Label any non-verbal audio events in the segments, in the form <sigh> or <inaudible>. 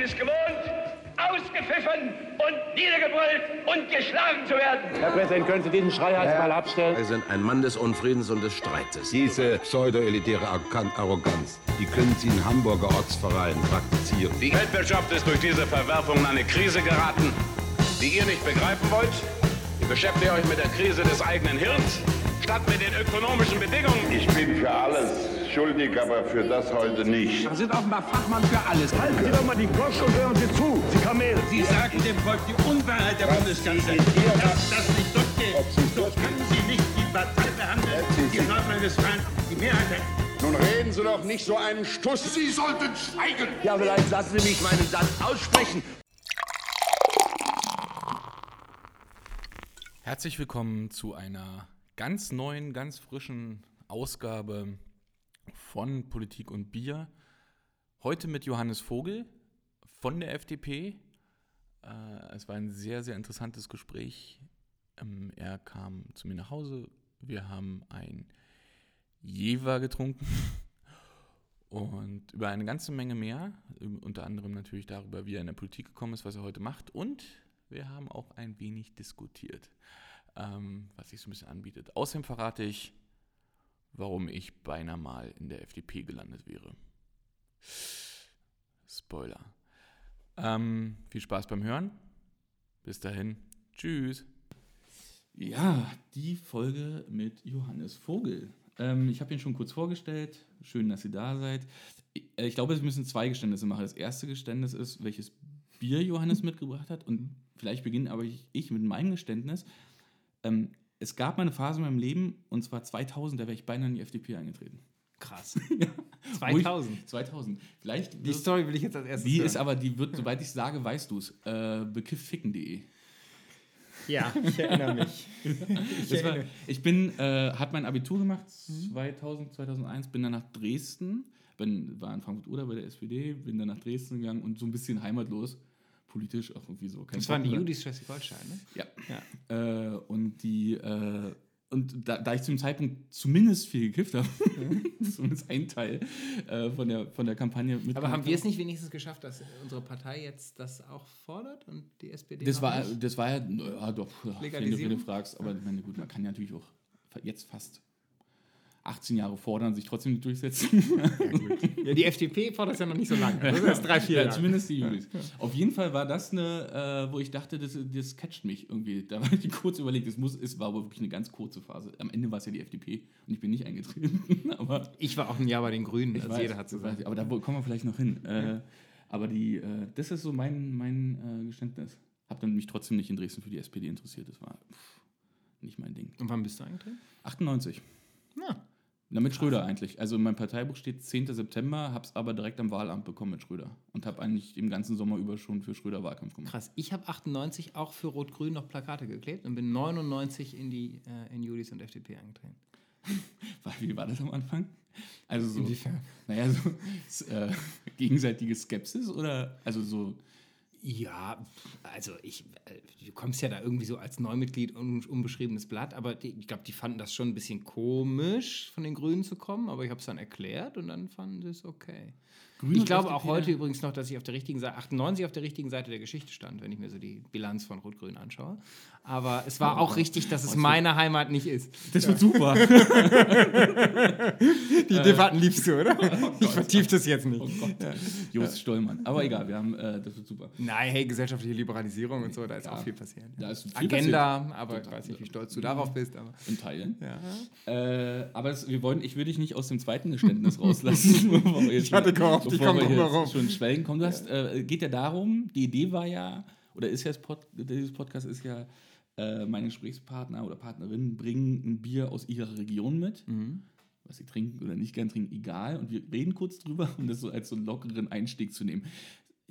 bin es gewohnt, ausgepfiffen und niedergebrüllt und geschlagen zu werden. Herr Präsident, können Sie diesen Schreihals ja. mal abstellen? Sie sind ein Mann des Unfriedens und des Streites. Diese pseudo-elitäre Arroganz, die können Sie in Hamburger Ortsvereinen praktizieren. Die Weltwirtschaft ist durch diese Verwerfung in eine Krise geraten, die ihr nicht begreifen wollt. Ihr beschäftigt euch mit der Krise des eigenen Hirns, statt mit den ökonomischen Bedingungen. Ich bin für alles schuldig, aber für das heute nicht. Sie sind offenbar Fachmann für alles. Halten Sie doch mal die Gosch und hören Sie zu, Sie Kamel. Sie sagen dem Volk die Unwahrheit der Bundeskanzlerin. Dass das nicht durchgeht. So können Sie nicht die Partei behandeln, die in Nordrhein-Westfalen die Mehrheit hat. Nun reden Sie doch nicht so einen Stuss. Sie sollten schweigen. Ja, vielleicht lassen Sie mich meinen Satz aussprechen. Herzlich willkommen zu einer ganz neuen, ganz frischen Ausgabe von Politik und Bier. Heute mit Johannes Vogel von der FDP. Äh, es war ein sehr, sehr interessantes Gespräch. Ähm, er kam zu mir nach Hause. Wir haben ein Jever getrunken <laughs> und über eine ganze Menge mehr. Unter anderem natürlich darüber, wie er in der Politik gekommen ist, was er heute macht. Und wir haben auch ein wenig diskutiert, ähm, was sich so ein bisschen anbietet. Außerdem verrate ich, warum ich beinahe mal in der FDP gelandet wäre. Spoiler. Ähm, viel Spaß beim Hören. Bis dahin. Tschüss. Ja, die Folge mit Johannes Vogel. Ähm, ich habe ihn schon kurz vorgestellt. Schön, dass ihr da seid. Äh, ich glaube, wir müssen zwei Geständnisse machen. Das erste Geständnis ist, welches Bier Johannes mitgebracht hat. Und vielleicht beginne aber ich, ich mit meinem Geständnis. Ähm, es gab mal eine Phase in meinem Leben, und zwar 2000, da wäre ich beinahe in die FDP eingetreten. Krass. <laughs> ja. 2000. Ich, 2000. Vielleicht die Story will ich jetzt als erstes Die hören. ist aber, die wird, soweit ich sage, weißt du es, äh, bekiffficken.de. Ja, ich erinnere mich. <laughs> ich, war, ich, bin, äh, habe mein Abitur gemacht, 2000, 2001, bin dann nach Dresden, bin, war in Frankfurt-Oder bei der SPD, bin dann nach Dresden gegangen und so ein bisschen heimatlos politisch auch irgendwie so. das waren die Judis Schleswig-Holstein, ne? Ja. ja. Äh, und die, äh, und da, da, ich zum Zeitpunkt zumindest viel gekifft habe, <laughs> zumindest ein Teil äh, von, der, von der Kampagne mit. Aber haben wir es nicht wenigstens geschafft, dass unsere Partei jetzt das auch fordert und die SPD? Das, war, das war ja, ja doch, wenn du, wenn du fragst, aber ich meine, gut, man kann ja natürlich auch jetzt fast 18 Jahre fordern, sich trotzdem nicht durchsetzen. Ja, ja, die FDP fordert es ja noch nicht so lange. Das ist drei, vier ja, Jahre. Zumindest die Julis. Auf jeden Fall war das eine, äh, wo ich dachte, das, das catcht mich irgendwie. Da war ich kurz überlegt, es muss, es war aber wirklich eine ganz kurze Phase. Am Ende war es ja die FDP und ich bin nicht eingetreten. <laughs> aber ich war auch ein Jahr bei den Grünen, ich also weiß, jeder hat so Aber da kommen wir vielleicht noch hin. Äh, aber die, äh, das ist so mein, mein äh, Geständnis. Habe dann mich trotzdem nicht in Dresden für die SPD interessiert. Das war pff, nicht mein Ding. Und wann bist du eingetreten? 98. Na, na, mit Schröder eigentlich. Also in meinem Parteibuch steht 10. September, hab's aber direkt am Wahlamt bekommen mit Schröder. Und habe eigentlich im ganzen Sommer über schon für Schröder Wahlkampf gemacht. Krass. Ich habe 98 auch für Rot-Grün noch Plakate geklebt und bin 99 in die äh, in Judis und FDP eingetreten. <laughs> Wie war das am Anfang? Also so, Inwiefern? Naja, so äh, <laughs> gegenseitige Skepsis oder also so ja, also ich, äh, du kommst ja da irgendwie so als Neumitglied un, unbeschriebenes Blatt, aber die, ich glaube, die fanden das schon ein bisschen komisch, von den Grünen zu kommen, aber ich habe es dann erklärt und dann fanden sie es okay. Grün ich glaube auch heute übrigens noch, dass ich auf der richtigen Seite, 98 auf der richtigen Seite der Geschichte stand, wenn ich mir so die Bilanz von Rot-Grün anschaue. Aber es war auch richtig, dass es meine Heimat nicht ist. Das wird super. <laughs> die Debatten liebst du, oder? Oh ich vertiefe das jetzt nicht. Oh Gott. Ja. Jost Stollmann. Aber egal, wir haben, äh, das wird super. Nein, hey, gesellschaftliche Liberalisierung und so, da ist ja. auch viel passiert. Da ist viel Agenda, passiert. aber ich weiß nicht, wie stolz du darauf bist. Aber. In Teilen. Ja. Äh, aber es, wir wollen, ich würde dich nicht aus dem zweiten Geständnis rauslassen. <laughs> ich hatte gehofft, ich komme warum. Schon schwelgen kommen. Du hast, äh, geht ja darum, die Idee war ja, oder ist ja das Pod, dieses Podcast ist ja, äh, meine Gesprächspartner oder Partnerinnen bringen ein Bier aus ihrer Region mit. Mhm. Was sie trinken oder nicht gern trinken, egal. Und wir reden kurz drüber, um das so als so einen lockeren Einstieg zu nehmen.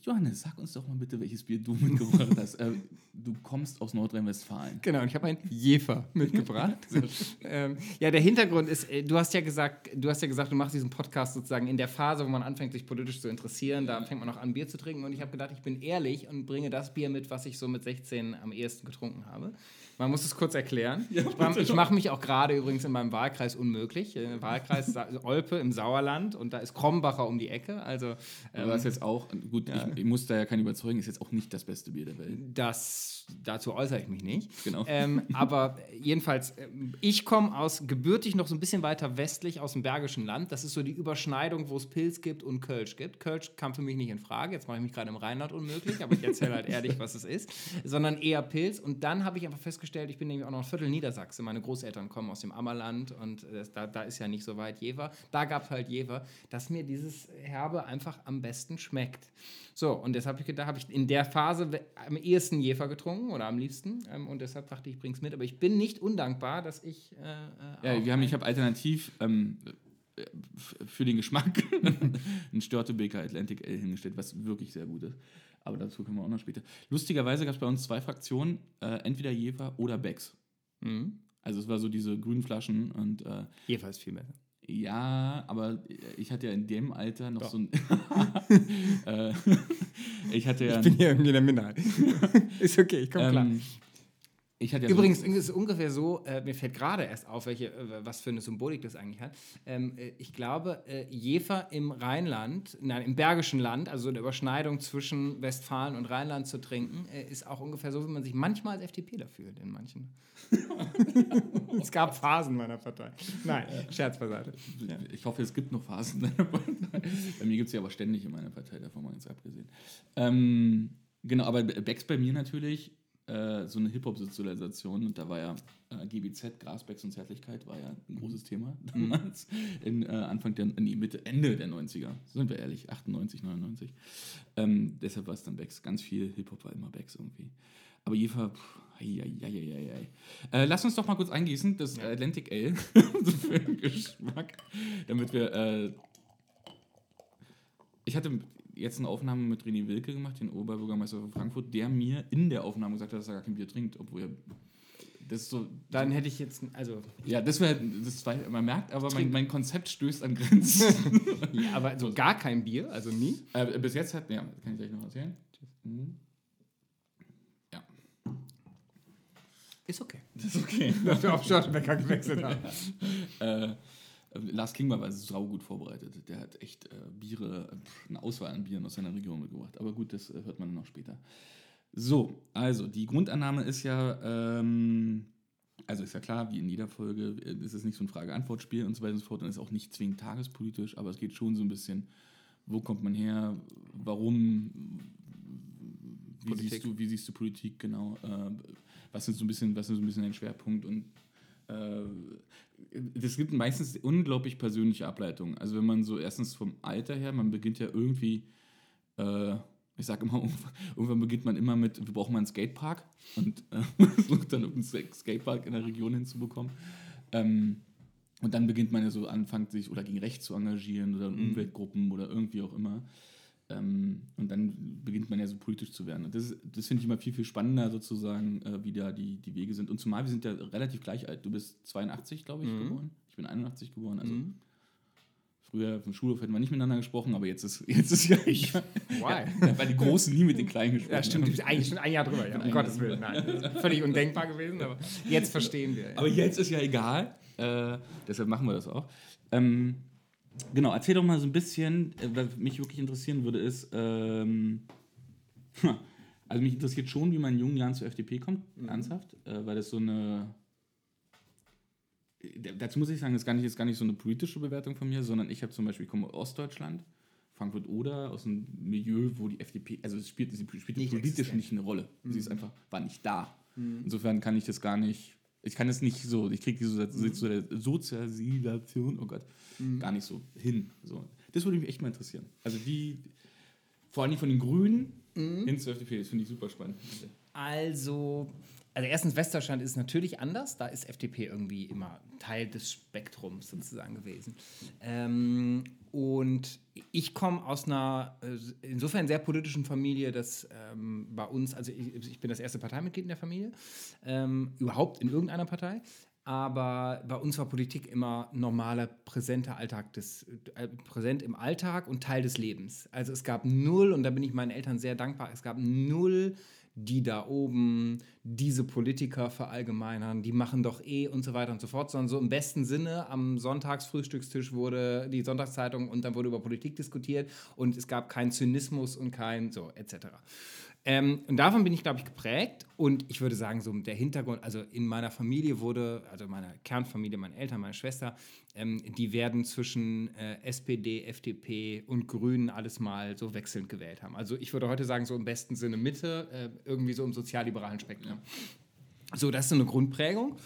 Johannes, sag uns doch mal bitte, welches Bier du <laughs> mitgebracht hast. äh, du kommst aus Nordrhein-Westfalen. Genau, und ich habe ein Jefer mitgebracht. <laughs> ähm, ja, der Hintergrund ist, äh, du hast ja gesagt, du hast ja gesagt, du machst diesen Podcast sozusagen in der Phase, wo man anfängt, sich politisch zu interessieren. Da fängt man auch an, Bier zu trinken. Und ich habe gedacht, ich bin ehrlich und bringe das Bier mit, was ich so mit 16 am ehesten getrunken habe. Man muss es kurz erklären. Ja, ich mache mich auch gerade übrigens in meinem Wahlkreis unmöglich. Äh, Wahlkreis <laughs> Olpe im Sauerland und da ist Krombacher um die Ecke. Also, ähm, was jetzt auch, gut, ja. ich muss da ja keinen überzeugen, ist jetzt auch nicht das beste Bier der Welt. Das, dazu äußere ich mich nicht. Genau. Ähm, <laughs> aber jedenfalls, ähm, ich komme aus gebürtig noch so ein bisschen weiter westlich aus dem Bergischen Land. Das ist so die Überschneidung, wo es Pilz gibt und Kölsch gibt. Kölsch kam für mich nicht in Frage. Jetzt mache ich mich gerade im Rheinland unmöglich, aber ich erzähle halt <laughs> ehrlich, was es ist. Sondern eher Pilz. Und dann habe ich einfach festgestellt, ich bin nämlich auch noch ein Viertel Niedersachse. Meine Großeltern kommen aus dem Ammerland und äh, da, da ist ja nicht so weit Jever. Da gab es halt Jever, dass mir dieses Herbe einfach am besten schmeckt. So, und deshalb habe ich habe ich in der Phase am ehesten Jefer getrunken oder am liebsten. Ähm, und deshalb dachte ich, ich bringe es mit. Aber ich bin nicht undankbar, dass ich. Äh, äh, Ja, wir haben, ich habe alternativ ähm, äh, für den Geschmack <laughs> ein Störtebeker Atlantic Ale hingestellt, was wirklich sehr gut ist. Aber dazu kommen wir auch noch später. Lustigerweise gab es bei uns zwei Fraktionen, äh, entweder Jever oder Becks. Mhm. Also es war so diese grünen Flaschen und äh, Jefer ist viel besser. ja, aber ich hatte ja in dem Alter noch so ein. <laughs> äh, <laughs> ich hatte ja. Ich bin hier irgendwie in der Minderheit. <laughs> ist okay, ich komme klar. ähm, hatte ja Übrigens, so, es ist ungefähr so, äh, mir fällt gerade erst auf, welche, äh, was für eine Symbolik das eigentlich hat. Ähm, äh, ich glaube, äh, Jever im Rheinland, nein, im Bergischen Land, also eine Überschneidung zwischen Westfalen und Rheinland zu trinken, äh, ist auch ungefähr so, wie man sich manchmal als FDPler fühlt in manchen. <laughs> es gab Phasen meiner Partei. Nein, Scherz beiseite. Ich hoffe, es gibt noch Phasen. in meiner Partei. Bei mir gibt es ja aber ständig in meiner Partei, davon mal ganz abgesehen. Ähm, genau, aber Becks bei mir natürlich äh, so eine Hip-Hop-Sozialisation und da war ja äh, GBZ, Grasbecks und Zärtlichkeit war ja ein großes Thema damals. In, äh, Anfang der, nee, Mitte, Ende der 90er, sind wir ehrlich, 98, 99. Ähm, deshalb war es dann Becks. Ganz viel Hip-Hop war immer Becks irgendwie. Aber ei. Äh, lass uns doch mal kurz eingießen, das Atlantic Ale, <laughs> so für den Geschmack, damit wir. Äh, ich hatte jetzt eine Aufnahme mit René Wilke gemacht, den Oberbürgermeister von Frankfurt, der mir in der Aufnahme gesagt hat, dass er gar kein Bier trinkt, obwohl er. Das so. Dann hätte ich jetzt, also, Ja, das wäre. Das war, man merkt, aber mein, mein Konzept stößt an Grenzen. <laughs> ja, aber so gar kein Bier, also nie. äh, bis jetzt hat. Ja, kann ich gleich noch erzählen. Mhm. Ja. Ist okay. Das ist okay. <laughs> Dass wir auf Störtebecker gewechselt haben. <laughs> äh, Lars Klingbeil war sau gut vorbereitet. Der hat echt äh, Biere, pff, eine Auswahl an Bieren aus seiner Region mitgebracht. Aber gut, das äh, hört man noch später. So, also die Grundannahme ist ja, ähm, also ist ja klar, wie in jeder Folge, äh, ist es nicht so ein Frage-Antwort-Spiel und so weiter und so fort und ist auch nicht zwingend tagespolitisch, aber es geht schon so ein bisschen, wo kommt man her, warum, wie Politik. siehst du, wie siehst du Politik genau, äh, was ist so ein bisschen, was ist so ein bisschen dein Schwerpunkt und äh, es gibt meistens unglaublich persönliche Ableitungen. Also wenn man so erstens vom Alter her, man beginnt ja irgendwie, äh, ich sage immer, <laughs> irgendwann, beginnt man immer mit, wir brauchen mal einen Skatepark und äh, <laughs> versucht dann Ska- Skatepark in der Region hinzubekommen. Ähm, und dann beginnt man ja so anfängt sich oder gegen Recht zu engagieren oder in Mhm. Umweltgruppen oder irgendwie auch immer. Ähm, und dann beginnt man ja so politisch zu werden. Und das, das finde ich immer viel, viel spannender sozusagen, äh, wie da die, die Wege sind. Und zumal wir sind ja relativ gleich alt. Du bist 82, glaube ich, Mhm. geboren. Ich bin 81 geboren. Also Mhm. früher vom Schulhof hätten wir nicht miteinander gesprochen, aber jetzt ist, jetzt ist ja <laughs> ich. Why? Ja, weil die Großen nie mit den Kleinen gesprochen Ja, stimmt, haben. gibt eigentlich schon ein Jahr drüber, ja, um Gottes Willen. Nein, völlig undenkbar gewesen, aber jetzt verstehen wir. Ja. Aber jetzt ist ja egal. Äh, deshalb machen wir das auch. Ähm, genau, erzähl doch mal so ein bisschen, äh, was mich wirklich interessieren würde, ist, ähm, also mich interessiert schon, wie man in jungen Jahren zur FDP kommt, ernsthaft, äh, weil das so eine. äh, Dazu muss ich sagen, das ist gar nicht, ist gar nicht so eine politische Bewertung von mir, sondern ich habe zum Beispiel, ich komme aus Ostdeutschland, Frankfurt-Oder, aus einem Milieu, wo die FDP, also es spielt, sie spielt Nicht politisch existent. nicht eine Rolle. Sie ist einfach, war nicht da. Mhm. Insofern kann ich das gar nicht, ich kann es nicht so, ich kriege diese mhm. Sozialisation, oh Gott, Mhm. gar nicht so hin. So. Das würde mich echt mal interessieren. Also die, vor allem von den Grünen Mhm. hin zur FDP, das finde ich super spannend. Also, also erstens, Westdeutschland ist natürlich anders. Da ist FDP irgendwie immer Teil des Spektrums sozusagen gewesen. Ähm, und ich komme aus einer äh, insofern sehr politischen Familie, dass ähm, bei uns, also ich, ich bin das erste Parteimitglied in der Familie, ähm, überhaupt in irgendeiner Partei. Aber bei uns war Politik immer normaler, präsenter Alltag, des, äh, präsent im Alltag und Teil des Lebens. Also es gab null, und da bin ich meinen Eltern sehr dankbar, es gab null die da oben, diese Politiker verallgemeinern, die machen doch eh und so weiter und so fort, sondern so im besten Sinne am Sonntagsfrühstückstisch wurde die Sonntagszeitung und dann wurde über Politik diskutiert und es gab keinen Zynismus und kein so etc. Ähm, und davon bin ich, glaube ich, geprägt. Und ich würde sagen, so der Hintergrund, also in meiner Familie wurde, also meiner Kernfamilie, meine Eltern, meine Schwester, ähm, die werden zwischen äh, SPD, FDP und Grünen alles mal so wechselnd gewählt haben. Also ich würde heute sagen, so im besten Sinne Mitte, äh, irgendwie so im sozialliberalen Spektrum. So, das ist so eine Grundprägung.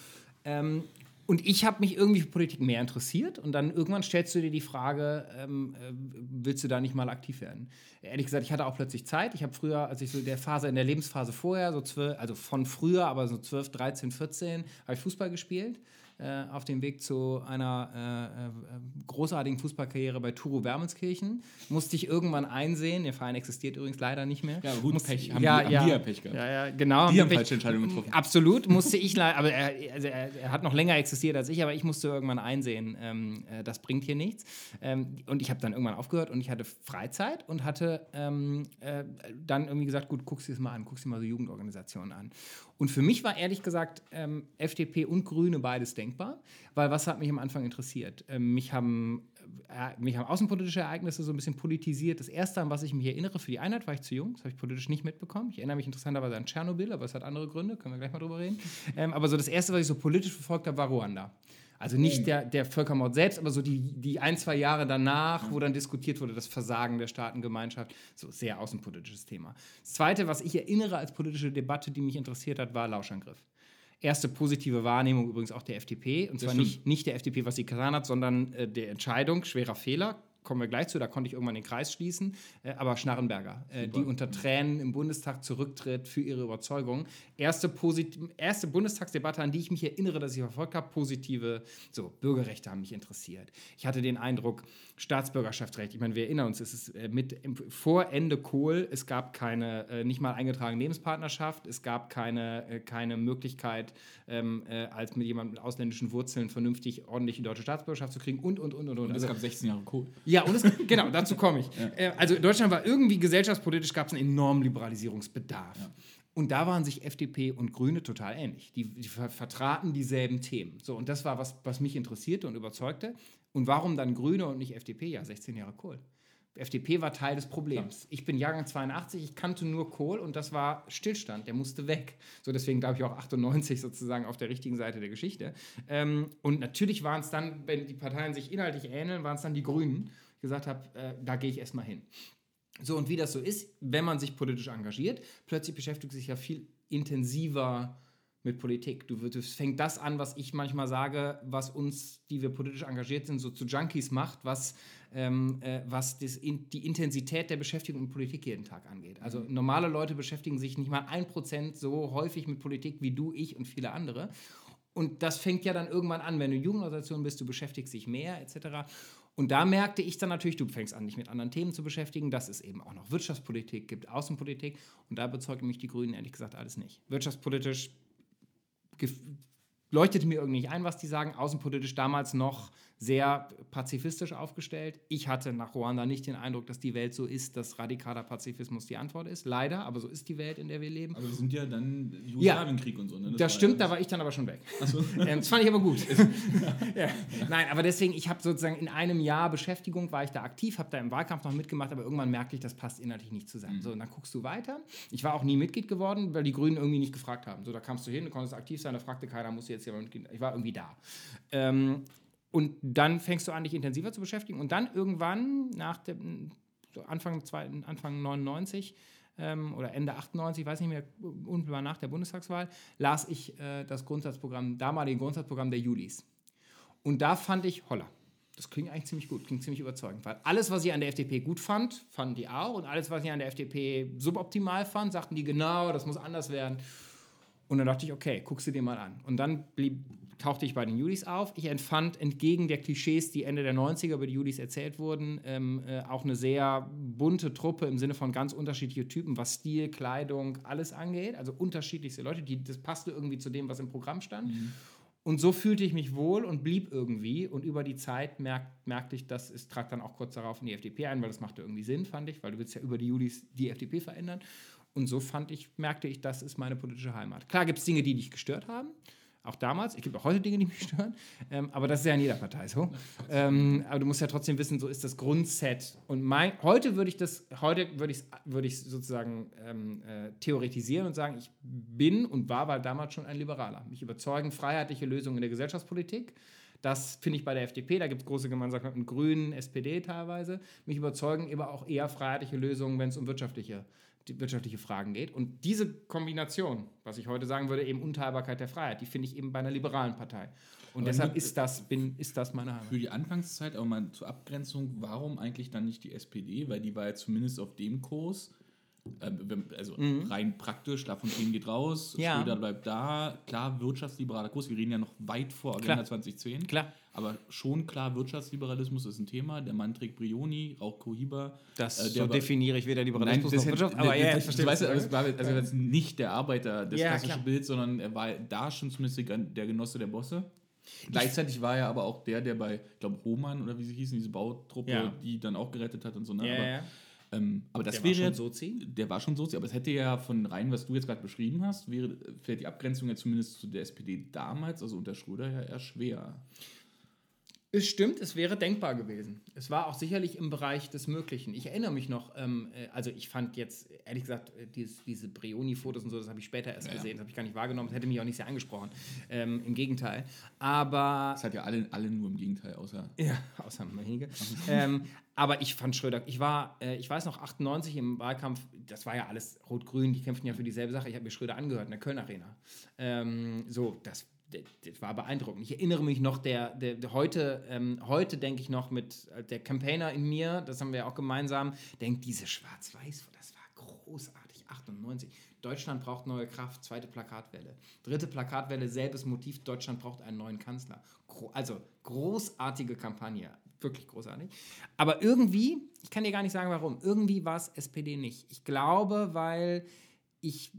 Ähm, und ich habe mich irgendwie für Politik mehr interessiert und dann irgendwann stellst du dir die Frage, ähm, äh, willst du da nicht mal aktiv werden? Ehrlich gesagt, ich hatte auch plötzlich Zeit. Ich habe früher, als ich so in der Phase, in der Lebensphase vorher, so 12, also von früher, aber so 12, 13, 14, habe ich Fußball gespielt äh, auf dem Weg zu einer äh, äh, großartigen Fußballkarriere bei Turo Wermelskirchen. Musste ich irgendwann einsehen, der Verein existiert übrigens leider nicht mehr. Ja, gut, Muss, Pech. Haben, ja, die, haben ja, die ja Pech gehabt. Ja, ja, genau. Die haben Pech- falsche Entscheidungen getroffen. Absolut, musste <laughs> ich leider, aber er, also er, er hat noch länger existiert als ich, aber ich musste irgendwann einsehen, ähm, äh, das bringt hier nichts. Ähm, und ich habe dann irgendwann aufgehört und ich hatte Freizeit und hatte ähm, äh, dann irgendwie gesagt, gut, guckst dir das mal an, guckst dir mal so Jugendorganisationen an. Und für mich war ehrlich gesagt ähm, FDP und Grüne beides denkbar, weil was hat mich am Anfang interessiert? Ähm, mich haben äh, mich haben außenpolitische Ereignisse so ein bisschen politisiert. Das erste, an was ich mich erinnere, für die Einheit war ich zu jung, das habe ich politisch nicht mitbekommen. Ich erinnere mich interessanterweise an Tschernobyl, aber es hat andere Gründe, können wir gleich mal drüber reden. Ähm, aber so das erste, was ich so politisch verfolgt habe, war Ruanda. Also nicht der, der Völkermord selbst, aber so die, die ein, zwei Jahre danach, wo dann diskutiert wurde, das Versagen der Staatengemeinschaft. So sehr außenpolitisches Thema. Das Zweite, was ich erinnere als politische Debatte, die mich interessiert hat, war Lauschangriff. Erste positive Wahrnehmung übrigens auch der FDP. Und zwar nicht, nicht der FDP, was sie getan hat, sondern äh, der Entscheidung, schwerer Fehler, kommen wir gleich zu, da konnte ich irgendwann den Kreis schließen, äh, aber Schnarrenberger, äh, die unter Tränen im Bundestag zurücktritt für ihre Überzeugung. Erste, posit erste Bundestagsdebatte, an die ich mich erinnere, dass ich verfolgt habe, positive, so, Bürgerrechte haben mich interessiert. Ich hatte den Eindruck, Staatsbürgerschaftsrecht, ich meine, wir erinnern uns, es ist äh, mit vor Ende Kohl, es gab keine, nicht mal eingetragene Lebenspartnerschaft, es gab keine, keine Möglichkeit, ähm, äh, als mit jemandem mit ausländischen Wurzeln vernünftig ordentlich die deutsche Staatsbürgerschaft zu kriegen und, und, und, und. Und es Also- gab 16 Jahre Kohl. Ja, und es, <laughs> genau, dazu komme ich. Äh, Also Deutschland war irgendwie gesellschaftspolitisch, gab es einen enormen Liberalisierungsbedarf. Und da waren sich FDP und Grüne total ähnlich. Die, die ver vertraten dieselben Themen. So, und das war was, was mich interessierte und überzeugte. Und warum dann Grüne und nicht FDP? Ja, 16 Jahre Kohl. FDP war Teil des Problems. Ich bin Jahrgang 82, ich kannte nur Kohl und das war Stillstand, der musste weg. So deswegen glaube ich auch 98 sozusagen auf der richtigen Seite der Geschichte. Ähm, und natürlich waren es dann, wenn die Parteien sich inhaltlich ähneln, waren es dann die Grünen. Gesagt habe, äh, da gehe ich erstmal hin. So, und wie das so ist, wenn man sich politisch engagiert, plötzlich beschäftigt sich ja viel intensiver mit Politik. Du, es fängt das an, was ich manchmal sage, was uns, die wir politisch engagiert sind, so zu Junkies macht, was, ähm, äh, was das in, die Intensität der Beschäftigung mit Politik jeden Tag angeht. Also normale Leute beschäftigen sich nicht mal ein Prozent so häufig mit Politik wie du, ich und viele andere. Und das fängt ja dann irgendwann an, wenn du Jugendorganisation bist, du beschäftigst dich mehr etc. Und da merkte ich dann natürlich, du fängst an, dich mit anderen Themen zu beschäftigen, dass es eben auch noch Wirtschaftspolitik gibt, Außenpolitik. Und da überzeugten mich die Grünen ehrlich gesagt alles nicht. Wirtschaftspolitisch leuchtete mir irgendwie nicht ein, was die sagen. Außenpolitisch damals noch sehr pazifistisch aufgestellt. Ich hatte nach Ruanda nicht den Eindruck, dass die Welt so ist, dass radikaler Pazifismus die Antwort ist. Leider, aber so ist die Welt, in der wir leben. Aber wir sind ja dann Jugoslawienkrieg und so. Ne? Das, war stimmt, ja da war ich dann aber schon weg. Ach so. <laughs> ähm, das fand ich aber gut. <laughs> ja. Nein, aber deswegen, ich habe sozusagen in einem Jahr Beschäftigung, war ich da aktiv, habe da im Wahlkampf noch mitgemacht, aber irgendwann merkte ich, das passt inhaltlich nicht zusammen. So, und dann guckst du weiter. Ich war auch nie Mitglied geworden, weil die Grünen irgendwie nicht gefragt haben. So, da kamst du hin, du konntest aktiv sein, da fragte keiner, musst du jetzt hier mal Mitglied. Ich war irgendwie da. Ähm, und dann fängst du an, dich intensiver zu beschäftigen. Und dann irgendwann, nach dem so Anfang, zwei, Anfang 99 ähm, oder Ende 98, ich weiß nicht mehr, unmittelbar nach der Bundestagswahl, las ich äh, das Grundsatzprogramm, damalige Grundsatzprogramm der Julis. Und da fand ich, holla, das klingt eigentlich ziemlich gut, klingt ziemlich überzeugend. Weil alles, was ich an der FDP gut fand, fanden die auch. Und alles, was ich an der FDP suboptimal fand, sagten die genau, das muss anders werden. Und dann dachte ich, okay, guckst du dir mal an. Und dann blieb, tauchte ich bei den Julis auf. Ich empfand entgegen der Klischees, die Ende der 90er über die Julis erzählt wurden, ähm, äh, auch eine sehr bunte Truppe im Sinne von ganz unterschiedliche Typen, was Stil, Kleidung, alles angeht. Also unterschiedlichste Leute, die, das passte irgendwie zu dem, was im Programm stand. Und so fühlte ich mich wohl und blieb irgendwie. Und über die Zeit merk, merkte ich, dass es trat dann auch kurz darauf in die FDP ein, weil das machte irgendwie Sinn, fand ich, weil du willst ja über die Julis die FDP verändern. Und so fand ich, merkte ich, das ist meine politische Heimat. Klar gibt es Dinge, die dich gestört haben. Auch damals. Es gibt auch heute Dinge, die mich stören. Ähm, aber das ist ja in jeder Partei so. Ähm, aber du musst ja trotzdem wissen, so ist das Grundset. Und mein, heute würde ich das, heute würde ich würde ich sozusagen ähm, äh, theoretisieren und sagen, ich bin und war aber damals schon ein Liberaler. Mich überzeugen freiheitliche Lösungen in der Gesellschaftspolitik. Das finde ich bei der FDP, da gibt es große Gemeinsamkeiten mit Grünen, SPD teilweise. Mich überzeugen aber auch eher freiheitliche Lösungen, wenn es um wirtschaftliche die wirtschaftliche Fragen geht. Und diese Kombination, was ich heute sagen würde, eben Unteilbarkeit der Freiheit, die finde ich eben bei einer liberalen Partei. Und Aber deshalb ist das, bin, ist das meine Heimat. Für die Anfangszeit, aber mal zur Abgrenzung, warum eigentlich dann nicht die SPD? Weil die war ja zumindest auf dem Kurs, äh, also rein praktisch, Lafontaine geht raus, Mhm. Ja. Schröder bleibt da, klar, wirtschaftsliberaler Kurs, wir reden ja noch weit vor Agenda Klar. 2010. Klar. Aber schon klar, Wirtschaftsliberalismus ist ein Thema. Der Mann trägt Brioni, raucht Cohiba. Das Äh, so definiere ich weder Nein, Liberalismus das noch Wirtschaft. Aber ja, das- ich verstehe. du weißt, du war also jetzt nicht der Arbeiter des Ja, klassischen klar. Bilds, sondern er war da schon zumindest der Genosse der Bosse. Gleichzeitig war er aber auch der, der bei, ich glaube, Roman oder wie sie hießen, diese Bautruppe, Ja. die dann auch gerettet hat und so. Ne? Ja, aber, ja. Ähm, aber das Der war wäre schon jetzt- Sozi? Der war schon Sozi, aber es hätte ja von rein, was du jetzt gerade beschrieben hast, wäre fällt die Abgrenzung ja zumindest zu der SPD damals, also unter Schröder ja eher schwer. Es stimmt, es wäre denkbar gewesen. Es war auch sicherlich im Bereich des Möglichen. Ich erinnere mich noch, ähm, äh, also ich fand jetzt, ehrlich gesagt, äh, dieses, diese Brioni-Fotos und so, das habe ich später erst Ja, gesehen, das habe ich gar nicht wahrgenommen, das hätte mich auch nicht sehr angesprochen. Ähm, Im Gegenteil. Aber Das hat ja alle, alle nur im Gegenteil, außer. Ja, <laughs> außer Menige. ähm, aber ich fand Schröder, ich war, äh, ich weiß noch, 98 im Wahlkampf, das war ja alles rot-grün, die kämpften ja für dieselbe Sache. Ich habe mir Schröder angehört in der Köln Arena. Ähm, so, das, das, war beeindruckend. Ich erinnere mich noch, der, der, der heute, ähm, heute denke ich noch mit äh, der Campaigner in mir, das haben wir ja auch gemeinsam, denkt diese Schwarz-Weiß, das war großartig, 98. Deutschland braucht neue Kraft, zweite Plakatwelle. Dritte Plakatwelle, selbes Motiv, Deutschland braucht einen neuen Kanzler. Gro also großartige Kampagne, wirklich großartig. Aber irgendwie, ich kann dir gar nicht sagen warum, irgendwie war es SPD nicht. Ich glaube, weil ich,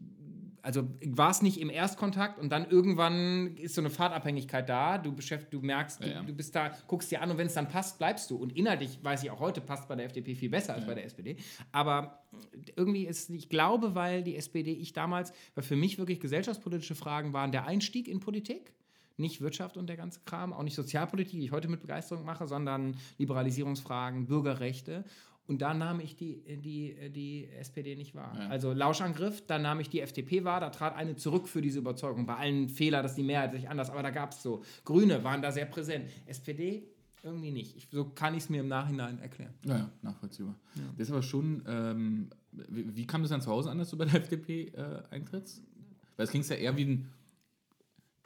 also war es nicht im Erstkontakt und dann irgendwann ist so eine Fahrtabhängigkeit da. Du du merkst, du, Ja, ja. du bist da, guckst dir an und wenn es dann passt, bleibst du. Und inhaltlich weiß ich auch heute, passt bei der FDP viel besser als bei der SPD. Aber irgendwie ist, ich glaube, weil die SPD, ich damals, weil für mich wirklich gesellschaftspolitische Fragen waren der Einstieg in Politik. Nicht Wirtschaft und der ganze Kram, auch nicht Sozialpolitik, die ich heute mit Begeisterung mache, sondern Liberalisierungsfragen, Bürgerrechte. Und da nahm ich die, die, die SPD nicht wahr. Ja. Also Lauschangriff, da nahm ich die FDP wahr, da trat eine zurück für diese Überzeugung. Bei allen Fehlern, dass die Mehrheit sich anders, aber da gab es so. Grüne waren da sehr präsent. SPD irgendwie nicht. Ich, so kann ich es mir im Nachhinein erklären. Naja, nachvollziehbar. Das ist aber schon, ähm, wie, wie kam das dann zu Hause an, dass du bei der FDP äh, eintrittst? Weil es klingt ja eher wie ein,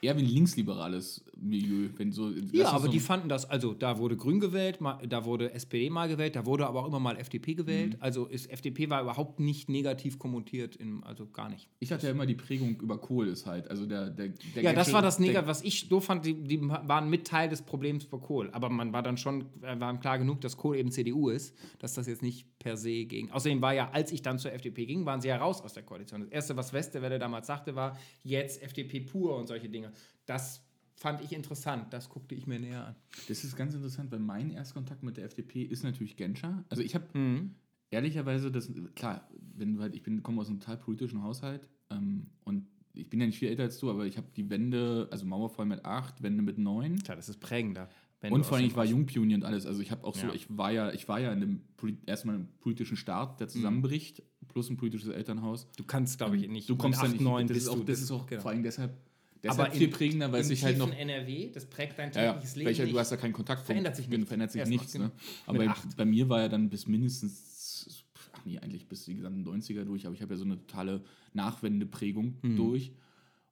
eher wie ein linksliberales Milieu, wenn so. Ja, aber so- die fanden das, also da wurde Grün gewählt, mal, da wurde SPD mal gewählt, da wurde aber auch immer mal FDP gewählt. Mhm. Also ist, FDP war überhaupt nicht negativ kommentiert, im, also gar nicht. Ich hatte ja immer die Prägung über Kohl ist halt, also der, der, der Ja, das war das der- Negativ, was ich doof fand, die, die waren mit Teil des Problems für Kohl. Aber man war dann schon, war klar genug, dass Kohl eben CDU ist, dass das jetzt nicht per se ging. Außerdem war ja, als ich dann zur FDP ging, waren sie ja raus aus der Koalition. Das Erste, was Westerwelle damals sagte, war, jetzt FDP pur und solche Dinge. Das fand ich interessant, das guckte ich mir näher an. Das ist ganz interessant, weil mein Erstkontakt mit der FDP ist natürlich Genscher. Also ich habe Mhm. ehrlicherweise, das, klar, wenn du halt, ich bin, komme aus einem total politischen Haushalt ähm, und ich bin ja nicht viel älter als du, aber ich habe die Wende, also Mauerfall mit acht, Wende mit neun. Tja, das ist prägender. Wenn und vor allem, ich war Jungpionier und alles. Also ich habe auch so, Ja. ich war ja, ich war ja in dem erstmal im politischen Start, der zusammenbricht, plus ein politisches Elternhaus. Du kannst, glaube ich, nicht. Du kommst mit dann nicht, 9 das ist auch, das ist auch genau. vor allem deshalb, Aber deshalb viel prägender, weil sich halt noch NRW, das prägt dein ja, ja, tägliches Leben welcher, du hast ja keinen Kontakt. Verändert sich nichts. Verändert sich nichts. Ne? Aber bei, bei mir war ja dann bis mindestens, ach nee, eigentlich bis die gesamten 90er durch, aber ich habe ja so eine totale Nachwendeprägung Mhm. durch.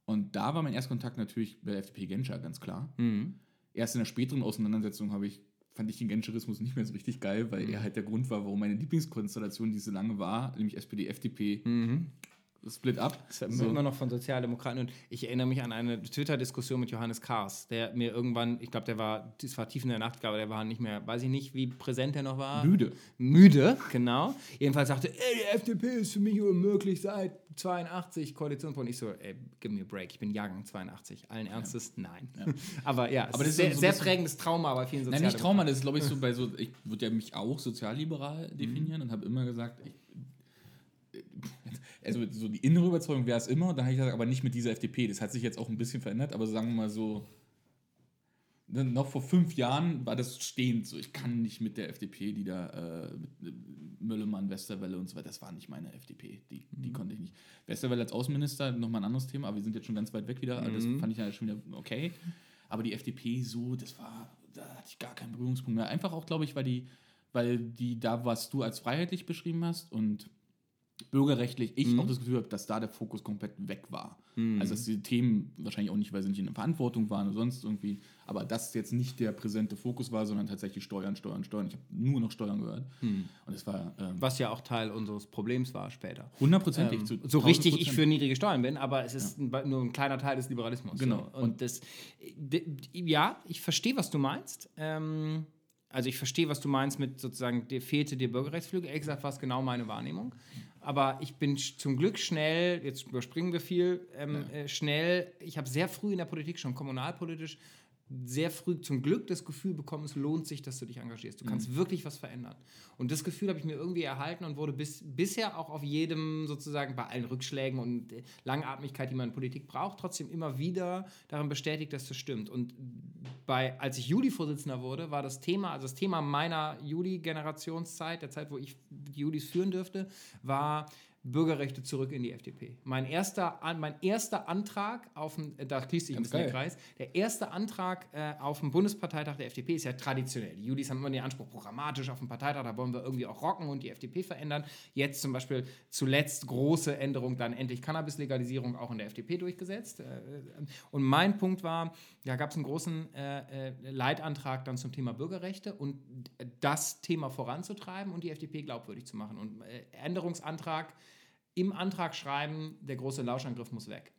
Und da war mein Erstkontakt natürlich bei der FDP Genscher, ganz klar. Mhm. Erst in der späteren Auseinandersetzung habe ich, fand ich den Genscherismus nicht mehr so richtig geil, weil Mhm. er halt der Grund war, warum meine Lieblingskonstellation, die so lange war, nämlich SPD, FDP, split up. Das hört man immer noch von Sozialdemokraten. Und ich erinnere mich an eine Twitter-Diskussion mit Johannes Kahrs, der mir irgendwann, ich glaube, der war, das war tief in der Nacht, aber der war nicht mehr, weiß ich nicht, wie präsent er noch war. Müde. Müde, genau. Jedenfalls sagte, ey, die FDP ist für mich unmöglich seit 82 Koalitionsbund. Ich so, ey, give me a break, ich bin Jahrgang 82. Allen Ernstes, nein. <laughs> aber ja, es Aber das ist ist sehr, so ein sehr prägendes Trauma bei vielen Nein, Sozialdemokraten. nicht Trauma, das ist, glaube ich, so bei so, ich würde ja mich auch sozialliberal definieren und habe immer gesagt, ich, also so die innere Überzeugung wäre es immer, dann habe ich gesagt, aber nicht mit dieser FDP. Das hat sich jetzt auch ein bisschen verändert, aber sagen wir mal so, ne, noch vor fünf Jahren war das stehend so. Ich kann nicht mit der FDP, die da äh, mit Möllemann, Westerwelle und so weiter, das war nicht meine FDP. Die, die konnte ich nicht. Westerwelle als Außenminister, nochmal ein anderes Thema, aber wir sind jetzt schon ganz weit weg wieder. Das Mhm. fand ich ja schon wieder okay. Aber die FDP so, das war, da hatte ich gar keinen Berührungspunkt mehr. Einfach auch, glaube ich, weil die, weil die da, was du als freiheitlich beschrieben hast und bürgerrechtlich, ich Mhm. auch das Gefühl habe, dass da der Fokus komplett weg war. Mhm. Also dass die Themen wahrscheinlich auch nicht, weil sie nicht in der Verantwortung waren oder sonst irgendwie, aber das jetzt nicht der präsente Fokus war, sondern tatsächlich Steuern, Steuern, Steuern. Ich habe nur noch Steuern gehört. Mhm. Und es war ähm, Was ja auch Teil unseres Problems war später. Hundertprozentig, Ähm, so 1000%. richtig ich für niedrige Steuern bin, aber es ist ein, nur ein kleiner Teil des Liberalismus. Genau. So. Und das, d- d- ja, ich verstehe, was du meinst. Ähm, also ich verstehe, was du meinst mit sozusagen, dir fehlte dir Bürgerrechtsflügel. Ehrlich gesagt war es genau meine Wahrnehmung. Aber ich bin zum Glück schnell, jetzt überspringen wir viel, ähm, äh, schnell, ich habe sehr früh in der Politik, schon kommunalpolitisch, sehr früh zum Glück das Gefühl bekommen, es lohnt sich, dass du dich engagierst. Du kannst wirklich was verändern. Und das Gefühl habe ich mir irgendwie erhalten und wurde bis, bisher auch auf jedem, sozusagen bei allen Rückschlägen und äh, Langatmigkeit, die man in Politik braucht, trotzdem immer wieder darin bestätigt, dass das stimmt. Und bei, als ich Juli-Vorsitzender wurde, war das Thema, also das Thema meiner Juli-Generationszeit, der Zeit, wo ich die Julis führen dürfte, war Bürgerrechte zurück in die FDP. Mein erster, mein erster Antrag auf dem, äh, da schließt sich ein bisschen der. Kreis, der erste Antrag äh, auf dem Bundesparteitag der FDP ist ja traditionell. Die Julis haben immer den Anspruch, programmatisch auf dem Parteitag, da wollen wir irgendwie auch rocken und die FDP verändern. Jetzt zum Beispiel zuletzt große Änderung, dann endlich Cannabis-Legalisierung auch in der FDP durchgesetzt. Äh, und mein Punkt war, da gab es einen großen äh, äh, Leitantrag dann zum Thema Bürgerrechte und das Thema voranzutreiben und die FDP glaubwürdig zu machen. Und Änderungsantrag im Antrag schreiben, der große Lauschangriff muss weg.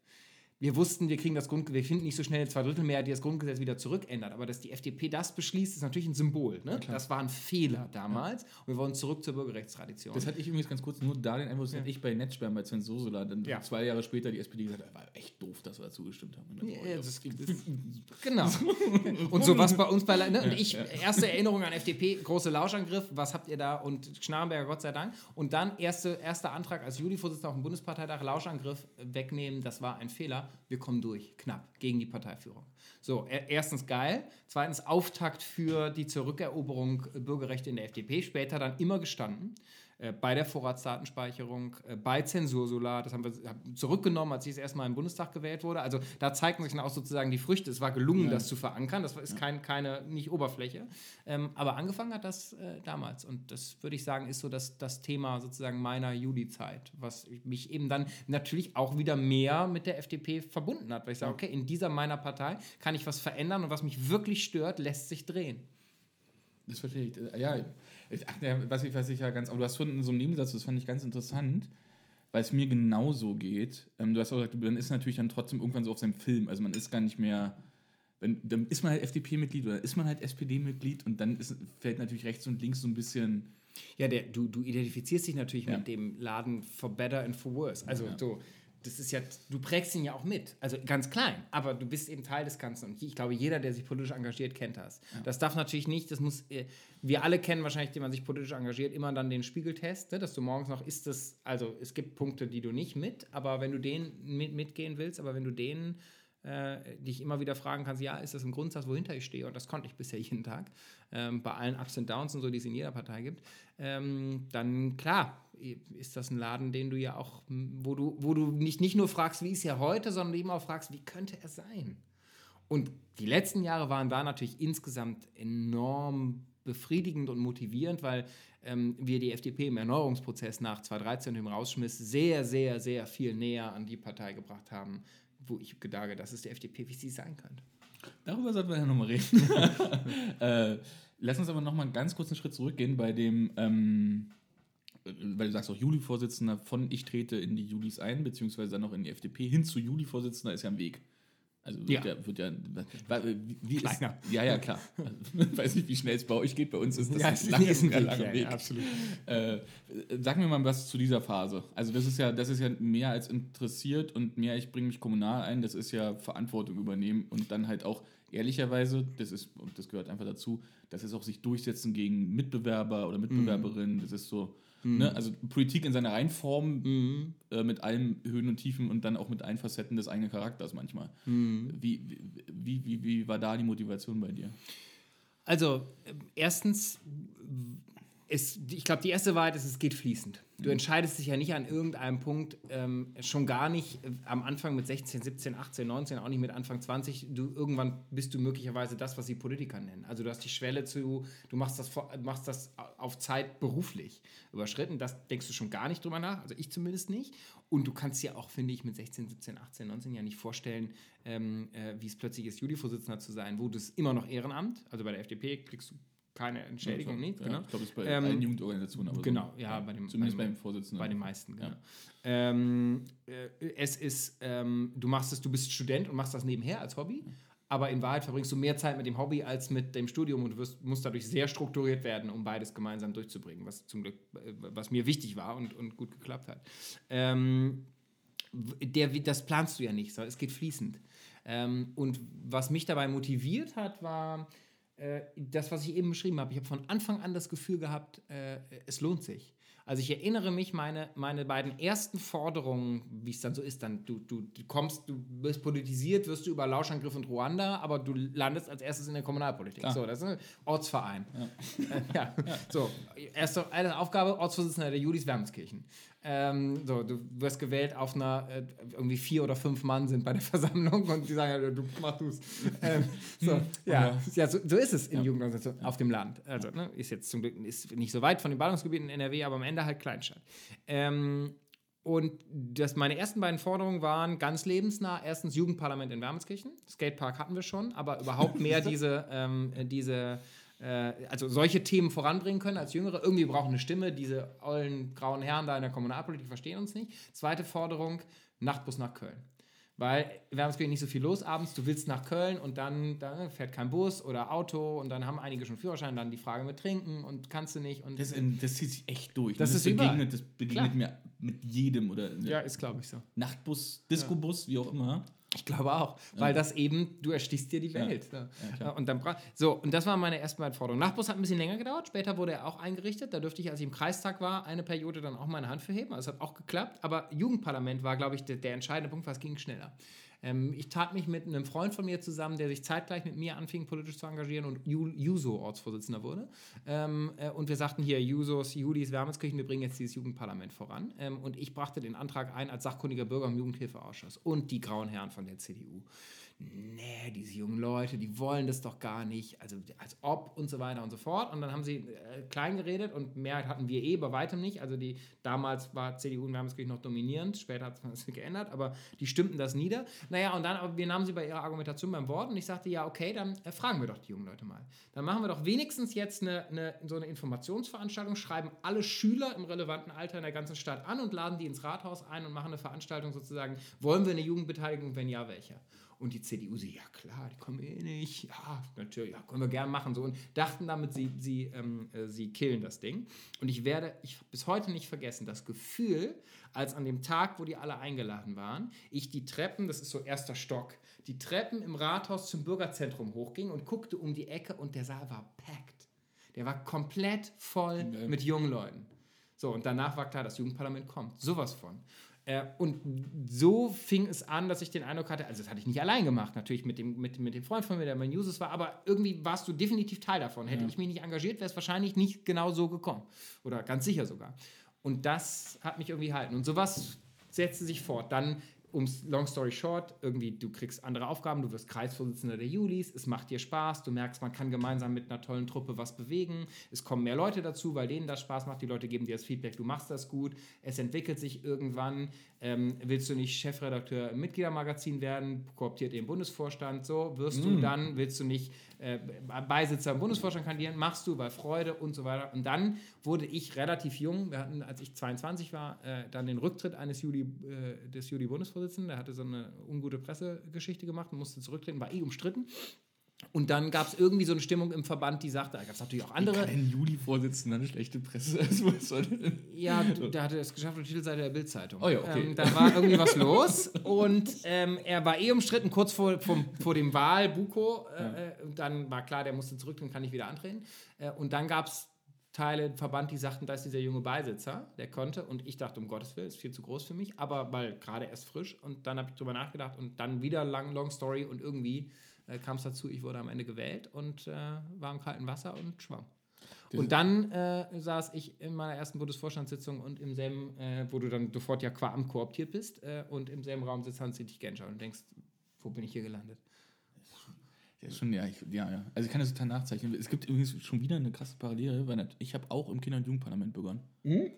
Wir wussten, wir kriegen das Grundgesetz, wir finden nicht so schnell eine Zweidrittelmehrheit, die das Grundgesetz wieder zurückändert. Aber dass die FDP das beschließt, ist natürlich ein Symbol. Ne? Das war ein Fehler damals. Und wir wollen zurück zur Bürgerrechtstradition. Das hatte ich übrigens ganz kurz nur da den das hatte ich bei Netzsperren bei Sven Sosola, dann Ja. zwei Jahre später die SPD gesagt, war echt doof, dass wir dazu gestimmt haben. Und dann, Ja, oh, das Genau. <laughs> Und so was bei uns bei. Ne? Und Ja, ich, ja. erste Erinnerung an FDP, große Lauschangriff, was habt ihr da? Und Schnarrenberger, Gott sei Dank. Und dann erste, erster Antrag als Juli-Vorsitzender auf dem Bundesparteitag, Lauschangriff wegnehmen, das war ein Fehler. Wir kommen durch, knapp, gegen die Parteiführung. So, er- erstens geil. Zweitens Auftakt für die Zurückeroberung äh, Bürgerrechte in der FDP. Später dann immer gestanden. Äh, bei der Vorratsdatenspeicherung, äh, bei Zensursolar, das haben wir zurückgenommen, als ich das erste Mal im Bundestag gewählt wurde. Also da zeigten sich dann auch sozusagen die Früchte. Es war gelungen, Ja. das zu verankern. Das ist kein, keine, nicht Oberfläche. Ähm, aber angefangen hat das äh, damals. Und das würde ich sagen, ist so das, das Thema sozusagen meiner Juli-Zeit, was mich eben dann natürlich auch wieder mehr mit der FDP verbunden hat. Weil ich sage, okay, in dieser meiner Partei kann ich was verändern und was mich wirklich stört, lässt sich drehen. Das verstehe ich. Äh, Ja, ich, ach, ja, was, ich, was ich ja ganz. Aber du hast vorhin so einen Nebensatz, das fand ich ganz interessant, weil es mir genauso geht. Ähm, du hast auch gesagt, man ist natürlich dann trotzdem irgendwann so auf seinem Film. Also man ist gar nicht mehr. Wenn, dann ist man halt FDP-Mitglied oder ist man halt SPD-Mitglied und dann ist, fällt natürlich rechts und links so ein bisschen. Ja, der, du, du identifizierst dich natürlich mit dem Laden for better and for worse. Also Ja. so, das ist ja, du prägst ihn ja auch mit. Also ganz klein, aber du bist eben Teil des Ganzen. Und ich glaube, jeder, der sich politisch engagiert, kennt das. Das darf natürlich nicht, das muss, äh, wir alle kennen wahrscheinlich, die man sich politisch engagiert, immer dann den Spiegeltest, ne, dass du morgens noch ist das, also es gibt Punkte, die du nicht mit, aber wenn du den mit, mitgehen willst, aber wenn du den äh, dich immer wieder fragen kannst, ja, ist das ein Grundsatz, wohinter ich stehe? Und das konnte ich bisher <laughs> jeden Tag, ähm, bei allen Ups und Downs und so, die es in jeder Partei gibt, ähm, dann klar, ist das ein Laden, den du ja auch, wo du, wo du nicht, nicht nur fragst, wie ist er heute, sondern eben auch fragst, wie könnte er sein? Und die letzten Jahre waren da natürlich insgesamt enorm befriedigend und motivierend, weil ähm, wir die FDP im Erneuerungsprozess nach 2013 und dem Rausschmiss sehr, sehr, sehr viel näher an die Partei gebracht haben, wo ich gedache, das ist die FDP, wie sie sein könnte. Darüber sollten wir ja nochmal reden. <laughs> äh, lass uns aber nochmal einen ganz kurzen Schritt zurückgehen bei dem, ähm, weil du sagst auch Juli-Vorsitzender von Ich trete in die Julis ein, beziehungsweise dann noch in die FDP, hin zu Juli-Vorsitzender ist ja ein Weg. Also wird Ja. ja, wird ja, wie, ist, Kleiner. ja, ja, klar. <laughs> Ich weiß nicht, wie schnell es bei euch geht. Bei uns ist das Ja, ein ist langer, ein Riesenweg, langer Weg. ja, absolut. Äh, sag mir mal was zu dieser Phase. Also das ist ja, das ist ja mehr als interessiert und mehr, ich bringe mich kommunal ein, das ist ja Verantwortung übernehmen und dann halt auch ehrlicherweise, das ist, und das gehört einfach dazu, das ist auch sich durchsetzen gegen Mitbewerber oder Mitbewerberinnen, das ist so, Mhm. Ne? Also Politik in seiner Reinform äh, mit allen Höhen und Tiefen und dann auch mit allen Facetten des eigenen Charakters manchmal. Mhm. Wie, wie, wie, wie war da die Motivation bei dir? Also, äh, erstens, ist, ich glaube, die erste Wahrheit ist, es geht fließend. Du entscheidest dich ja nicht an irgendeinem Punkt, ähm, schon gar nicht äh, am Anfang mit 16, 17, 18, 19, auch nicht mit Anfang 20. Du, irgendwann bist du möglicherweise das, was die Politiker nennen. Also du hast die Schwelle zu, du machst das, machst das auf Zeit beruflich überschritten. Das denkst du schon gar nicht drüber nach, also ich zumindest nicht. Und du kannst dir auch, finde ich, mit 16, 17, 18, 19 ja nicht vorstellen, ähm, äh, wie es plötzlich ist, Juli-Vorsitzender zu sein, wo du es immer noch Ehrenamt, also bei der FDP kriegst du keine Entschädigung, Ja, nicht, ja, genau. Ich glaube, es ist bei Ähm, allen Jugendorganisationen aber so. Genau, ja, bei dem, Zumindest bei dem, beim Vorsitzenden. Bei den meisten, genau. Ja. Ähm, äh, es ist, ähm, du machst es, du bist Student und machst das nebenher als Hobby, aber in Wahrheit verbringst du mehr Zeit mit dem Hobby als mit dem Studium und du wirst, musst dadurch sehr strukturiert werden, um beides gemeinsam durchzubringen, was zum Glück, äh, was mir wichtig war und, und gut geklappt hat. Ähm, der, das planst du ja nicht, sondern es geht fließend. Ähm, und was mich dabei motiviert hat, war das, was ich eben beschrieben habe. Ich habe von Anfang an das Gefühl gehabt, äh, es lohnt sich. Also ich erinnere mich, meine, meine beiden ersten Forderungen, wie es dann so ist, dann du, du, du kommst, du wirst politisiert, wirst du über Lauschangriff in Ruanda, aber du landest als erstes in der Kommunalpolitik. Ah. So, das ist ein Ortsverein. Ja. <laughs> ja. So, erste eine Aufgabe, Ortsvorsitzender der Julis Wermskirchen. Ähm, so, du wirst gewählt auf einer, äh, irgendwie vier oder fünf Mann sind bei der <laughs> Versammlung und die sagen, ja, du mach du's. Ähm, so, ja, ja so, so ist es in Jugendorganisationen auf dem Land. Also, ne, ist jetzt zum Glück ist nicht so weit von den Ballungsgebieten in NRW, aber am Ende halt Kleinstadt. Ähm, und das, meine ersten beiden Forderungen waren ganz lebensnah. Erstens Jugendparlament in Wermelskirchen. Skatepark hatten wir schon, aber überhaupt mehr <laughs> diese, ähm, äh, diese also solche Themen voranbringen können als Jüngere. Irgendwie brauchen eine Stimme. Diese ollen grauen Herren da in der Kommunalpolitik verstehen uns nicht. Zweite Forderung, Nachtbus nach Köln. Weil Wermskirchen nicht so viel los abends, du willst nach Köln und dann, dann fährt kein Bus oder Auto und dann haben einige schon Führerschein, dann die Frage mit Trinken und kannst du nicht. Und Das, das zieht sich echt durch. Das ne? ist begegnet, das begegnet mir mit jedem oder ja, ist glaube ich so. Nachtbus, Discobus, wie auch immer. Ich glaube auch, weil das eben, du erstichst dir die Welt. Ja. klar. und dann so, und das waren meine ersten beiden Forderungen. Nachtbus hat ein bisschen länger gedauert, später wurde er auch eingerichtet. Da dürfte ich, als ich im Kreistag war, eine Periode dann auch meine Hand für heben. Also es hat auch geklappt. Aber Jugendparlament war, glaube ich, der, der entscheidende Punkt, weil es ging schneller. Ähm, ich tat mich mit einem Freund von mir zusammen, der sich zeitgleich mit mir anfing, politisch zu engagieren und Ju- Juso-Ortsvorsitzender wurde. Ähm, äh, und wir sagten hier, Jusos, Julis, Wermelskirchen, wir bringen jetzt dieses Jugendparlament voran. Ähm, und ich brachte den Antrag ein als sachkundiger Bürger im Jugendhilfeausschuss. Und die grauen Herren von der CDU. Nee, diese jungen Leute, die wollen das doch gar nicht. Also als ob und so weiter und so fort. Und dann haben sie äh, klein geredet und Mehrheit hatten wir eh bei weitem nicht. Also die damals war CDU in Wermelskirchen noch dominierend, später hat es <laughs> geändert, aber die stimmten das nieder. Naja, und dann, aber wir nahmen sie bei ihrer Argumentation beim Wort und ich sagte, ja, okay, dann äh, fragen wir doch die jungen Leute mal. Dann machen wir doch wenigstens jetzt eine, eine, so eine Informationsveranstaltung, schreiben alle Schüler im relevanten Alter in der ganzen Stadt an und laden die ins Rathaus ein und machen eine Veranstaltung sozusagen, wollen wir eine Jugendbeteiligung, wenn ja, welche? Und die CDU sie, ja klar, die kommen eh nicht. Ja, natürlich, ja, können wir gerne machen. So. Und dachten damit, sie, sie, ähm, äh, sie killen das Ding. Und ich werde, ich bis heute nicht vergessen, das Gefühl, als an dem Tag, wo die alle eingeladen waren, ich die Treppen, das ist so erster Stock, die Treppen im Rathaus zum Bürgerzentrum hochging und guckte um die Ecke und der Saal war packed. Der war komplett voll mit jungen Leuten. So, und danach war klar, das Jugendparlament kommt. Sowas von. Äh, und so fing es an, dass ich den Eindruck hatte, also das hatte ich nicht allein gemacht, natürlich mit dem, mit, mit dem Freund von mir, der mein Uses war, aber irgendwie warst du definitiv Teil davon. Hätte Ja. ich mich nicht engagiert, wäre es wahrscheinlich nicht genau so gekommen. Oder ganz sicher sogar. Und das hat mich irgendwie halten. Und sowas setzte sich fort. Dann, um long story short, irgendwie, du kriegst andere Aufgaben, du wirst Kreisvorsitzender der Julis, es macht dir Spaß, du merkst, man kann gemeinsam mit einer tollen Truppe was bewegen, es kommen mehr Leute dazu, weil denen das Spaß macht, die Leute geben dir das Feedback, du machst das gut, es entwickelt sich irgendwann, ähm, willst du nicht Chefredakteur im Mitgliedermagazin werden, kooptiert den Bundesvorstand, so wirst du Mm. dann, willst du nicht äh, Beisitzer im Bundesvorstand kandidieren, machst du bei Freude und so weiter. Und dann wurde ich relativ jung, wir hatten, als ich 22 war, äh, dann den Rücktritt eines Juli, äh, des Juli-Bundesvorsitzenden, der hatte so eine ungute Pressegeschichte gemacht und musste zurücktreten, war eh umstritten. Und dann gab es irgendwie so eine Stimmung im Verband, die sagte, da gab es natürlich auch andere. Ein Juli-Vorsitzender eine schlechte Presse. Also, <laughs> was soll denn? Ja, der hatte es geschafft auf der Titelseite der Bildzeitung. Oh ja, okay. Ähm, da war irgendwie was los und ähm, er war eh umstritten kurz vor, vor, vor dem Wahl Buko. Äh, äh, und dann war klar, der musste zurück, dann kann ich wieder antreten. Äh, und dann gab es Teile Verband, die sagten, da ist dieser junge Beisitzer, der konnte. Und ich dachte, um Gottes Willen, ist viel zu groß für mich. Aber weil gerade erst frisch. Und dann habe ich drüber nachgedacht und dann wieder lang, long story. Und irgendwie äh, kam es dazu, ich wurde am Ende gewählt und äh, war im kalten Wasser und schwamm. Und dann äh, saß ich in meiner ersten Bundesvorstandssitzung und im selben, äh, wo du dann sofort ja qua Amt kooptiert bist, äh, und im selben Raum sitzt Hans-Dietrich Genscher und denkst, wo bin ich hier gelandet? Ja, schon, ja, ich, ja, ja. Also ich kann das total nachzeichnen. Es gibt übrigens schon wieder eine krasse Parallele, weil ich habe auch im Kinder- und Jugendparlament begonnen. Mhm.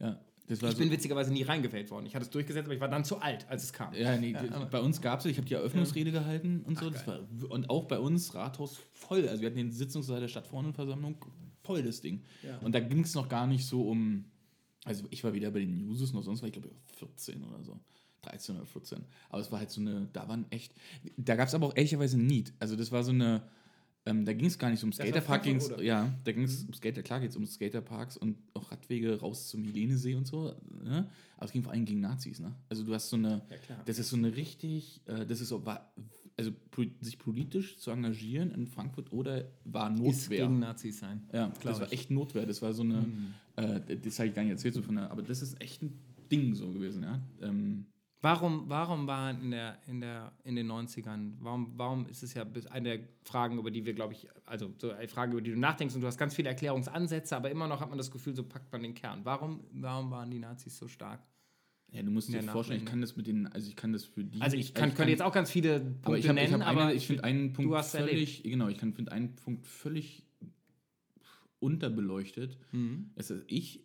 Ja. Ich so, bin witzigerweise nie reingewählt worden. Ich hatte es durchgesetzt, aber ich war dann zu alt, als es kam. Ja, nee, Ja, bei uns gab es, ich habe die Eröffnungsrede gehalten und so. Das war, und auch bei uns Rathaus voll. Also wir hatten den Sitzungssaal der Stadtverordnetenversammlung voll das Ding. Ja. Und da ging es noch gar nicht so um. Also ich war weder bei den Newses noch sonst, war ich glaube 14 oder so. 13 oder 14. Aber es war halt so eine, da waren echt, da gab es aber auch ehrlicherweise ein Need. Also das war so eine, ähm, da ging es gar nicht um Skaterpark, ging's, ja, da ging es um Skater, klar geht es um Skaterparks und auch Radwege raus zum Helenesee und so, ne? aber es ging vor allem gegen Nazis, ne? Also du hast so eine, Ja, das ist so eine richtig, äh, das ist so, war, also sich politisch zu engagieren in Frankfurt oder war Notwehr. Ist gegen Nazis sein. Ja, das war echt Notwehr. Das war so eine, Mhm. äh, das habe ich gar nicht erzählt, so von der, aber das ist echt ein Ding so gewesen, ja. Ähm, Warum, warum waren in, der, in, der, in den 90ern, warum, warum ist es ja eine der Fragen, über die wir, glaube ich, also so eine Frage, über die du nachdenkst und du hast ganz viele Erklärungsansätze, aber immer noch hat man das Gefühl, so packt man den Kern. Warum, warum waren die Nazis so stark? ja, du musst dir vorstellen, ich kann das mit den, also ich kann das für die. Also ich kann, könnte jetzt auch ganz viele Punkte aber ich hab, nennen, ich aber eine, ich finde einen Punkt völlig, erlebt. genau, ich finde einen Punkt völlig unterbeleuchtet. Mhm. Es ist ich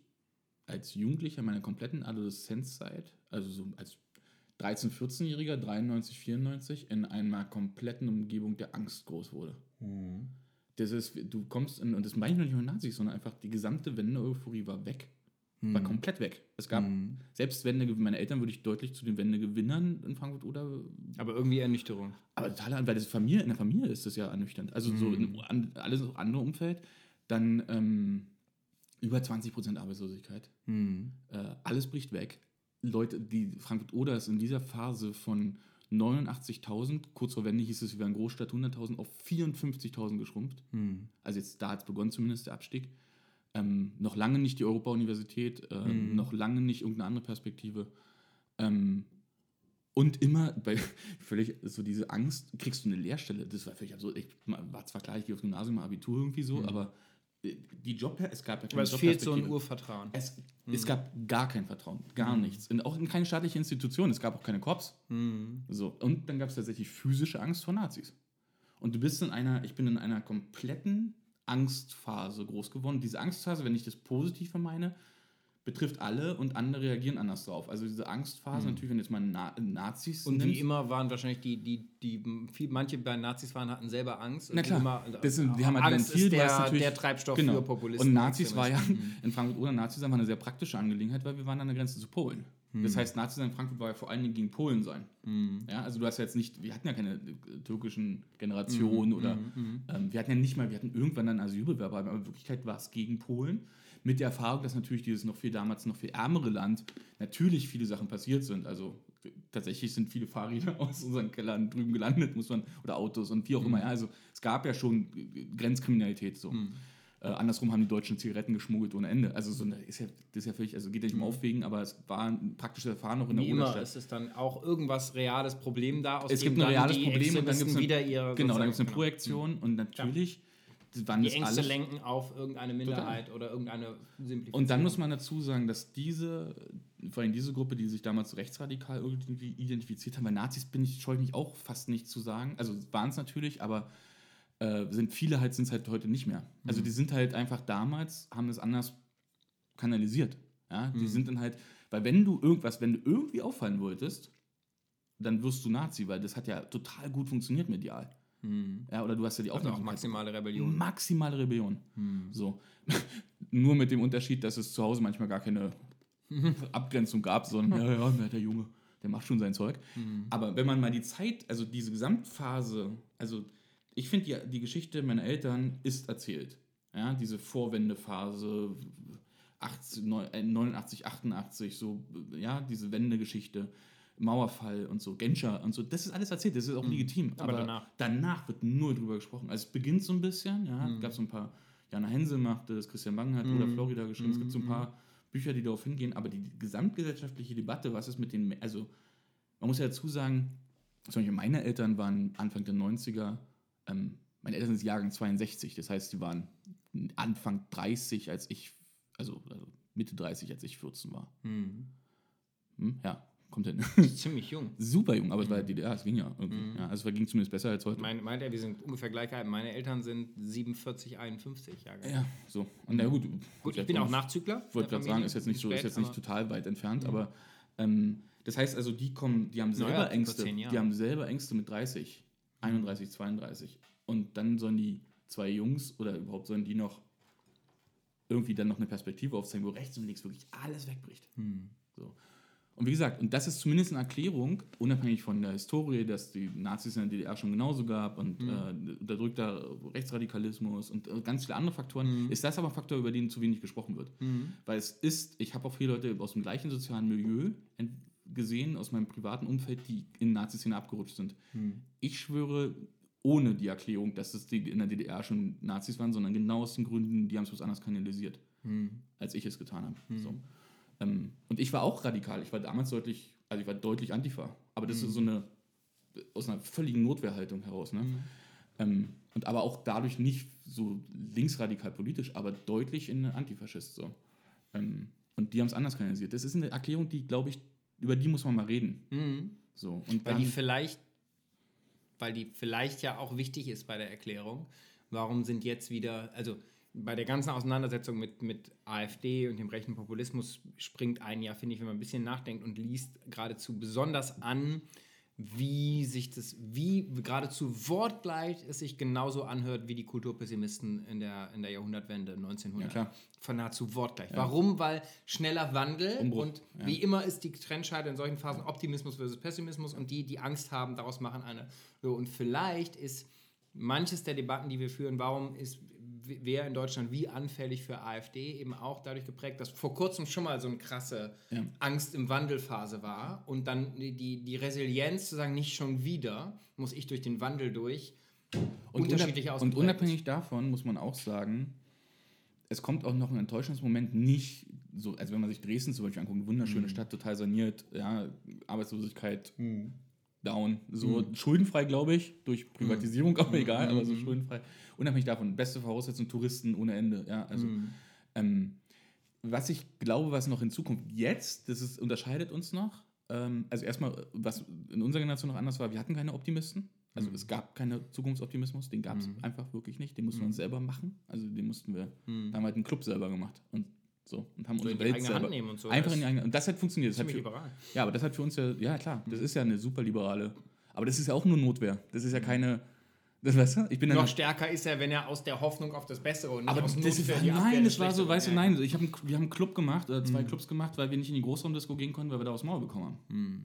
als Jugendlicher meiner kompletten Adoleszenzzeit, also so als 13-, 14-Jähriger, 93, 94, in einer kompletten Umgebung der Angst groß wurde. Das ist, du kommst in, und das meine ich noch nicht mal Nazis, sondern einfach die gesamte Wende-Euphorie war weg. War Mhm. komplett weg. Es gab selbst Wende, meine Eltern würde ich deutlich zu den Wendegewinnern in Frankfurt oder. Aber irgendwie Ernüchterung. Aber total, weil das Familie, in der Familie ist das ja ernüchternd. Also so Mhm. in an, alles andere Umfeld. Dann ähm, über 20% Arbeitslosigkeit. Mhm. Äh, alles bricht weg. Leute, die Frankfurt Oder ist in dieser Phase von 89.000, kurz vor Wende hieß es, wir wären Großstadt 100.000, auf 54.000 geschrumpft. Mhm. Also jetzt, da hat es begonnen zumindest der Abstieg. Ähm, noch lange nicht die Europa-Universität, ähm, Mhm. noch lange nicht irgendeine andere Perspektive. Ähm, und immer bei <laughs> völlig so diese Angst, kriegst du eine Lehrstelle. Das war völlig absurd. Ich war zwar klar, ich gehe aufs Gymnasium, mal Abitur irgendwie so, aber äh, die Job, es gab ja Mhm. Aber es fehlt so ein. Urvertrauen. Es, Mhm. es gab gar kein Vertrauen, gar Mhm. nichts. Und auch in keine staatliche Institution, es gab auch keine Cops. Mhm. So. Und dann gab es tatsächlich physische Angst vor Nazis. Und du bist in einer, ich bin in einer kompletten Angstphase groß geworden. Diese Angstphase, wenn ich das positiv meine, betrifft alle und andere reagieren anders drauf. Also diese Angstphase, Mhm. natürlich, wenn jetzt mal Na Nazis Und wie nimmst- immer waren wahrscheinlich die, die, die viel, manche bei Nazis waren, hatten selber Angst. Na klar, immer, das sind, die haben halt Angst Ventil, ist der, der Treibstoff genau. für Populisten. Und Nazis war ja Extremisten. <laughs> in Frankfurt oder Nazis war eine sehr praktische Angelegenheit, weil wir waren an der Grenze zu Polen. Das Mhm. heißt, Nazis in Frankfurt war ja vor allen Dingen gegen Polen sein. Mhm. Ja, also du hast ja jetzt nicht, wir hatten ja keine äh, türkischen Generationen Mhm, oder mhm, mhm. ähm, wir hatten ja nicht mal, wir hatten irgendwann dann Asylbewerber, aber in Wirklichkeit war es gegen Polen. Mit der Erfahrung, dass natürlich dieses noch viel damals noch viel ärmere Land natürlich viele Sachen passiert sind. Also tatsächlich sind viele Fahrräder <laughs> aus unseren Kellern drüben gelandet, muss man, oder Autos und wie auch Mhm. immer. Ja, also es gab ja schon Grenzkriminalität so. Äh, andersrum haben die Deutschen Zigaretten geschmuggelt ohne Ende. Also so eine, ist ja, das ist ja völlig, also geht ja nicht um Aufwägen, aber es war ein praktisches Erfahren noch in Wie der immer Oderstadt. ist es dann auch irgendwas reales Problem da, aus es gibt ein reales Problem und dann gibt es wieder ihre genau, dann gibt's eine genau. Projektion und natürlich waren Die das Ängste alles, lenken auf irgendeine Minderheit oder irgendeine Simplifizierung. Und dann muss man dazu sagen, dass diese, vor allem diese Gruppe, die sich damals rechtsradikal irgendwie identifiziert haben, bei Nazis bin ich, scheue ich mich auch fast nicht zu sagen. Also waren es natürlich, aber äh, sind viele halt, sind es halt heute nicht mehr. Also Mhm. die sind halt einfach damals, haben es anders kanalisiert. Ja? Die Mhm. sind dann halt, weil wenn du irgendwas, wenn du irgendwie auffallen wolltest, dann wirst du Nazi, weil das hat ja total gut funktioniert medial. Mhm. Ja, oder du hast ja die Also auch Aufmerksamkeit. maximale Rebellion. Maximale Rebellion. Hm. So. <laughs> Nur mit dem Unterschied, dass es zu Hause manchmal gar keine <laughs> Abgrenzung gab, sondern ja, ja, der Junge, der macht schon sein Zeug. Mhm. Aber wenn man mal die Zeit, also diese Gesamtphase, also ich finde, die, die Geschichte meiner Eltern ist erzählt. Ja, diese Vorwendephase, 80, neun- äh, 89, 88, so, ja, diese Wendegeschichte, Mauerfall und so, Genscher und so, das ist alles erzählt, das ist auch Mhm. legitim. Aber Aber, danach? danach wird nur drüber gesprochen. Also es beginnt so ein bisschen, ja, Mhm. gab so ein paar Jana Hense macht das, Christian Bang hat Mhm. oder Florida geschrieben. Es gibt so ein Mhm. paar Bücher, die darauf hingehen, aber die gesamtgesellschaftliche Debatte, was ist mit den, also man muss ja dazu sagen, zum Beispiel meine Eltern waren Anfang der 90er, ähm, meine Eltern sind Jahrgang 62, das heißt, die waren Anfang 30, als ich, also, also Mitte 30, als ich 14 war. Mhm. Hm? Ja, kommt hin. Ziemlich jung. <laughs> Super jung, aber es war ja DDR, es ging ja irgendwie. Mhm. Ja, also es ging zumindest besser als heute. Mein, meint er, wir sind ungefähr gleich alt. Meine Eltern sind 47, 51 Jahre. Ja, so. Und na gut. Gut, ich bin auch Nachzügler. Ich wollte gerade sagen, ist jetzt nicht so, ist jetzt nicht total weit entfernt, Mhm. aber ähm, das heißt also, die kommen, die haben selber Naja, Ängste. Die haben selber Ängste mit 30, 31, 32. Und dann sollen die zwei Jungs oder überhaupt sollen die noch irgendwie dann noch eine Perspektive aufzeigen, wo rechts und links wirklich alles wegbricht. Hm. So. Und wie gesagt, und das ist zumindest eine Erklärung, unabhängig von der Historie, dass die Nazis in der DDR schon genauso gab und Mhm. äh, unterdrückter Rechtsradikalismus und äh, ganz viele andere Faktoren, ist das aber ein Faktor, über den zu wenig gesprochen wird. Mhm. Weil es ist, ich habe auch viele Leute aus dem gleichen sozialen Milieu gesehen, aus meinem privaten Umfeld, die in Nazi-Szene abgerutscht sind. Mhm. Ich schwöre, ohne die Erklärung, dass es die in der DDR schon Nazis waren, sondern genau aus den Gründen, die haben es was anderes kanalisiert, Mhm. als ich es getan habe. Mhm. So. Ähm, und ich war auch radikal. Ich war damals deutlich, also ich war deutlich Antifa. Aber das Mhm. ist so eine, aus einer völligen Notwehrhaltung heraus. Ne? Ähm, und aber auch dadurch nicht so linksradikal politisch, aber deutlich in Antifaschist. So. Ähm, und die haben es anders kanalisiert. Das ist eine Erklärung, die, glaube ich, über die muss man mal reden. Mhm. So. Und Weil die vielleicht, weil die vielleicht ja auch wichtig ist bei der Erklärung. Warum sind jetzt wieder, also bei der ganzen Auseinandersetzung mit, mit AfD und dem rechten Populismus springt ein ja, finde ich, wenn man ein bisschen nachdenkt und liest, geradezu besonders an, wie sich das, wie geradezu wortgleich es sich genauso anhört wie die Kulturpessimisten in der, in der Jahrhundertwende 1900. Ja. Von nahezu wortgleich. Ja. Warum? Weil schneller Wandel Umbruch, und ja. wie immer ist die Trendscheide in solchen Phasen Optimismus versus Pessimismus und die, die Angst haben, daraus machen eine. So, und vielleicht ist manches der Debatten, die wir führen, warum ist wer in Deutschland wie anfällig für AfD eben auch dadurch geprägt, dass vor kurzem schon mal so eine krasse Ja. Angst im Wandelphase war und dann die, die, Resilienz zu sagen, nicht schon wieder, muss ich durch den Wandel durch, Und, unterschiedlich unab- und unabhängig davon muss man auch sagen, es kommt auch noch ein Enttäuschungsmoment nicht so, also wenn man sich Dresden zum Beispiel anguckt, wunderschöne Mhm. Stadt, total saniert, ja, Arbeitslosigkeit down, so Mhm. schuldenfrei, glaube ich, durch Privatisierung, aber Mhm. <laughs> egal, aber so Mhm. schuldenfrei. Unabhängig davon, beste Voraussetzungen, Touristen ohne Ende, ja, also Mhm. ähm, was ich glaube, was noch in Zukunft jetzt, das ist, unterscheidet uns noch. Ähm, also erstmal, was in unserer Generation noch anders war, wir hatten keine Optimisten. Also Mhm. es gab keinen Zukunftsoptimismus, den gab es Mhm. einfach wirklich nicht. Den mussten wir Mhm. uns selber machen. Also den mussten wir, Mhm. da haben wir halt einen Club selber gemacht und so und haben unsere Welt selber Hand nehmen und so. einfach Das in die eigene und das hat funktioniert. Das hat für, liberal. ja, aber das hat für uns ja, ja klar, das ist ja eine super liberale. Aber das ist ja auch nur Notwehr. Das ist ja keine, das weißt du, ich bin Noch stärker ist er, wenn er aus der Hoffnung auf das Bessere und nicht aber aus das Not ist, für die nein, das war so, weißt du, nein, ich hab, wir haben einen Club gemacht, oder zwei Mhm. Clubs gemacht, weil wir nicht in die Großraumdisco gehen konnten, weil wir da aufs Maul bekommen haben. Mhm.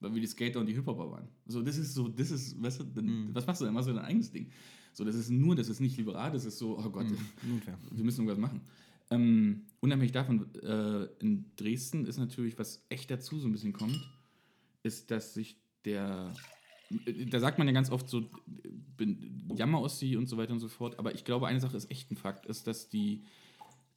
Weil wir die Skater und die Hip-Hopper waren. So, das ist so, das ist, weißt du, dann, Mhm. was machst du denn? Machst du dein eigenes Ding? So, das ist nur, das ist nicht liberal, das ist so, oh Gott, Notwehr. wir müssen irgendwas machen. Ähm, unabhängig davon, äh, in Dresden ist natürlich, was echt dazu so ein bisschen kommt, ist, dass sich der, da sagt man ja ganz oft so, bin, Jammer-Ossi und so weiter und so fort, aber ich glaube, eine Sache ist echt ein Fakt, ist, dass die,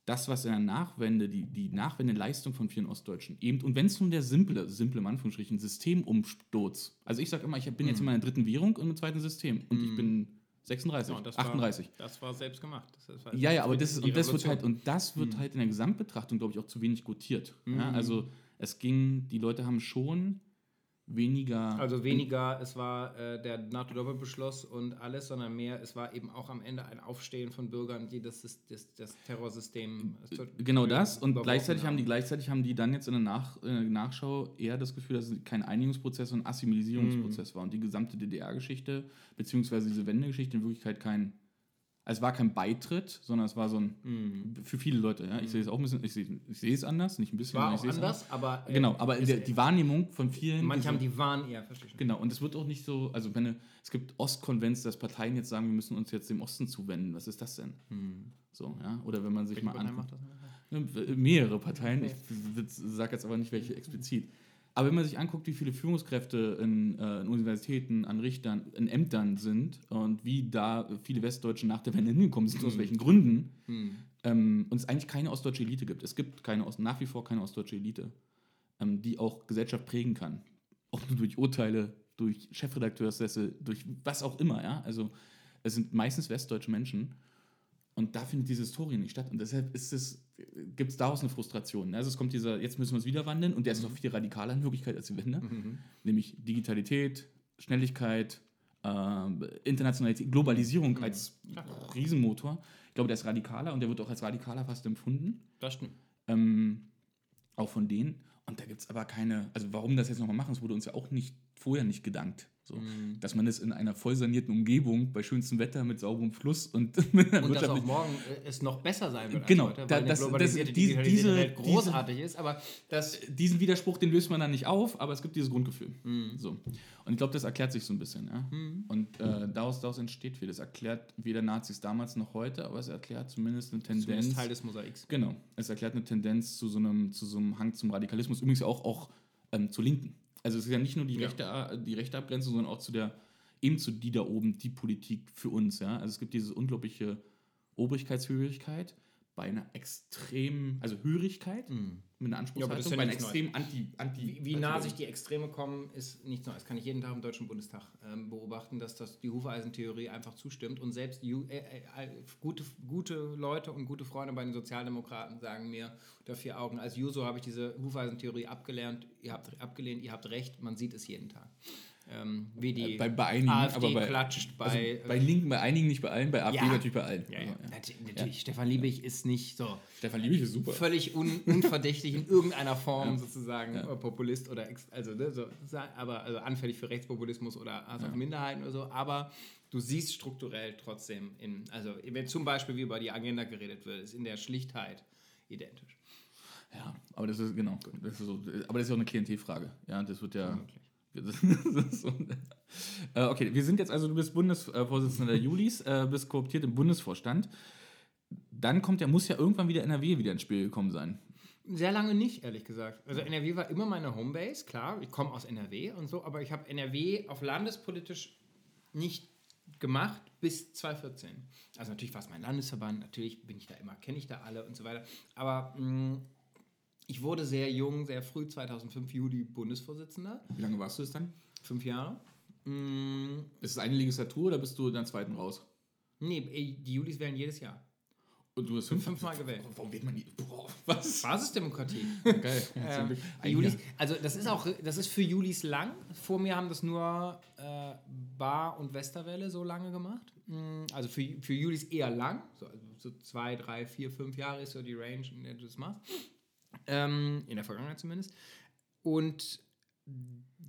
das, was in der Nachwende, die, die Nachwendeleistung von vielen Ostdeutschen, eben, und wenn es nun der simple, simple in Anführungsstrichen, Systemumsturz, also ich sage immer, ich bin jetzt in meiner dritten Währung und im zweiten System und ich bin 36, Ja, und das war- 38. Das war selbst gemacht. Das war- Ja, ja, aber das ist, und das wird halt, und das wird Mhm. halt in der Gesamtbetrachtung, glaube ich, auch zu wenig gutiert. Ja, Mhm. also es ging, die Leute haben schon weniger. Also weniger, es war äh, der NATO-Doppelbeschluss und alles, sondern mehr, es war eben auch am Ende ein Aufstehen von Bürgern, die das, das, das, Terrorsystem. das Genau das und gleichzeitig haben die gleichzeitig haben die dann jetzt in der Nach, äh, Nachschau eher das Gefühl, dass es kein Einigungsprozess, sondern ein Assimilisierungsprozess war und die gesamte DDR-Geschichte beziehungsweise diese Wendegeschichte in Wirklichkeit kein es war kein Beitritt, sondern es war so ein Mhm. für viele Leute. Ja, ich sehe es auch ein bisschen, ich sehe, ich sehe es anders, nicht ein bisschen. War auch sehe es anders, aber, äh, genau, aber der, die Wahrnehmung von vielen. Manche haben die Wahn eher, verstehe. Genau, und es wird auch nicht so, also wenn es gibt Ostkonvents, dass Parteien jetzt sagen, wir müssen uns jetzt dem Osten zuwenden. Was ist das denn? Hm. So, ja. Oder wenn man sich Welche mal Partei anguckt. Ja, Mehrere Parteien, ich sage jetzt aber nicht welche explizit. Aber wenn man sich anguckt, wie viele Führungskräfte in, äh, in Universitäten, an Richtern, in Ämtern sind und wie da viele Westdeutsche nach der Wende hingekommen sind, aus welchen Gründen, ähm, und es eigentlich keine ostdeutsche Elite gibt. Es gibt keine, Ost- nach wie vor keine ostdeutsche Elite, ähm, die auch Gesellschaft prägen kann. Auch nur durch Urteile, durch Chefredakteursessel, durch was auch immer, ja. Also es sind meistens westdeutsche Menschen. Und da findet diese Historie nicht statt. Und deshalb ist es, gibt es daraus eine Frustration. ne? Also es kommt dieser, jetzt müssen wir es wieder wandeln und der ist noch viel radikaler in Wirklichkeit als die Wende. Nämlich Digitalität, Schnelligkeit, ähm, Internationalität, Globalisierung als Riesenmotor. Ich glaube, der ist radikaler und der wird auch als radikaler fast empfunden. Das stimmt. Ähm, auch von denen. Und da gibt es aber keine, also warum das jetzt nochmal machen, es wurde uns ja auch nicht vorher nicht gedankt. So, Mhm. Dass man es in einer voll sanierten Umgebung bei schönstem Wetter mit sauberem Fluss und <laughs> mit Und dass auch morgen äh, es noch besser sein wird Genau, heute, da- weil eine das- das- globalisierte, die- digitalisierte diese- Welt großartig ist, aber das... diesen Widerspruch, den löst man dann nicht auf, aber es gibt dieses Grundgefühl. Mhm. So. Und ich glaube, das erklärt sich so ein bisschen. Ja? Und äh, daraus, daraus entsteht viel. Das erklärt weder Nazis damals noch heute, aber es erklärt zumindest eine Tendenz. Zumindest Teil des Mosaiks. Genau. Es erklärt eine Tendenz zu so einem, zu so einem Hang zum Radikalismus, übrigens auch, auch ähm, zur Linken. Also es ist ja nicht nur die, Ja. rechte, die rechte Abgrenzung, sondern auch zu der, eben zu die da oben, die Politik für uns. Ja? Also es gibt diese unglaubliche Obrigkeitshörigkeit bei einer extremen, also Hörigkeit mit einer Mhm. Ja, aber das Anspruchshaltung, ist ja bei einer extremen Anti, Anti. Wie, wie nah sich die Extreme kommen, ist nichts Neues. Kann ich jeden Tag im Deutschen Bundestag ähm, beobachten, dass das die Hufeisentheorie einfach zustimmt. Und selbst Ju äh, äh, gute, gute Leute und gute Freunde bei den Sozialdemokraten sagen mir unter vier Augen, als Juso habe ich diese Hufeisentheorie abgelernt, ihr habt abgelehnt, ihr habt recht, man sieht es jeden Tag. Ähm, wie die Äh, bei, bei einigen, AfD aber bei, klatscht bei, also bei Linken, bei einigen, nicht bei allen, bei AfD Ja. natürlich bei allen. Ja, ja. Also, Nat natürlich, Stefan Liebig ist nicht so. Stefan Liebig ist super. Völlig un unverdächtig in irgendeiner Form sozusagen äh, Populist oder also, ne, so, aber also anfällig für Rechtspopulismus oder Hass auf Minderheiten oder so. Aber du siehst strukturell trotzdem in, also wenn zum Beispiel wie über die Agenda geredet wird, ist in der Schlichtheit identisch. Ja, aber das ist, genau, das ist so, aber das ist ja auch eine Klientelfrage. Ja, das wird ja. Äh, <laughs> okay, wir sind jetzt also, du bist Bundesvorsitzender der Julis, äh, bist kooptiert im Bundesvorstand. Dann kommt ja, muss ja irgendwann wieder NRW wieder ins Spiel gekommen sein. Sehr lange nicht, ehrlich gesagt. Also NRW war immer meine Homebase, klar, ich komme aus NRW und so, aber ich habe NRW auf landespolitisch nicht gemacht bis 2014. Also natürlich war es mein Landesverband, natürlich bin ich da immer, kenne ich da alle und so weiter. Aber mh, ich wurde sehr jung, sehr früh, 2005 Juli Bundesvorsitzender. Wie lange warst du es dann? Fünf Jahre. Mh, Ist es eine Legislatur oder bist du in der zweiten raus? nee, die Julis wählen jedes Jahr. Und du hast fünf, Fünfmal gewählt. Warum wird man die? Boah, was? Basisdemokratie. <laughs> Geil. Ein Julis, Jahr. also das ist auch, das ist für Julis lang. Vor mir haben das nur äh, Bar und Westerwelle so lange gemacht. Mm, Also für, für Julis eher lang. So, also so zwei, drei, vier, fünf Jahre ist so die Range, in der du das machst. Ähm, in der Vergangenheit zumindest. Und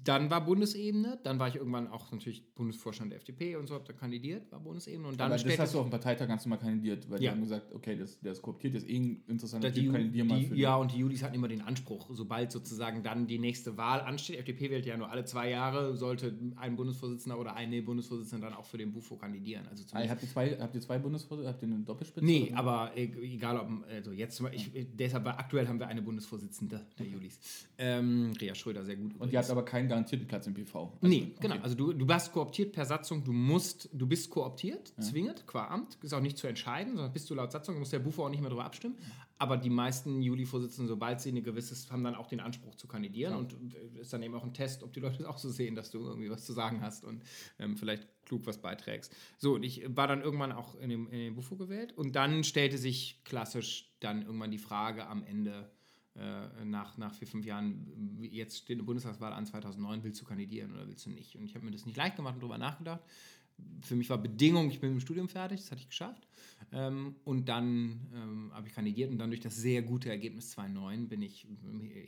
dann war Bundesebene, dann war ich irgendwann auch natürlich Bundesvorstand der FDP und so, habe da kandidiert, war Bundesebene und dann Aber das hast du auf dem Parteitag ganz normal kandidiert, weil Ja. die haben gesagt, okay, das, der ist kooptiert, der ist eh ein interessanter Typ, die, kandidier mal die, für ja, und die Julis hatten immer den Anspruch, sobald sozusagen dann die nächste Wahl ansteht, FDP wählt ja nur alle zwei Jahre, sollte ein Bundesvorsitzender oder eine Bundesvorsitzende dann auch für den Bufo kandidieren. Also Ah, habt ihr zwei, habt ihr zwei Bundesvorsitzende? Habt ihr eine Doppelspitze? Nee, aber e- egal ob, also jetzt, zum Beispiel- ich, deshalb, aktuell haben wir eine Bundesvorsitzende der Julis. Ähm, Rea Schröder, sehr gut. Und ihr habt aber keinen garantierten Platz im PV. Also, Nee, okay. genau. Also du, du warst kooptiert per Satzung, du musst, du bist kooptiert, zwingend, qua Amt. Ist auch nicht zu entscheiden, sondern bist du laut Satzung, muss der Bufo auch nicht mehr darüber abstimmen. Aber die meisten Juli-Vorsitzenden, sobald sie eine gewisse, haben dann auch den Anspruch zu kandidieren. Und äh, ist dann eben auch ein Test, ob die Leute es auch so sehen, dass du irgendwie was zu sagen hast und ähm, vielleicht klug was beiträgst. So, und ich war dann irgendwann auch in dem, in dem Bufo gewählt. Und dann stellte sich klassisch dann irgendwann die Frage am Ende, nach, nach vier, fünf Jahren, jetzt steht eine Bundestagswahl an 2009, willst du kandidieren oder willst du nicht? Und ich habe mir das nicht leicht gemacht und darüber nachgedacht. Für mich war Bedingung, ich bin mit dem Studium fertig, das hatte ich geschafft. Ähm, und dann ähm, habe ich kandidiert und dann durch das sehr gute Ergebnis 2.9 bin ich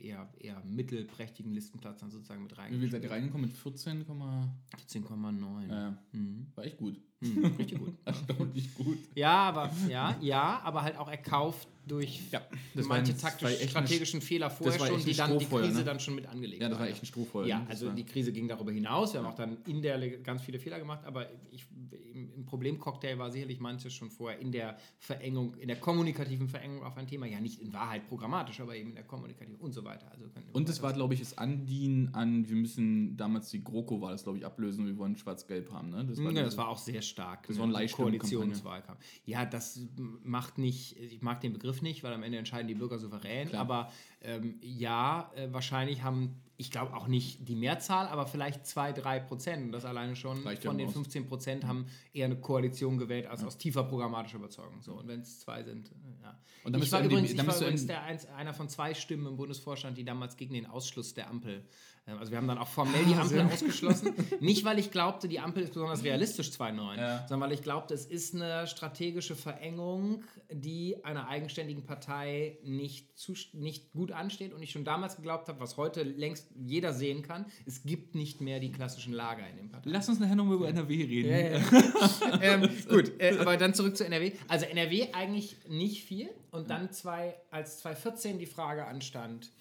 eher, eher mittelprächtigen Listenplatz dann sozusagen mit Wie viel reingekommen. seid ihr reingekommen? Mit 14, 14,9. ja, Mhm. war echt gut. Hm, richtig gut. <laughs> Erstaunlich gut. Ja, aber ja, ja, aber halt auch erkauft durch Ja, manche ein- taktisch strategischen Fehler vorher schon, die dann die Krise ne? dann schon mit angelegt Ja, das war echt ein Strohfeuer, Ja, also die Krise ging darüber hinaus. Wir haben auch dann in der ganz viele Fehler gemacht, aber ich, im, im Problemcocktail war sicherlich manches schon vorher in der Verengung, in der kommunikativen Verengung auf ein Thema. Ja, nicht in Wahrheit programmatisch, aber eben in der kommunikativen und so weiter. Also Und es war, glaube ich, das Andienen an, wir müssen damals die GroKo war das, glaube ich, ablösen, wir wollen schwarz-gelb haben. Ne? Das Ja, diese- das war auch sehr stark. Das ne? war eine Leihstimmenkampagne. Koalitionswahlkampf. Ja, das macht nicht, ich mag den Begriff nicht, weil am Ende entscheiden die Bürger souverän. Klar. Aber ähm, ja, äh, wahrscheinlich haben, ich glaube auch nicht die Mehrzahl, aber vielleicht zwei, drei Prozent. Und das alleine schon Reicht ja von den aus. 15 Prozent haben eher eine Koalition gewählt als aus tiefer programmatischer Überzeugung. So, und wenn es zwei sind, äh, ja. Und dann ich war übrigens, ich war übrigens der eins, einer von zwei Stimmen im Bundesvorstand, die damals gegen den Ausschluss der Ampel. Ähm, Also wir haben dann auch formell die <laughs> Ampel ausgeschlossen. Nicht, weil ich glaubte, die Ampel ist besonders realistisch 2.9, sondern weil ich glaubte, es ist eine strategische Verengung, die einer eigenständigen Partei nicht, zu, nicht gut ansteht. Und ich schon damals geglaubt habe, was heute längst jeder sehen kann, es gibt nicht mehr die klassischen Lager in den Parteien. Lass uns nachher nochmal über NRW reden. Ja, ja. <laughs> ähm, gut, äh, aber dann zurück zu NRW. Also NRW eigentlich nicht viel. Und dann zwei, als 2014 die Frage anstand,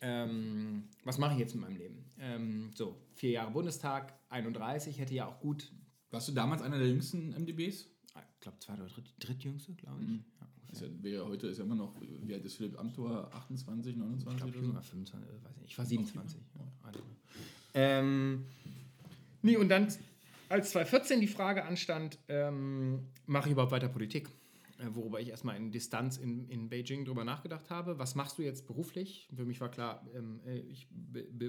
ähm, was mache ich jetzt mit meinem Leben? Ähm, so, vier Jahre Bundestag, 31, hätte ja auch gut, Warst du damals einer der jüngsten MDBs? ich glaube, zweit- oder dritt, drittjüngste, glaube ich. Mhm. Ja, Ist ja, wer heute ist ja immer noch, wie alt ist Philipp Amthor? 28, 29 ich glaube, oder so? jünger, 25, äh, weiß ich nicht. Ich war 27. Ja, ähm, nee, und dann, als 2014 die Frage anstand, ähm, mache ich überhaupt weiter Politik? Äh, worüber ich erstmal in Distanz in, in Beijing drüber nachgedacht habe. Was machst du jetzt beruflich? Für mich war klar, ähm, äh, ich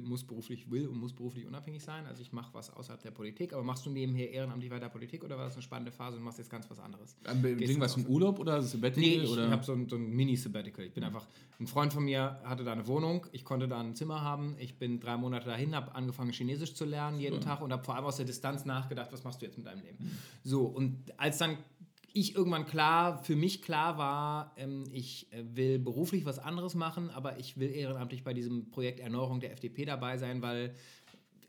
muss beruflich, will und muss beruflich unabhängig sein. Also ich mache was außerhalb der Politik. Aber machst du nebenher ehrenamtlich weiter Politik oder war das eine spannende Phase und machst jetzt ganz was anderes? Am Be- Gehst Ding du im Urlaub oder Sabbatical? Nee, ich habe so ein, so ein Mini-Sabbatical. Ich bin einfach, ein Freund von mir hatte da eine Wohnung, ich konnte da ein Zimmer haben, ich bin drei Monate dahin, habe angefangen Chinesisch zu lernen jeden Tag und habe vor allem aus der Distanz nachgedacht, was machst du jetzt mit deinem Leben? So, und als dann ich irgendwann klar, für mich klar war, ähm, ich äh, will beruflich was anderes machen, aber ich will ehrenamtlich bei diesem Projekt Erneuerung der FDP dabei sein, weil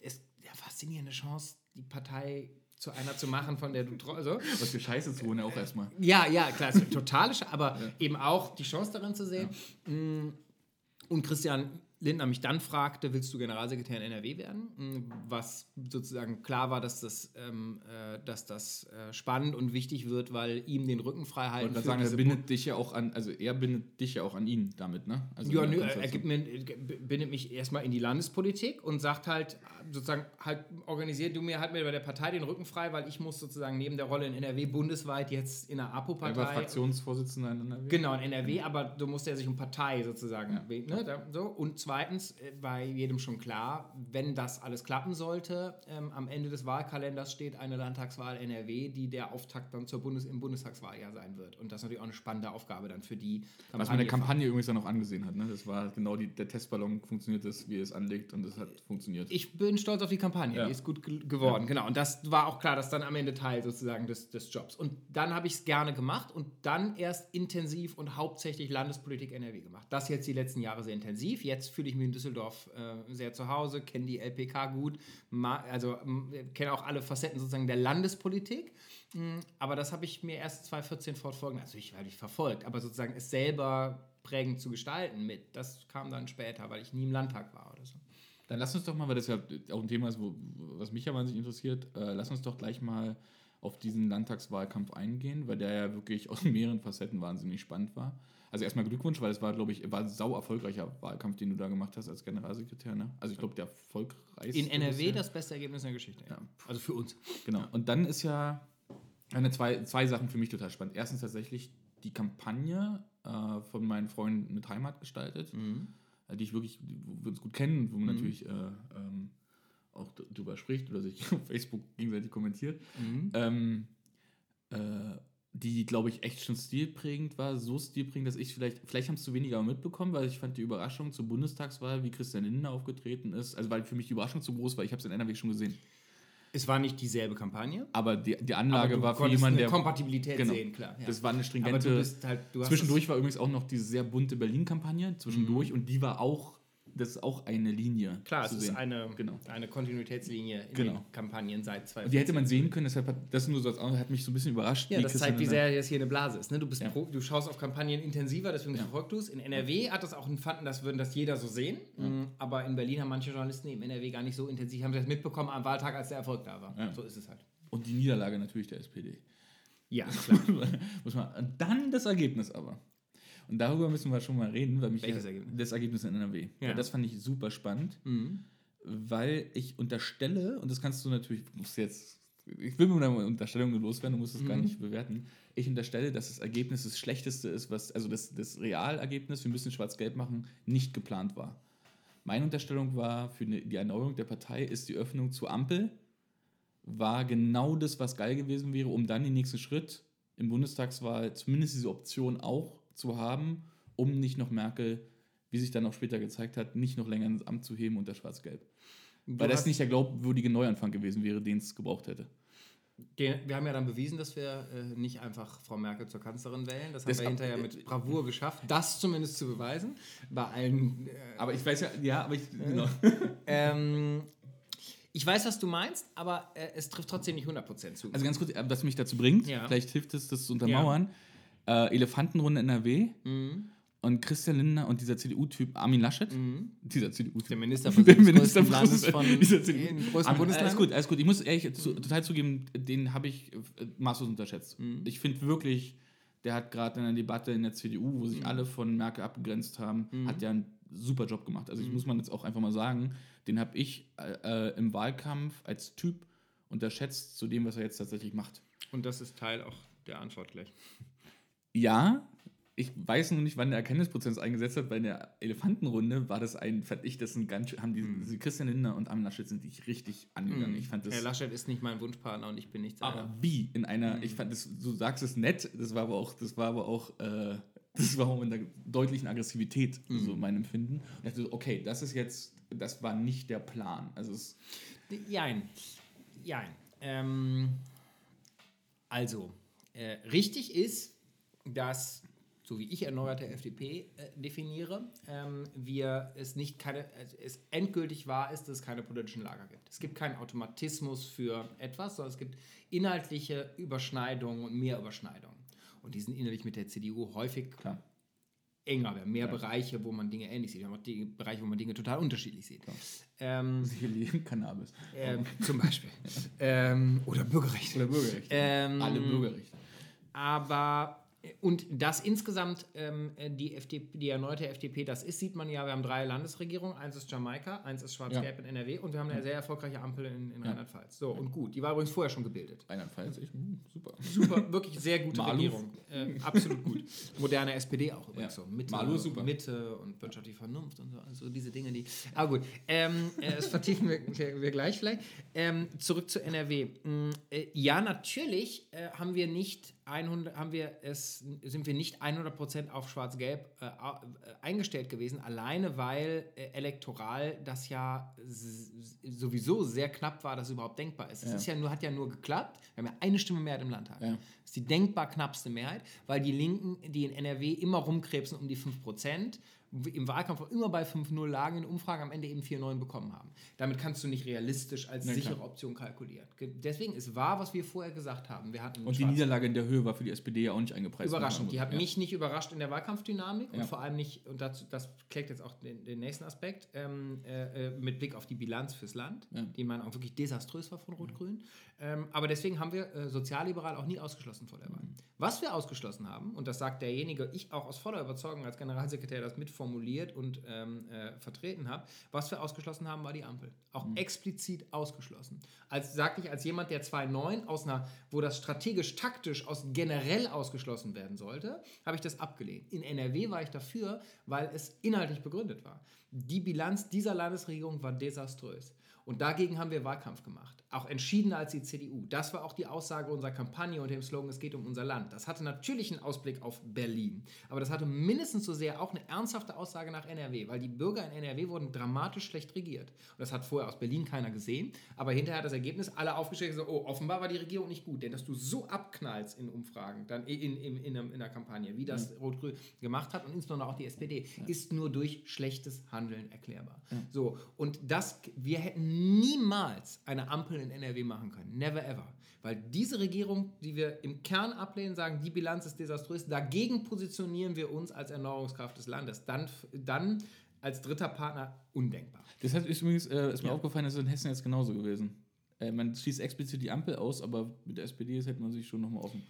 es eine faszinierende Chance, die Partei zu einer zu machen, von der du träumst. So. Was für Scheiße zu holen, ja auch erstmal. Ja, ja, klar, es ist total, sch- aber eben auch die Chance darin zu sehen. Mm, Und Christian Lindner mich dann fragte, willst du Generalsekretär in NRW werden? Mm, Was sozusagen klar war, dass das, ähm, äh, dass das äh, spannend und wichtig wird, weil ihm den Rücken frei halten. gerade für sagen, er bindet dich ja auch an, also er bindet dich ja auch an ihn damit, ne? Also ja, nö, er gibt mir, bindet mich erstmal in die Landespolitik und sagt halt, sozusagen, halt, organisier du mir halt mit bei der Partei den Rücken frei, weil ich muss sozusagen neben der Rolle in NRW bundesweit jetzt in der Er war APO-Partei. Fraktionsvorsitzender in NRW. Genau, in NRW, aber du musst ja sich um Partei sozusagen. Ne, da, so. Und zweitens äh, war jedem schon klar, wenn das alles klappen sollte, ähm, am Ende des Wahlkalenders steht eine Landtagswahl NRW, die der Auftakt dann zur Bundes im Bundestagswahljahr sein wird. Und das ist natürlich auch eine spannende Aufgabe dann für die Was man der Kampagne übrigens dann auch angesehen hat, ne? Das war genau die, der Testballon funktioniert das, wie es anlegt und es hat funktioniert. Ich bin stolz auf die Kampagne, Ja. die ist gut ge geworden, genau. Und das war auch klar, dass dann am Ende Teil sozusagen des, des Jobs. Und dann habe ich es gerne gemacht und dann erst intensiv und hauptsächlich Landespolitik NRW gemacht. Das jetzt die letzten Jahre sehr intensiv. Jetzt fühle ich mich in Düsseldorf äh, sehr zu Hause, kenne die LPK gut, also kenne auch alle Facetten sozusagen der Landespolitik. Mm, Aber das habe ich mir erst 2014 fortfolgend, also ich habe ich verfolgt, aber sozusagen es selber prägend zu gestalten mit. Das kam dann später, weil ich nie im Landtag war oder so. Dann lass uns doch mal, weil das ja auch ein Thema ist, wo, was mich ja wahnsinnig interessiert, äh, lass uns doch gleich mal auf diesen Landtagswahlkampf eingehen, weil der ja wirklich aus mehreren Facetten wahnsinnig spannend war. Also erstmal Glückwunsch, weil es war, glaube ich, war ein sau erfolgreicher Wahlkampf, den du da gemacht hast als Generalsekretär. Ne? Also ich glaube, der erfolgreichste. In NRW bisher. das beste Ergebnis in der Geschichte. Ja. Also für uns. Genau. Und dann ist ja eine zwei, zwei Sachen für mich total spannend. Erstens tatsächlich die Kampagne äh, von meinen Freunden mit Heimat gestaltet, äh, die ich wirklich, wo wir uns gut kennen, wo man Mhm. natürlich äh, ähm, auch d- drüber spricht oder sich <laughs> auf Facebook gegenseitig kommentiert. Mhm. Ähm, äh, die, glaube ich, echt schon stilprägend war, so stilprägend, dass ich vielleicht, vielleicht haben es zu weniger mitbekommen, weil ich fand die Überraschung zur Bundestagswahl, wie Christian Lindner aufgetreten ist, also weil für mich die Überraschung zu groß war, ich habe es in NRW schon gesehen. Es war nicht dieselbe Kampagne. Aber die, die Anlage Aber war für jemanden, der. Kompatibilität sehen, klar, ja. Das war eine Aber stringente. du bist halt- du hast zwischendurch war übrigens auch noch diese sehr bunte Berlin-Kampagne, zwischendurch, Mhm. und die war auch das ist auch eine Linie. Klar, es ist sehen. eine, Genau. eine Kontinuitätslinie in Genau. den Kampagnen seit zwei Die hätte man sehen können, deshalb hat das nur so als hat mich so ein bisschen überrascht. Ja, das zeigt, wie sehr das hier eine Blase ist. Ne? Du, bist Ja. pro, du schaust auf Kampagnen intensiver, deswegen verfolgst du es. In NRW hat das auch einen fanden, das würden das jeder so sehen. Mhm. Aber in Berlin haben manche Journalisten im NRW gar nicht so intensiv, haben das mitbekommen am Wahltag, als der Erfolg da war. Ja. So ist es halt. Und die Niederlage natürlich der SPD. Ja, <laughs> klar. Muss man, dann das Ergebnis aber. Und darüber müssen wir schon mal reden, weil mich Welches das, Ergebnis? das Ergebnis in NRW. Ja. Das fand ich super spannend, Mhm. weil ich unterstelle, und das kannst du natürlich, musst jetzt, ich will mit einer Unterstellung loswerden, du musst es gar Mhm. nicht bewerten. Ich unterstelle, dass das Ergebnis das schlechteste ist, was, also das, das Realergebnis, wir müssen schwarz-gelb machen, nicht geplant war. Meine Unterstellung war, für die Erneuerung der Partei ist die Öffnung zur Ampel, war genau das, was geil gewesen wäre, um dann den nächsten Schritt im Bundestagswahl zumindest diese Option auch zu haben, um nicht noch Merkel, wie sich dann auch später gezeigt hat, nicht noch länger ins Amt zu heben unter Schwarz-Gelb. Weil das nicht der glaubwürdige Neuanfang gewesen wäre, den es gebraucht hätte. Den, wir haben ja dann bewiesen, dass wir äh, nicht einfach Frau Merkel zur Kanzlerin wählen. Das haben Das wir ab- hinterher mit Bravour geschafft, das zumindest zu beweisen. Bei allen. Äh, Aber ich weiß ja, ja, aber ich, genau. <laughs> ähm, ich weiß, was du meinst, aber äh, es trifft trotzdem nicht 100% zu. Also ganz kurz, was mich dazu bringt, Ja. vielleicht hilft es, das zu untermauern. Äh, Elefantenrunde NRW Mhm. und Christian Lindner und dieser CDU-Typ Armin Laschet, dieser CDU-Typ. Der Ministerpräsident <laughs> Der größten Landes von <laughs> dieser CDU. im größten Bundesland. Alles gut, alles gut. Ich muss ehrlich zu, total zugeben, den habe ich äh, maßlos unterschätzt. Mhm. Ich finde wirklich, der hat gerade in der Debatte in der CDU, wo sich Mhm. alle von Merkel abgegrenzt haben, hat der einen super Job gemacht. Also ich Mhm. muss man jetzt auch einfach mal sagen, den habe ich äh, im Wahlkampf als Typ unterschätzt zu dem, was er jetzt tatsächlich macht. Und das ist Teil auch der Antwort gleich. Ja, ich weiß nur nicht, wann der Erkenntnisprozess eingesetzt hat. Bei der Elefantenrunde war das ein, fand ich, das ein ganz, schön- haben die, die Christian Lindner und Armin Laschet sind dich richtig angegangen. Ich fand das. Herr Laschet ist nicht mein Wunschpartner und ich bin nicht aber seiner. wie in einer, ich fand das, du sagst es nett, das war aber auch, das war aber auch, äh, <laughs> das war auch mit einer deutlichen Aggressivität, so mein Empfinden. Und ich dachte, so, okay, das ist jetzt, das war nicht der Plan. Also es, Jein. Jein. Ähm, also, äh, richtig ist, dass, so wie ich erneuerte FDP äh, definiere, ähm, wir es nicht keine, also es endgültig wahr ist, dass es keine politischen Lager gibt. Es gibt keinen Automatismus für etwas, sondern es gibt inhaltliche Überschneidungen und mehr Überschneidungen. Und die sind innerlich mit der CDU häufig Klar. enger. Wir haben mehr Bereiche, wo man Dinge ähnlich sieht. Wir haben auch die Bereiche, wo man Dinge total unterschiedlich sieht. Ähm, Sicherlich Cannabis. ähm, zum Beispiel. <laughs> ähm, oder Bürgerrecht. Oder Bürgerrecht. Ähm, Alle Bürgerrechte. Aber, und das insgesamt ähm, die, FDP, die erneute FDP, das ist, sieht man ja, wir haben drei Landesregierungen. Eins ist Jamaika, eins ist Schwarz-Gelb in NRW und wir haben eine sehr erfolgreiche Ampel in, in Rheinland-Pfalz. So, und gut. Die war übrigens vorher schon gebildet. Rheinland-Pfalz, hm, super. Super, wirklich sehr gute <laughs> Maluf. Regierung. Äh, absolut gut. Moderne SPD auch übrigens Ja. so. Mitte, Maluf ist super. Mitte und wirtschaftliche Vernunft und so. Also diese Dinge, die. Aber gut, ähm, äh, das vertiefen wir, wir, wir gleich vielleicht. Ähm, zurück zu NRW. Mm, äh, ja, natürlich äh, haben wir nicht 100, haben wir es, sind wir nicht 100% auf Schwarz-Gelb äh, äh, eingestellt gewesen, alleine weil äh, elektoral das ja sowieso sehr knapp war, dass es überhaupt denkbar ist. Es Ja. ist ja nur, hat ja nur geklappt. Wir haben ja eine Stimme Mehrheit im Landtag. Ja. Das ist die denkbar knappste Mehrheit, weil die Linken, die in NRW immer rumkrebsen um die 5%, im Wahlkampf auch immer bei 5-0 lagen, in Umfragen am Ende eben 4-9 bekommen haben. Damit kannst du nicht realistisch als Na, sichere klar. Option kalkulieren. Ge- Deswegen ist wahr, was wir vorher gesagt haben. Wir hatten Und die Niederlage in der Höhe war für die SPD ja auch nicht eingepreist. Überraschend. Die hat Ja. mich nicht überrascht in der Wahlkampfdynamik Ja. und vor allem nicht, und dazu, das klärt jetzt auch den, den nächsten Aspekt, ähm, äh, äh, mit Blick auf die Bilanz fürs Land, Ja. die meinen Augen wirklich desaströs war von Rot-Grün. Ähm, aber deswegen haben wir äh, sozialliberal auch nie ausgeschlossen vor der Wahl. Was wir ausgeschlossen haben, und das sagt derjenige, ich auch aus voller Überzeugung als Generalsekretär das mitformuliert und ähm, äh, vertreten habe, was wir ausgeschlossen haben, war die Ampel. Auch explizit ausgeschlossen. Als sagte ich, als jemand, der 2009 aus einer, wo das strategisch-taktisch aus generell ausgeschlossen werden sollte, habe ich das abgelehnt. In NRW war ich dafür, weil es inhaltlich begründet war. Die Bilanz dieser Landesregierung war desaströs. Und dagegen haben wir Wahlkampf gemacht. Auch entschiedener als die CDU. Das war auch die Aussage unserer Kampagne unter dem Slogan, es geht um unser Land. Das hatte natürlich einen Ausblick auf Berlin. Aber das hatte mindestens so sehr auch eine ernsthafte Aussage nach NRW, weil die Bürger in NRW wurden dramatisch schlecht regiert. Und das hat vorher aus Berlin keiner gesehen, aber hinterher hat das Ergebnis alle aufgestellt und gesagt, oh, offenbar war die Regierung nicht gut, denn dass du so abknallst in Umfragen, dann in, in, in, in der Kampagne, wie das mhm. Rot-Grün gemacht hat und insbesondere auch die SPD, ist nur durch schlechtes Handeln erklärbar. So, und das, wir hätten niemals eine Ampel in NRW machen können. Never ever. Weil diese Regierung, die wir im Kern ablehnen, sagen, die Bilanz ist desaströs, dagegen positionieren wir uns als Erneuerungskraft des Landes. Dann, dann als dritter Partner undenkbar. Das heißt, ist übrigens äh, ist mir ja. aufgefallen, das ist in Hessen jetzt genauso gewesen. Äh, man schließt explizit die Ampel aus, aber mit der SPD hätte man sich schon nochmal offen.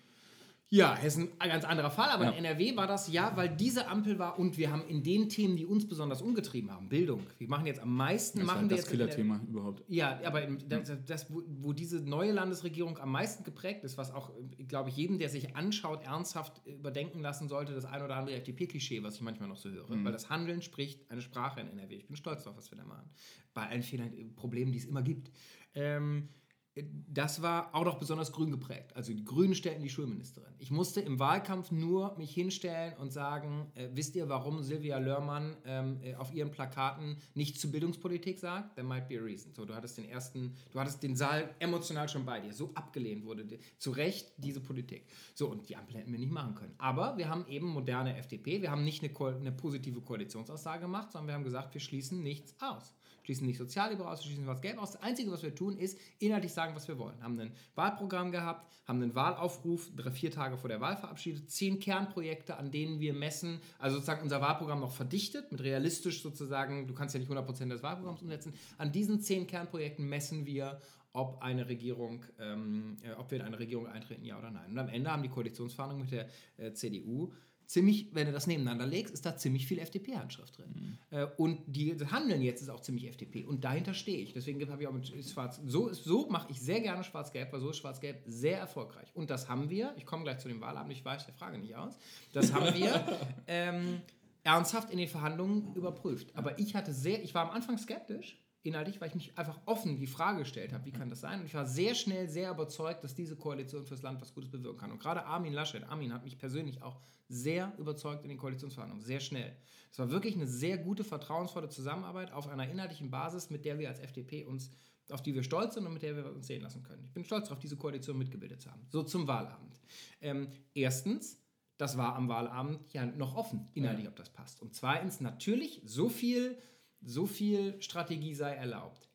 Ja, Hessen ein ganz anderer Fall, aber ja. in NRW war das ja, weil diese Ampel war und wir haben in den Themen, die uns besonders umgetrieben haben, Bildung. Wir machen jetzt am meisten, das machen wir das Killerthema überhaupt. Ja, aber das, das wo, wo, diese neue Landesregierung am meisten geprägt ist, was auch, glaube ich, jedem, der sich anschaut, ernsthaft überdenken lassen sollte, das ein oder andere FDP-Klischee, was ich manchmal noch so höre. Mhm. Weil das Handeln spricht eine Sprache in NRW. Ich bin stolz darauf, was wir da machen. Bei allen Fehlern, Problemen, die es immer gibt. Ähm, das war auch noch besonders grün geprägt. Also die Grünen stellten die Schulministerin. Ich musste im Wahlkampf nur mich hinstellen und sagen, äh, wisst ihr, warum Silvia Lörmann ähm, äh, auf ihren Plakaten nichts zu Bildungspolitik sagt? There might be a reason. So, du hattest den ersten, du hattest den Saal emotional schon bei dir. So abgelehnt wurde die, zu Recht diese Politik. So, und die Ampel hätten wir nicht machen können. Aber wir haben eben moderne FDP. Wir haben nicht eine, eine positive Koalitionsaussage gemacht, sondern wir haben gesagt, wir schließen nichts aus schließen nicht sozialliberal aus, schließen was Gelb aus. Das Einzige, was wir tun, ist inhaltlich sagen, was wir wollen. Haben ein Wahlprogramm gehabt, haben einen Wahlaufruf drei, vier Tage vor der Wahl verabschiedet, zehn Kernprojekte, an denen wir messen, also sozusagen unser Wahlprogramm noch verdichtet, mit realistisch sozusagen, du kannst ja nicht 100% des Wahlprogramms umsetzen. An diesen zehn Kernprojekten messen wir, ob eine Regierung, ähm, äh, ob wir in eine Regierung eintreten, ja oder nein. Und am Ende haben die Koalitionsverhandlungen mit der äh, CDU ziemlich, wenn du das nebeneinander legst, ist da ziemlich viel FDP-Handschrift drin. Mhm. Äh, und die Handeln jetzt ist auch ziemlich FDP. Und dahinter stehe ich. Deswegen habe ich auch mit Schwarz. So, so mache ich sehr gerne Schwarz-Gelb, weil so ist Schwarz-Gelb sehr erfolgreich. Und das haben wir, ich komme gleich zu dem Wahlabend, ich weiß der Frage nicht aus, das haben wir <laughs> ähm, ernsthaft in den Verhandlungen überprüft. Aber ich hatte sehr, ich war am Anfang skeptisch inhaltlich, weil ich mich einfach offen die Frage gestellt habe, wie kann das sein? Und ich war sehr schnell sehr überzeugt, dass diese Koalition fürs Land was Gutes bewirken kann. Und gerade Armin Laschet, Armin hat mich persönlich auch sehr überzeugt in den Koalitionsverhandlungen, sehr schnell. Es war wirklich eine sehr gute, vertrauensvolle Zusammenarbeit auf einer inhaltlichen Basis, mit der wir als FDP uns, auf die wir stolz sind und mit der wir uns sehen lassen können. Ich bin stolz darauf, diese Koalition mitgebildet zu haben. So zum Wahlabend. Ähm, erstens, das war am Wahlabend ja noch offen, inhaltlich, ob das passt. Und zweitens, natürlich, so viel so viel Strategie sei erlaubt.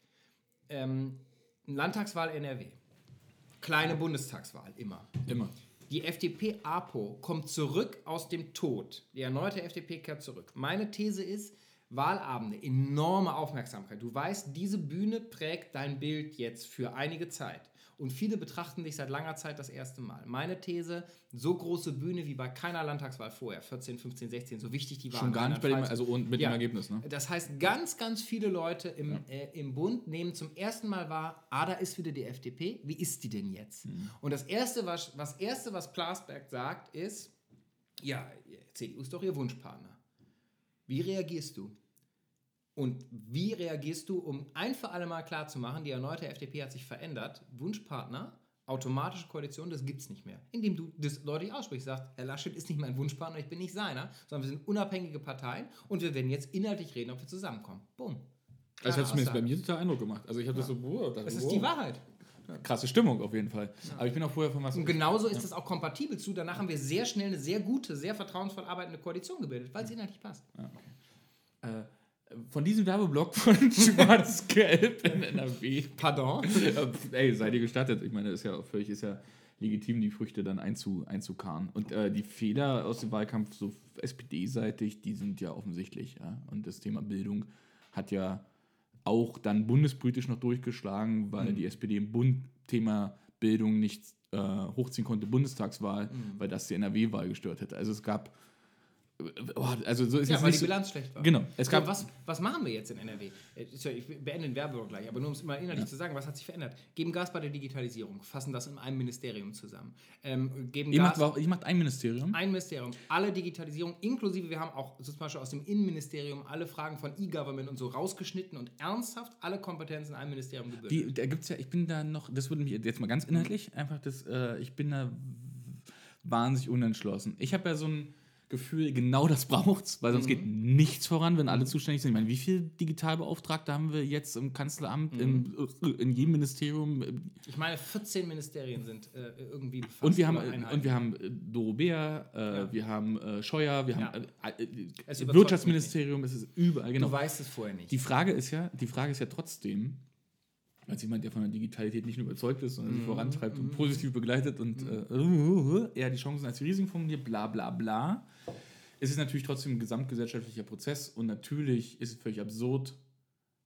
Ähm, Landtagswahl NRW. Kleine Bundestagswahl, immer. Immer. Die FDP APO kommt zurück aus dem Tod. Die erneute FDP kehrt zurück. Meine These ist, Wahlabende, enorme Aufmerksamkeit. Du weißt, diese Bühne prägt dein Bild jetzt für einige Zeit. Und viele betrachten dich seit langer Zeit das erste Mal. Meine These, so große Bühne wie bei keiner Landtagswahl vorher, 14, 15, 16, so wichtig die war. Schon gar nicht bei dem, also mit ja. dem Ergebnis, ne? Das heißt, ganz, ganz viele Leute im, ja. äh, im Bund nehmen zum ersten Mal wahr, ah, da ist wieder die FDP, wie ist die denn jetzt? Mhm. Und das Erste, was, was Erste, was Plasberg sagt, ist, ja, CDU ist doch ihr Wunschpartner. Wie reagierst du? Und wie reagierst du, um ein für alle Mal klarzumachen, die erneute FDP hat sich verändert, Wunschpartner, automatische Koalition, das gibt es nicht mehr. Indem du das deutlich aussprichst, sagst, Herr Laschet ist nicht mein Wunschpartner, ich bin nicht seiner, sondern wir sind unabhängige Parteien und wir werden jetzt inhaltlich reden, ob wir zusammenkommen. Bumm. Das hat zumindest bei mir total Eindruck gemacht. Also ich habe ja. das so, boah, das, das ist wow. die Wahrheit. Krasse Stimmung auf jeden Fall. Ja. Aber ich bin auch vorher von was. Und genauso ist es auch kompatibel zu. Danach haben wir sehr schnell eine sehr gute, sehr vertrauensvoll arbeitende Koalition gebildet, weil es inhaltlich passt. Ja, okay. äh, von diesem Werbeblock von <laughs> Schwarz-Gelb in NRW. Pardon? Ey, seid ihr gestattet? Ich meine, ist ja völlig ist ja legitim, die Früchte dann einzu, einzukarren. Und äh, die Fehler aus dem Wahlkampf, so SPD-seitig, die sind ja offensichtlich. Ja? Und das Thema Bildung hat ja auch dann bundespolitisch noch durchgeschlagen, weil mhm. die SPD im Bund Thema Bildung nicht äh, hochziehen konnte, Bundestagswahl, mhm. weil das die NRW-Wahl gestört hätte. Also es gab also so ist ja, weil die Bilanz so schlecht war. Genau. Es gab was, was machen wir jetzt in NRW? Äh, ich beende den Werbeblock gleich, aber nur um es mal inhaltlich ja. zu sagen, was hat sich verändert? Geben Gas bei der Digitalisierung, fassen das in einem Ministerium zusammen. Ähm, geben ihr, Gas, macht, ihr macht ein Ministerium? Ein Ministerium. Alle Digitalisierung, inklusive, wir haben auch zum Beispiel aus dem Innenministerium alle Fragen von E-Government und so rausgeschnitten und ernsthaft alle Kompetenzen in einem Ministerium gebündelt. Wie, da gibt es ja, ich bin da noch, das würde mich jetzt mal ganz inhaltlich, einfach das, äh, ich bin da wahnsinnig unentschlossen. Ich habe ja so ein Gefühl, genau das braucht's, weil sonst Mhm. geht nichts voran, wenn alle zuständig sind. Ich meine, wie viele Digitalbeauftragte haben wir jetzt im Kanzleramt, Mhm. im, in jedem Ministerium? Ich meine, 14 Ministerien sind äh, irgendwie befasst. Und wir haben, oder Einheiten. und wir haben äh, Doro Bär, äh, wir haben äh, Scheuer, wir Ja. haben äh, äh, äh, Wirtschaftsministerium, es ist überall, genau. Du weißt es vorher nicht. Die Frage ist ja, die Frage ist ja trotzdem, als jemand, der von der Digitalität nicht nur überzeugt ist, sondern sich Mhm, vorantreibt und positiv begleitet und äh, eher die Chancen als die Risiken formuliert, bla bla bla, ist es natürlich trotzdem ein gesamtgesellschaftlicher Prozess und natürlich ist es völlig absurd,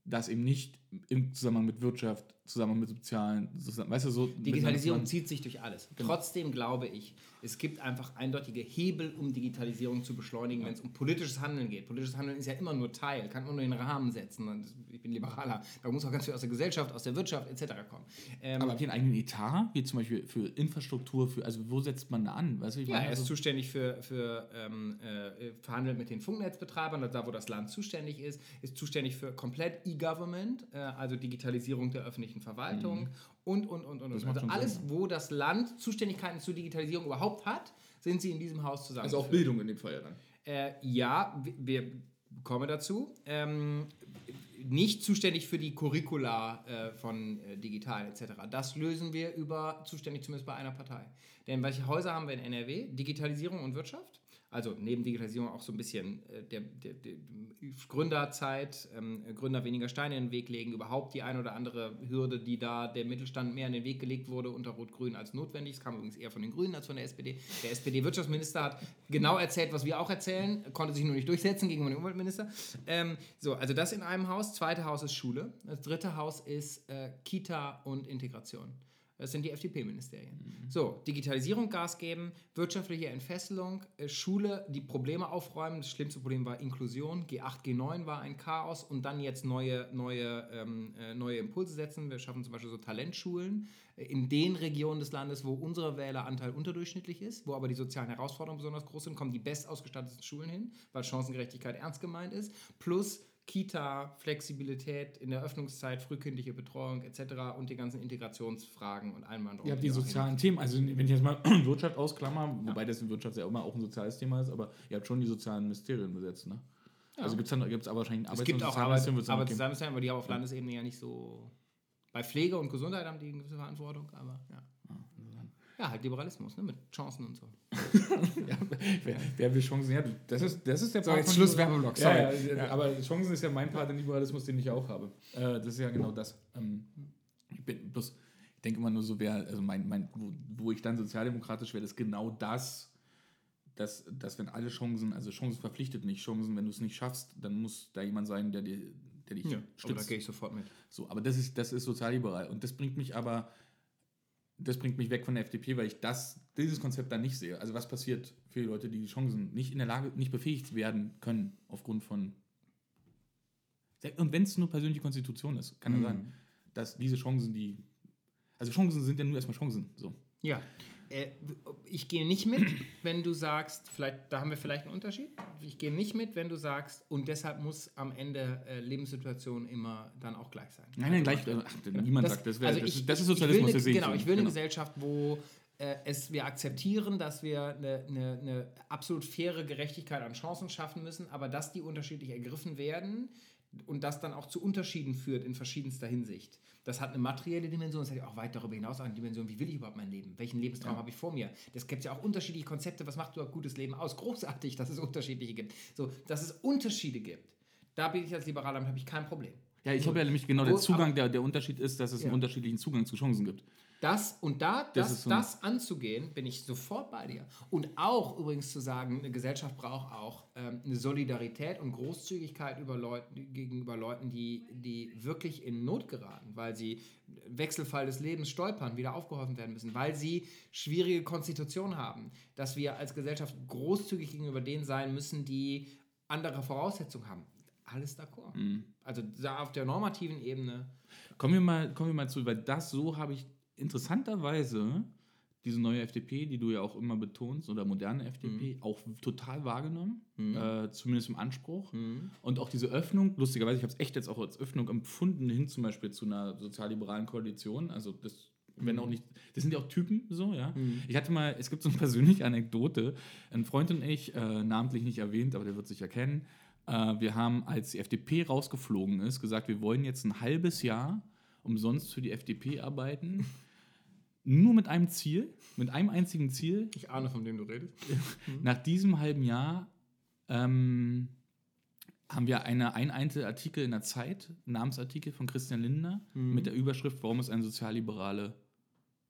das eben nicht im Zusammenhang mit Wirtschaft, Zusammenhang mit sozialen, zusammen, weißt du, so. Digitalisierung zieht sich durch alles. Genau. Trotzdem glaube ich, es gibt einfach eindeutige Hebel, um Digitalisierung zu beschleunigen, wenn es um politisches Handeln geht. Politisches Handeln ist ja immer nur Teil, kann immer nur den Rahmen setzen. Ich bin Liberaler. Da muss auch ganz viel aus der Gesellschaft, aus der Wirtschaft etc. kommen. Ähm, Aber habt ihr einen eigenen Etat, wie zum Beispiel für Infrastruktur, für, also wo setzt man da an? Weißt du, ich Ja, meine, er ist also- zuständig für, für ähm, äh, verhandelt mit den Funknetzbetreibern, da wo das Land zuständig ist, ist zuständig für komplett E-Government, äh, also Digitalisierung der öffentlichen Verwaltung Mhm. und, und, und, und. Das Also alles, Sinn. wo das Land Zuständigkeiten zur Digitalisierung überhaupt hat, sind sie in diesem Haus zusammen. Also auch Bildung in dem Fall ja dann. Äh, ja, wir, wir kommen dazu. Ähm, nicht zuständig für die Curricula äh, von äh, digital etc. Das lösen wir über, zuständig zumindest bei einer Partei. Denn welche Häuser haben wir in NRW? Digitalisierung und Wirtschaft. Also neben Digitalisierung auch so ein bisschen äh, der, der, der Gründerzeit, ähm, Gründer weniger Steine in den Weg legen, überhaupt die ein oder andere Hürde, die da der Mittelstand mehr in den Weg gelegt wurde unter Rot-Grün als notwendig. Das kam übrigens eher von den Grünen als von der SPD. Der SPD-Wirtschaftsminister hat genau erzählt, was wir auch erzählen, konnte sich nur nicht durchsetzen gegenüber dem Umweltminister. Ähm, so, also das in einem Haus. Zweite Haus ist Schule. Das dritte Haus ist äh, Kita und Integration. Das sind die FDP-Ministerien. So, Digitalisierung Gas geben, wirtschaftliche Entfesselung, äh, Schule, die Probleme aufräumen. Das schlimmste Problem war Inklusion. G8, G9 war ein Chaos und dann jetzt neue, neue, ähm, äh, neue Impulse setzen. Wir schaffen zum Beispiel so Talentschulen äh, in den Regionen des Landes, wo unser Wähleranteil unterdurchschnittlich ist, wo aber die sozialen Herausforderungen besonders groß sind, kommen die bestausgestatteten Schulen hin, weil Chancengerechtigkeit ernst gemeint ist. Plus Kita, Flexibilität in der Öffnungszeit, frühkindliche Betreuung etc. und die ganzen Integrationsfragen und Einwanderung. Ihr habt die da sozialen Themen, also wenn ich jetzt mal <clears throat> Wirtschaft ausklammer, wobei das in Wirtschaft ja immer auch ein soziales Thema ist, aber ihr habt schon die sozialen Ministerien besetzt, ne? Ja. Also gibt es dann gibt's aber wahrscheinlich ein Es Arbeits- gibt und auch Arbeit, aber die haben auf Landesebene ja nicht so. Bei Pflege und Gesundheit haben die eine gewisse Verantwortung, aber ja. Ja, halt Liberalismus, ne? Mit Chancen und so. <laughs> ja, wer, wer will Chancen? Ja, das ist, das ist der So, Part jetzt von Schluss, Werbeblock, Ja, sorry. ja, Ja. aber Chancen ist ja mein Part in Liberalismus, den ich auch habe. Äh, das ist ja genau das. Ähm, ich bin bloß, ich denke immer nur so, wer, also mein, mein, wo, wo ich dann sozialdemokratisch werde, ist genau das, dass, dass wenn alle Chancen, also Chancen verpflichtet nicht, Chancen, wenn du es nicht schaffst, dann muss da jemand sein, der, dir, der dich Ja, stützt. da gehe ich sofort mit. So, aber das ist, das ist sozialliberal. Und das bringt mich aber, das bringt mich weg von der FDP, weil ich das, dieses Konzept dann nicht sehe. Also was passiert für die Leute, die die Chancen nicht in der Lage, nicht befähigt werden können aufgrund von und wenn es nur persönliche Konstitution ist, kann ja Mhm. sein, dass diese Chancen, die also Chancen sind ja nur erstmal Chancen. So. Ja. Äh, ich gehe nicht mit, wenn du sagst, vielleicht, da haben wir vielleicht einen Unterschied. Ich gehe nicht mit, wenn du sagst, und deshalb muss am Ende äh, Lebenssituation immer dann auch gleich sein. Nein, nein, gleich. Ach, niemand sagt, das, wär, also das, ich- das ist ich Sozialismus. will das sehe eine, ich genau, ich will eine Genau. Gesellschaft, wo äh, es, wir akzeptieren, dass wir eine, eine, eine absolut faire Gerechtigkeit an Chancen schaffen müssen, aber dass die unterschiedlich ergriffen werden und das dann auch zu Unterschieden führt in verschiedenster Hinsicht. Das hat eine materielle Dimension, das hat ja auch weit darüber hinaus eine Dimension, wie will ich überhaupt mein Leben? Welchen Lebenstraum Ja. habe ich vor mir? Das gibt ja auch unterschiedliche Konzepte, was macht überhaupt gutes Leben aus? Großartig, dass es unterschiedliche gibt. So, dass es Unterschiede gibt. Da bin ich als Liberaler, damit habe ich kein Problem. Ja, ich glaube ja nämlich genau, der Wo- Zugang, der, der Unterschied ist, dass es Ja. einen unterschiedlichen Zugang zu Chancen gibt. Das und da, Das das, ist das, so- anzugehen, bin ich sofort bei dir. Und auch übrigens zu sagen, eine Gesellschaft braucht auch ähm, eine Solidarität und Großzügigkeit über Leuten, gegenüber Leuten, die, die wirklich in Not geraten, weil sie Wechselfall des Lebens stolpern, wieder aufgeholfen werden müssen, weil sie schwierige Konstitutionen haben, dass wir als Gesellschaft großzügig gegenüber denen sein müssen, die andere Voraussetzungen haben. Alles d'accord. Mhm. Also da auf der normativen Ebene. Kommen wir mal, kommen wir mal zu, weil das so habe ich interessanterweise diese neue FDP, die du ja auch immer betonst, oder moderne FDP, auch total wahrgenommen, äh, zumindest im Anspruch. Und auch diese Öffnung, lustigerweise, ich habe es echt jetzt auch als Öffnung empfunden, hin zum Beispiel zu einer sozialliberalen Koalition. Also das Wenn auch nicht, das sind ja auch Typen so, ja. Mhm. Ich hatte mal, es gibt so eine persönliche Anekdote, ein Freund und ich, äh, namentlich nicht erwähnt, aber der wird sich erkennen. Äh, wir haben, als die FDP rausgeflogen ist, gesagt, wir wollen jetzt ein halbes Jahr umsonst für die FDP arbeiten. <laughs> Nur mit einem Ziel, mit einem einzigen Ziel. Ich ahne, von dem du redest. <laughs> Nach diesem halben Jahr ähm, haben wir eine, einen einzelnen Artikel in der Zeit, einen Namensartikel von Christian Lindner, Mhm. mit der Überschrift, warum es eine sozialliberale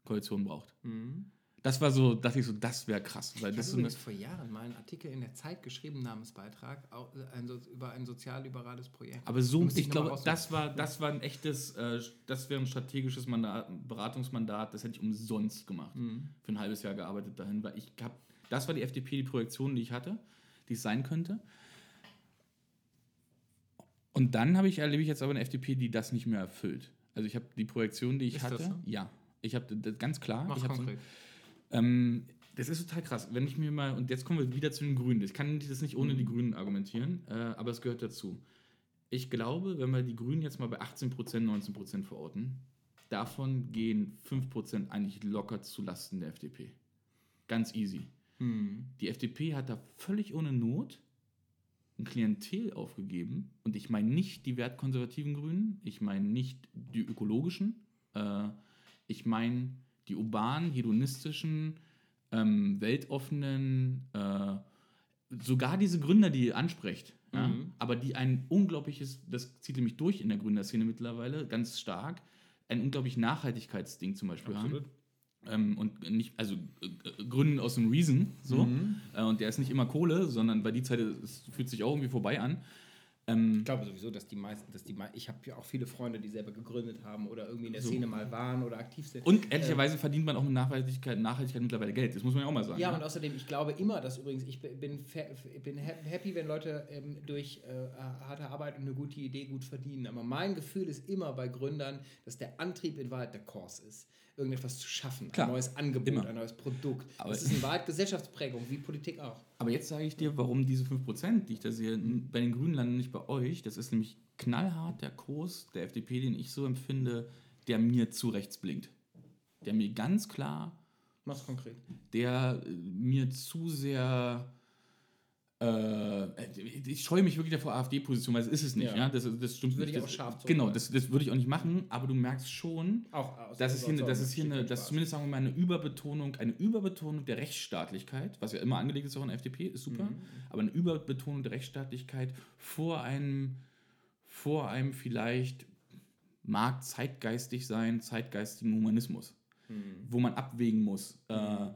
Koalition braucht. Mhm. Das war so, dachte ich so, das wäre krass. Weil Ich habe so übrigens vor Jahren mal einen Artikel in der Zeit geschrieben, Namensbeitrag, über ein sozialliberales Projekt. aber so, ich mal glaube, das war, das war ein echtes, äh, das wäre ein strategisches Mandat, Beratungsmandat, das hätte ich umsonst gemacht. Mhm. Für ein halbes Jahr gearbeitet dahin, weil ich habe, das war die FDP, die Projektion, die ich hatte, die es sein könnte. Und dann habe ich, erlebe ich jetzt aber eine FDP, die das nicht mehr erfüllt. Also ich habe die Projektion, die ich Ist das hatte, so? ja. Ich habe das ganz klar. Mach ich hab so, konkret. Ähm, das ist total krass. Wenn ich mir mal, und jetzt kommen wir wieder zu den Grünen. Ich kann das nicht ohne die Grünen argumentieren, äh, aber es gehört dazu. Ich glaube, wenn wir die Grünen jetzt mal bei 18%, 19% verorten, davon gehen 5% eigentlich locker zu Lasten der FDP. Ganz easy. Hm. Die FDP hat da völlig ohne Not ein Klientel aufgegeben. Und ich meine nicht die wertkonservativen Grünen, ich meine nicht die ökologischen, äh, ich meine die urbanen, hedonistischen, ähm, weltoffenen, äh, sogar diese Gründer, die ihr ansprecht, ja, Mhm. aber die ein unglaubliches, das zieht nämlich durch in der Gründerszene mittlerweile, ganz stark, ein unglaublich Nachhaltigkeitsding zum Beispiel Absolut. haben. Ähm, und nicht, also äh, Gründen aus dem Reason, so. Mhm. Äh, und der ist nicht immer Kohle, sondern bei die Zeit es fühlt sich auch irgendwie vorbei an. Ähm, Ich glaube sowieso, dass die meisten, dass die ich habe ja auch viele Freunde, die selber gegründet haben oder irgendwie in der So. Szene mal waren oder aktiv sind. und Ähm, ehrlicherweise verdient man auch mit Nachhaltigkeit, Nachhaltigkeit mittlerweile Geld. Das muss man ja auch mal sagen. Ja, ne? und außerdem, ich glaube immer, dass übrigens, ich bin, bin, happy, wenn Leute ähm, durch äh, harte Arbeit und eine gute Idee gut verdienen. Aber mein Gefühl ist immer bei Gründern, dass der Antrieb in Wahrheit der Kurs ist. Irgendetwas zu schaffen, Klar, ein neues Angebot, immer. ein neues Produkt. Aber- das ist in Wahrheit Gesellschaftsprägung, wie Politik auch. Aber jetzt sage ich dir, warum diese 5%, die ich da sehe, bei den Grünen landen nicht bei euch. Das ist nämlich knallhart der Kurs der FDP, den ich so empfinde, der mir zu rechts blinkt. Der mir ganz klar, Mach's konkret. der äh, mir zu sehr. Äh, ich scheue mich wirklich davor AfD-Position, weil es ist es nicht. Ja. Ja. Das, das stimmt würde nicht. ich auch scharf Genau, zurückweisen. das, das würde ich auch nicht machen, aber du merkst schon, dass es hier, eine, dass es hier eine, dass zumindest sagen wir mal eine Überbetonung, eine Überbetonung der Rechtsstaatlichkeit, was ja immer angelegt ist auch in der FDP, ist super, Mhm. aber eine Überbetonung der Rechtsstaatlichkeit vor einem, vor einem vielleicht mag zeitgeistig sein, zeitgeistigen Humanismus, Mhm. wo man abwägen muss. Äh, ähm,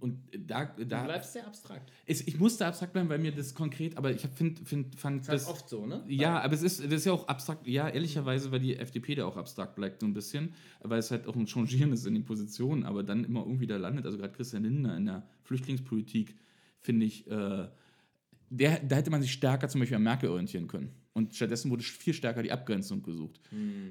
und da, Du da bleibst sehr abstrakt. ist, ich musste abstrakt bleiben, weil mir das konkret, aber ich find, find, fand Das ist halt oft so, ne? ja, aber es ist, das ist ja auch abstrakt, ja, ehrlicherweise, weil die FDP da auch abstrakt bleibt, so ein bisschen, weil es halt auch ein Changieren ist in den Positionen, aber dann immer irgendwie da landet. Also gerade Christian Lindner in der Flüchtlingspolitik, finde ich, äh, der, da hätte man sich stärker zum Beispiel an Merkel orientieren können. Und stattdessen wurde viel stärker die Abgrenzung gesucht.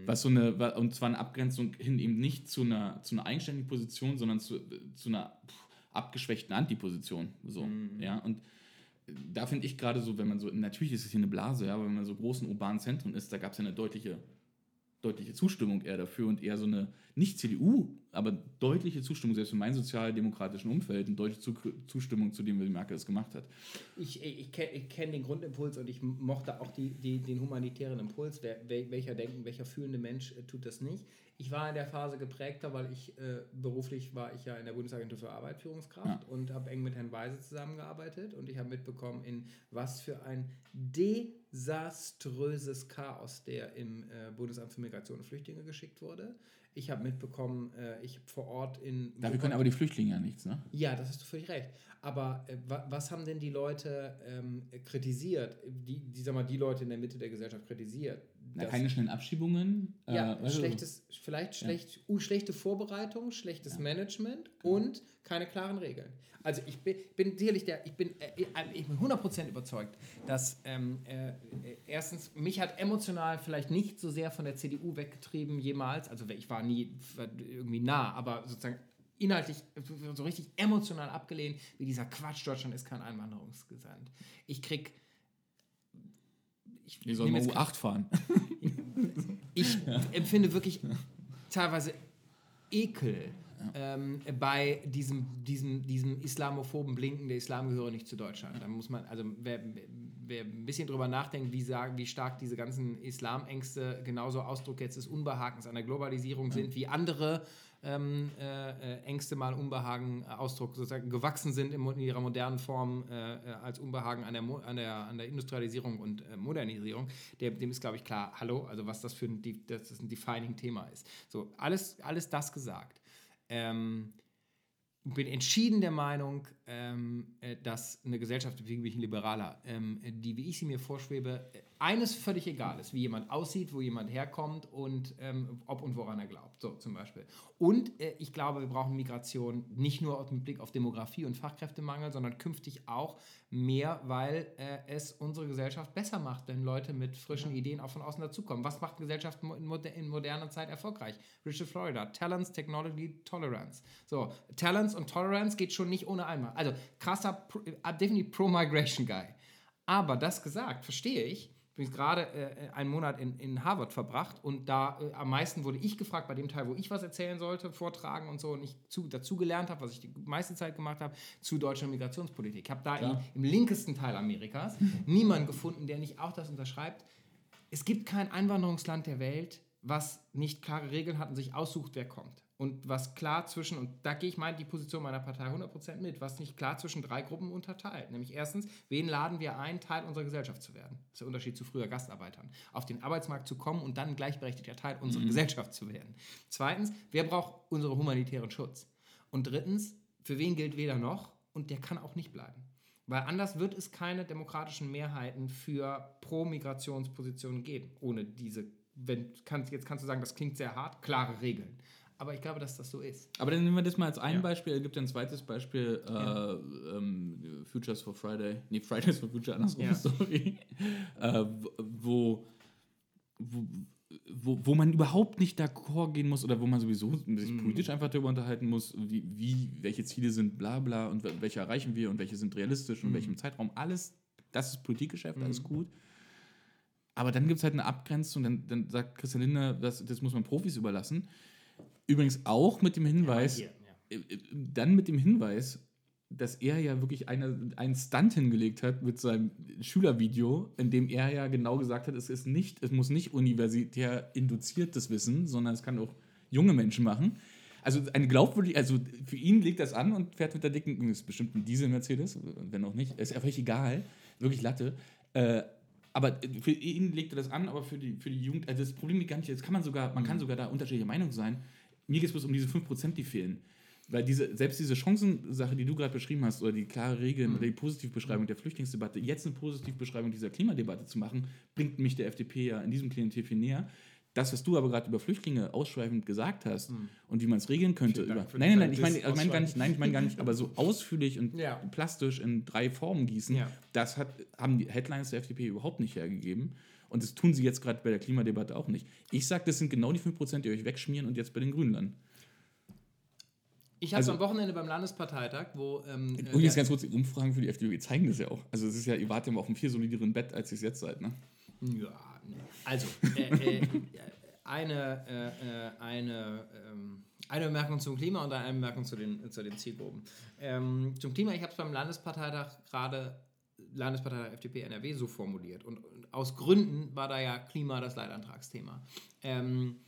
Was so eine, und zwar eine Abgrenzung hin eben nicht zu einer, zu einer eigenständigen Position, sondern zu, zu einer pff, abgeschwächten Antiposition. So, ja, und da finde ich gerade so, wenn man so, natürlich ist es hier eine Blase, ja, aber wenn man so großen urbanen Zentren ist, da gab es ja eine deutliche, deutliche Zustimmung eher dafür und eher so eine, nicht CDU, aber deutliche Zustimmung, selbst in meinem sozialdemokratischen Umfeld, eine deutliche Zu Zustimmung zu dem, wie Merkel es gemacht hat. Ich, ich, kenne ich kenn den Grundimpuls und ich mochte auch die, die, den humanitären Impuls. Wer, wel- welcher denken, welcher fühlende Mensch äh, tut das nicht? Ich war in der Phase geprägter, weil ich äh, beruflich war ich ja in der Bundesagentur für Arbeit Führungskraft und habe eng mit Herrn Weise zusammengearbeitet und ich habe mitbekommen, in was für ein desaströses Chaos der im äh, Bundesamt für Migration und Flüchtlinge geschickt wurde. Ich habe mitbekommen, äh, ich vor Ort in Dafür können aber die Flüchtlinge ja nichts, ne? ja, das hast du völlig recht. Aber äh, wa was haben denn die Leute ähm, kritisiert? Die, die, sag mal, die Leute in der Mitte der Gesellschaft kritisiert? Na, keine schnellen Abschiebungen. ja, äh, weißt du, schlechtes, vielleicht schlecht, uh, schlechte Vorbereitung, schlechtes Management und keine klaren Regeln. Also ich bin, bin sicherlich der, ich bin, äh, ich bin 100% überzeugt, dass ähm, äh, äh, erstens, mich hat emotional vielleicht nicht so sehr von der CDU weggetrieben jemals, also ich war nie irgendwie nah, aber sozusagen inhaltlich so richtig emotional abgelehnt, wie dieser Quatsch, Deutschland ist kein Einwanderungsgesamt. Ich krieg ich sollen nehme mal jetzt U8 fahren. <laughs> ich empfinde wirklich teilweise Ekel ähm, bei diesem, diesem, diesem islamophoben Blinken, der Islam gehöre nicht zu Deutschland. Da muss man, also wer, wer ein bisschen drüber nachdenkt, wie, sagen, wie stark diese ganzen Islamängste genauso Ausdruck jetzt des Unbehagens an der Globalisierung sind, wie andere ähm, äh, Ängste mal Unbehagen äh, Ausdruck sozusagen gewachsen sind in, in ihrer modernen Form äh, äh als Unbehagen an der, an der, an der Industrialisierung und äh, Modernisierung, der, dem ist, glaube ich, klar, hallo, also was das für ein, das ist ein defining Thema ist. So, alles, alles das gesagt. Ähm, bin entschieden der Meinung, ähm, äh, dass eine Gesellschaft, wie ich Liberaler, ähm, die, wie ich sie mir vorschwebe, eines völlig egal ist, wie jemand aussieht, wo jemand herkommt und ähm, ob und woran er glaubt, so zum Beispiel. Und äh, ich glaube, wir brauchen Migration nicht nur mit Blick auf Demografie und Fachkräftemangel, sondern künftig auch mehr, weil äh, es unsere Gesellschaft besser macht, wenn Leute mit frischen Ideen auch von außen dazukommen. Was macht Gesellschaft in, moder in moderner Zeit erfolgreich? Richard Florida, Talents, Technology, Tolerance. So, Talents und Tolerance geht schon nicht ohne einmal. Also krasser, äh, definitiv Pro-Migration-Guy. Aber das gesagt, verstehe ich, übrigens gerade äh, einen Monat in, in Harvard verbracht und da äh, am meisten wurde ich gefragt, bei dem Teil, wo ich was erzählen sollte, vortragen und so und ich zu, dazu gelernt habe, was ich die meiste Zeit gemacht habe, zu deutscher Migrationspolitik. Ich habe da im, im, linkesten Teil Amerikas <laughs> niemanden gefunden, der nicht auch das unterschreibt. Es gibt kein Einwanderungsland der Welt, was nicht klare Regeln hat und sich aussucht, wer kommt und was klar zwischen, und da gehe ich mal die Position meiner Partei 100% mit, was nicht klar zwischen drei Gruppen unterteilt. Nämlich erstens, wen laden wir ein, Teil unserer Gesellschaft zu werden? Das ist der Unterschied zu früher Gastarbeitern. Auf den Arbeitsmarkt zu kommen und dann gleichberechtigter Teil unserer mhm. Gesellschaft zu werden. Zweitens, wer braucht unseren humanitären Schutz? Und drittens, für wen gilt weder noch und der kann auch nicht bleiben. Weil anders wird es keine demokratischen Mehrheiten für Pro-Migrationspositionen geben, ohne diese, wenn, kann, jetzt kannst du sagen, das klingt sehr hart, klare Regeln. Aber ich glaube, dass das so ist. Aber dann nehmen wir das mal als ein ja. Beispiel. Es gibt ein zweites Beispiel, äh, ja. ähm, Futures for Friday. Nee, Fridays for Future, andersrum, ja. sorry. äh, wo, wo, wo, wo man überhaupt nicht d'accord gehen muss oder wo man sowieso sich mhm. politisch einfach darüber unterhalten muss, wie, wie, welche Ziele sind, bla bla und welche erreichen wir und welche sind realistisch und in mhm. welchem Zeitraum. Alles, das ist Politikgeschäft, mhm. alles gut. Aber dann gibt es halt eine Abgrenzung, dann, dann sagt Christian Lindner, das, das muss man Profis überlassen. Übrigens auch mit dem Hinweis, ja, hier, ja. Äh, äh, dann mit dem Hinweis, dass er ja wirklich eine, einen Stunt hingelegt hat mit seinem Schülervideo, in dem er ja genau gesagt hat, es ist nicht, es muss nicht universitär induziertes Wissen, sondern es kann auch junge Menschen machen. Also eine glaubwürdig, also für ihn legt das an und fährt mit der dicken, ist bestimmt ein Diesel-Mercedes, wenn auch nicht, ist einfach egal, wirklich Latte. Äh, aber für ihn legt er das an, aber für die, für die Jugend, also das Problem liegt gar nicht, das kann man sogar, man kann mhm. sogar da unterschiedliche Meinungen sein. Mir geht es bloß um diese 5%, die fehlen. Weil diese, selbst diese Chancensache, die du gerade beschrieben hast, oder die klare Regeln mhm. oder die Positivbeschreibung der Flüchtlingsdebatte, jetzt eine Positivbeschreibung dieser Klimadebatte zu machen, bringt mich der FDP ja in diesem Klientel viel näher. Das, was du aber gerade über Flüchtlinge ausschweifend gesagt hast mhm. und wie man es regeln könnte. Über, nein, nein, nein, ich meine ich mein gar nicht, nein, ich meine gar nicht, aber so ausführlich und ja. plastisch in drei Formen gießen, ja. das hat, haben die Headlines der FDP überhaupt nicht hergegeben. Und das tun sie jetzt gerade bei der Klimadebatte auch nicht. Ich sage, das sind genau die 5%, die euch wegschmieren und jetzt bei den Grünen landen. Ich habe also, am Wochenende beim Landesparteitag, wo. Ähm, und jetzt ganz kurz, die Umfragen für die FDP zeigen das ja auch. Also, es ist ja, ihr wart ja mal auf einem viel solideren Bett, als ihr es jetzt seid, ne? Ja, also, äh, äh, eine, äh, äh, eine, ähm, eine Bemerkung zum Klima und eine Bemerkung zu den, zu den Zielgruppen. Ähm, zum Klima, ich habe es beim Landesparteitag gerade Landespartei FDP NRW so formuliert. Und aus Gründen war da ja Klima das Leitantragsthema. Ähm,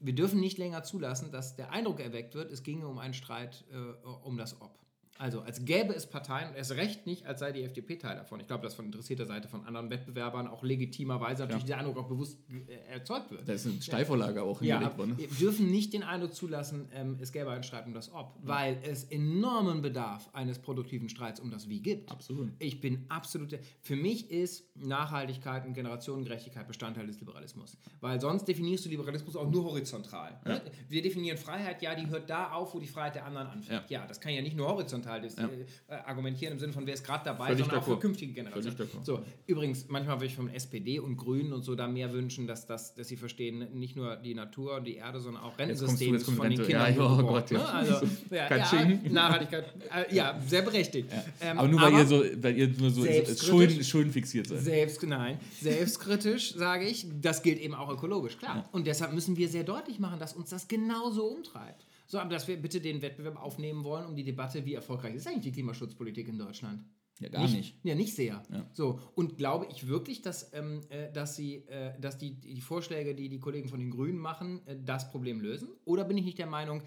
wir dürfen nicht länger zulassen, dass der Eindruck erweckt wird, es ginge um einen Streit äh, um das Ob. Also als gäbe es Parteien, und erst recht nicht, als sei die FDP Teil davon. Ich glaube, dass von interessierter Seite von anderen Wettbewerbern auch legitimerweise natürlich ja. der Eindruck auch bewusst äh, erzeugt wird. Da ist eine Steilvorlage auch hingelegt worden. Ne? Wir dürfen nicht den Eindruck zulassen, ähm, es gäbe einen Streit um das Ob, mhm. weil es enormen Bedarf eines produktiven Streits um das Wie gibt. Absolut. Ich bin absolut. Für mich ist Nachhaltigkeit und Generationengerechtigkeit Bestandteil des Liberalismus. Weil sonst definierst du Liberalismus auch nur horizontal. Ja. Wir definieren Freiheit, ja, die hört da auf, wo die Freiheit der anderen anfängt. Ja, ja das kann ja nicht nur horizontal Teil des, Ja. äh, argumentieren im Sinne von, wer ist gerade dabei, Völlig sondern auch für künftige Generationen. So, übrigens, manchmal würde ich von SPD und Grünen und so da mehr wünschen, dass, das, dass sie verstehen, nicht nur die Natur und die Erde, sondern auch kommt von den Rente. Kindern Ja, oh geboren, Gott, ja. ne? Also, ja, ja. Nachhaltigkeit, äh, ja, sehr berechtigt. Ähm, aber nur weil aber- ihr so, weil ihr nur so. Schulden, Schulden fixiert seid. Selbst, nein, selbstkritisch sage ich, das gilt eben auch ökologisch, klar. Und deshalb müssen wir sehr deutlich machen, dass uns das genauso umtreibt. So, aber dass wir bitte den Wettbewerb aufnehmen wollen um die Debatte, wie erfolgreich ist eigentlich die Klimaschutzpolitik in Deutschland. Ja, gar nicht. Ja, nicht sehr. Ja. So, und glaube ich wirklich, dass, ähm, äh, dass, sie, äh, dass die, die Vorschläge, die die Kollegen von den Grünen machen, äh, das Problem lösen? Oder bin ich nicht der Meinung,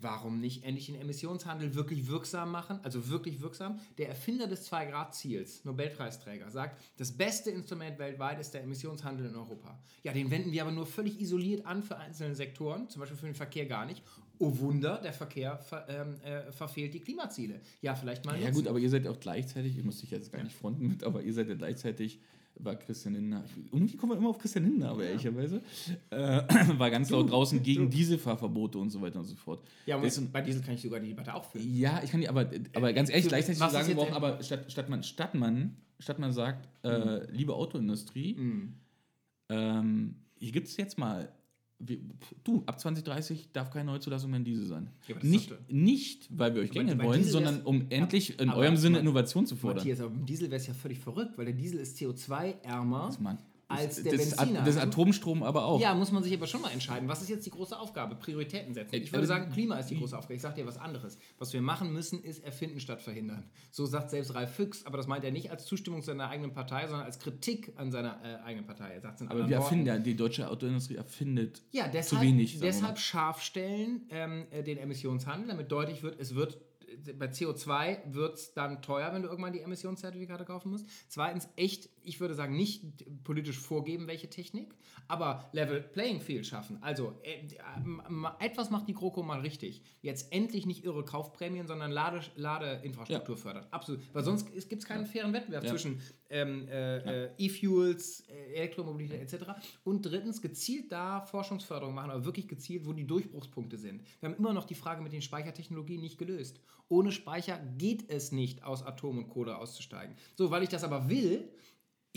warum nicht endlich den Emissionshandel wirklich wirksam machen? Also wirklich wirksam. Der Erfinder des Zwei-Grad-Ziels, Nobelpreisträger, sagt, das beste Instrument weltweit ist der Emissionshandel in Europa. Ja, den wenden wir aber nur völlig isoliert an für einzelne Sektoren, zum Beispiel für den Verkehr gar nicht. Oh Wunder, der Verkehr ver, ähm, äh, verfehlt die Klimaziele. Ja, vielleicht mal Ja nutzen. gut, aber ihr seid auch gleichzeitig, ihr müsst dich jetzt gar nicht fronten mit, aber ihr seid ja gleichzeitig, war Christian Lindner, ich, irgendwie kommen wir immer auf Christian Lindner, aber ehrlicherweise, äh, <clears throat> war ganz laut draußen gegen Dieselfahrverbote und so weiter und so fort. Ja, aber Deswegen- bei Diesel kann ich sogar die Debatte auch führen. Ja, ich kann die, aber, aber ganz ehrlich, gleichzeitig zu sagen, brauchen aber statt, statt, man, statt, man, statt man sagt, äh, liebe Autoindustrie, ähm, hier gibt es jetzt mal, wir, du, ab 2030 darf keine Neuzulassung mehr in Diesel sein. Ja, nicht, nicht, weil wir euch gängeln wollen, sondern um endlich in eurem Sinne Innovation zu fordern. Matthias, aber beim Diesel wäre es ja völlig verrückt, weil der Diesel ist CO2-ärmer als der das, Benziner. das Atomstrom aber auch. Ja, muss man sich aber schon mal entscheiden. Was ist jetzt die große Aufgabe? Prioritäten setzen. Ich würde aber- sagen, Klima ist die große Aufgabe. Ich sage dir was anderes. Was wir machen müssen, ist erfinden statt verhindern. So sagt selbst Ralf Füchs, aber das meint er nicht als Zustimmung seiner eigenen Partei, sondern als Kritik an seiner äh, eigenen Partei. Er sagt aber wir erfinden ja, die deutsche Autoindustrie erfindet Ja, deshalb, zu wenig. deshalb scharf stellen ähm, äh, den Emissionshandel, damit deutlich wird, es wird äh, bei CO2 wird es dann teuer, wenn du irgendwann die Emissionszertifikate kaufen musst. Zweitens, echt, ich würde sagen, nicht politisch vorgeben, welche Technik, aber Level Playing Field schaffen. Also, äh, äh, etwas macht die GroKo mal richtig. Jetzt endlich nicht irre Kaufprämien, sondern Lade, Ladeinfrastruktur fördern. Absolut. Weil sonst gibt es keinen fairen Wettbewerb Ja. zwischen ähm, äh, äh, E-Fuels, äh, Elektromobilität etc. Und drittens, gezielt da Forschungsförderung machen, aber wirklich gezielt, wo die Durchbruchspunkte sind. Wir haben immer noch die Frage mit den Speichertechnologien nicht gelöst. Ohne Speicher geht es nicht, aus Atom und Kohle auszusteigen. So, weil ich das aber will,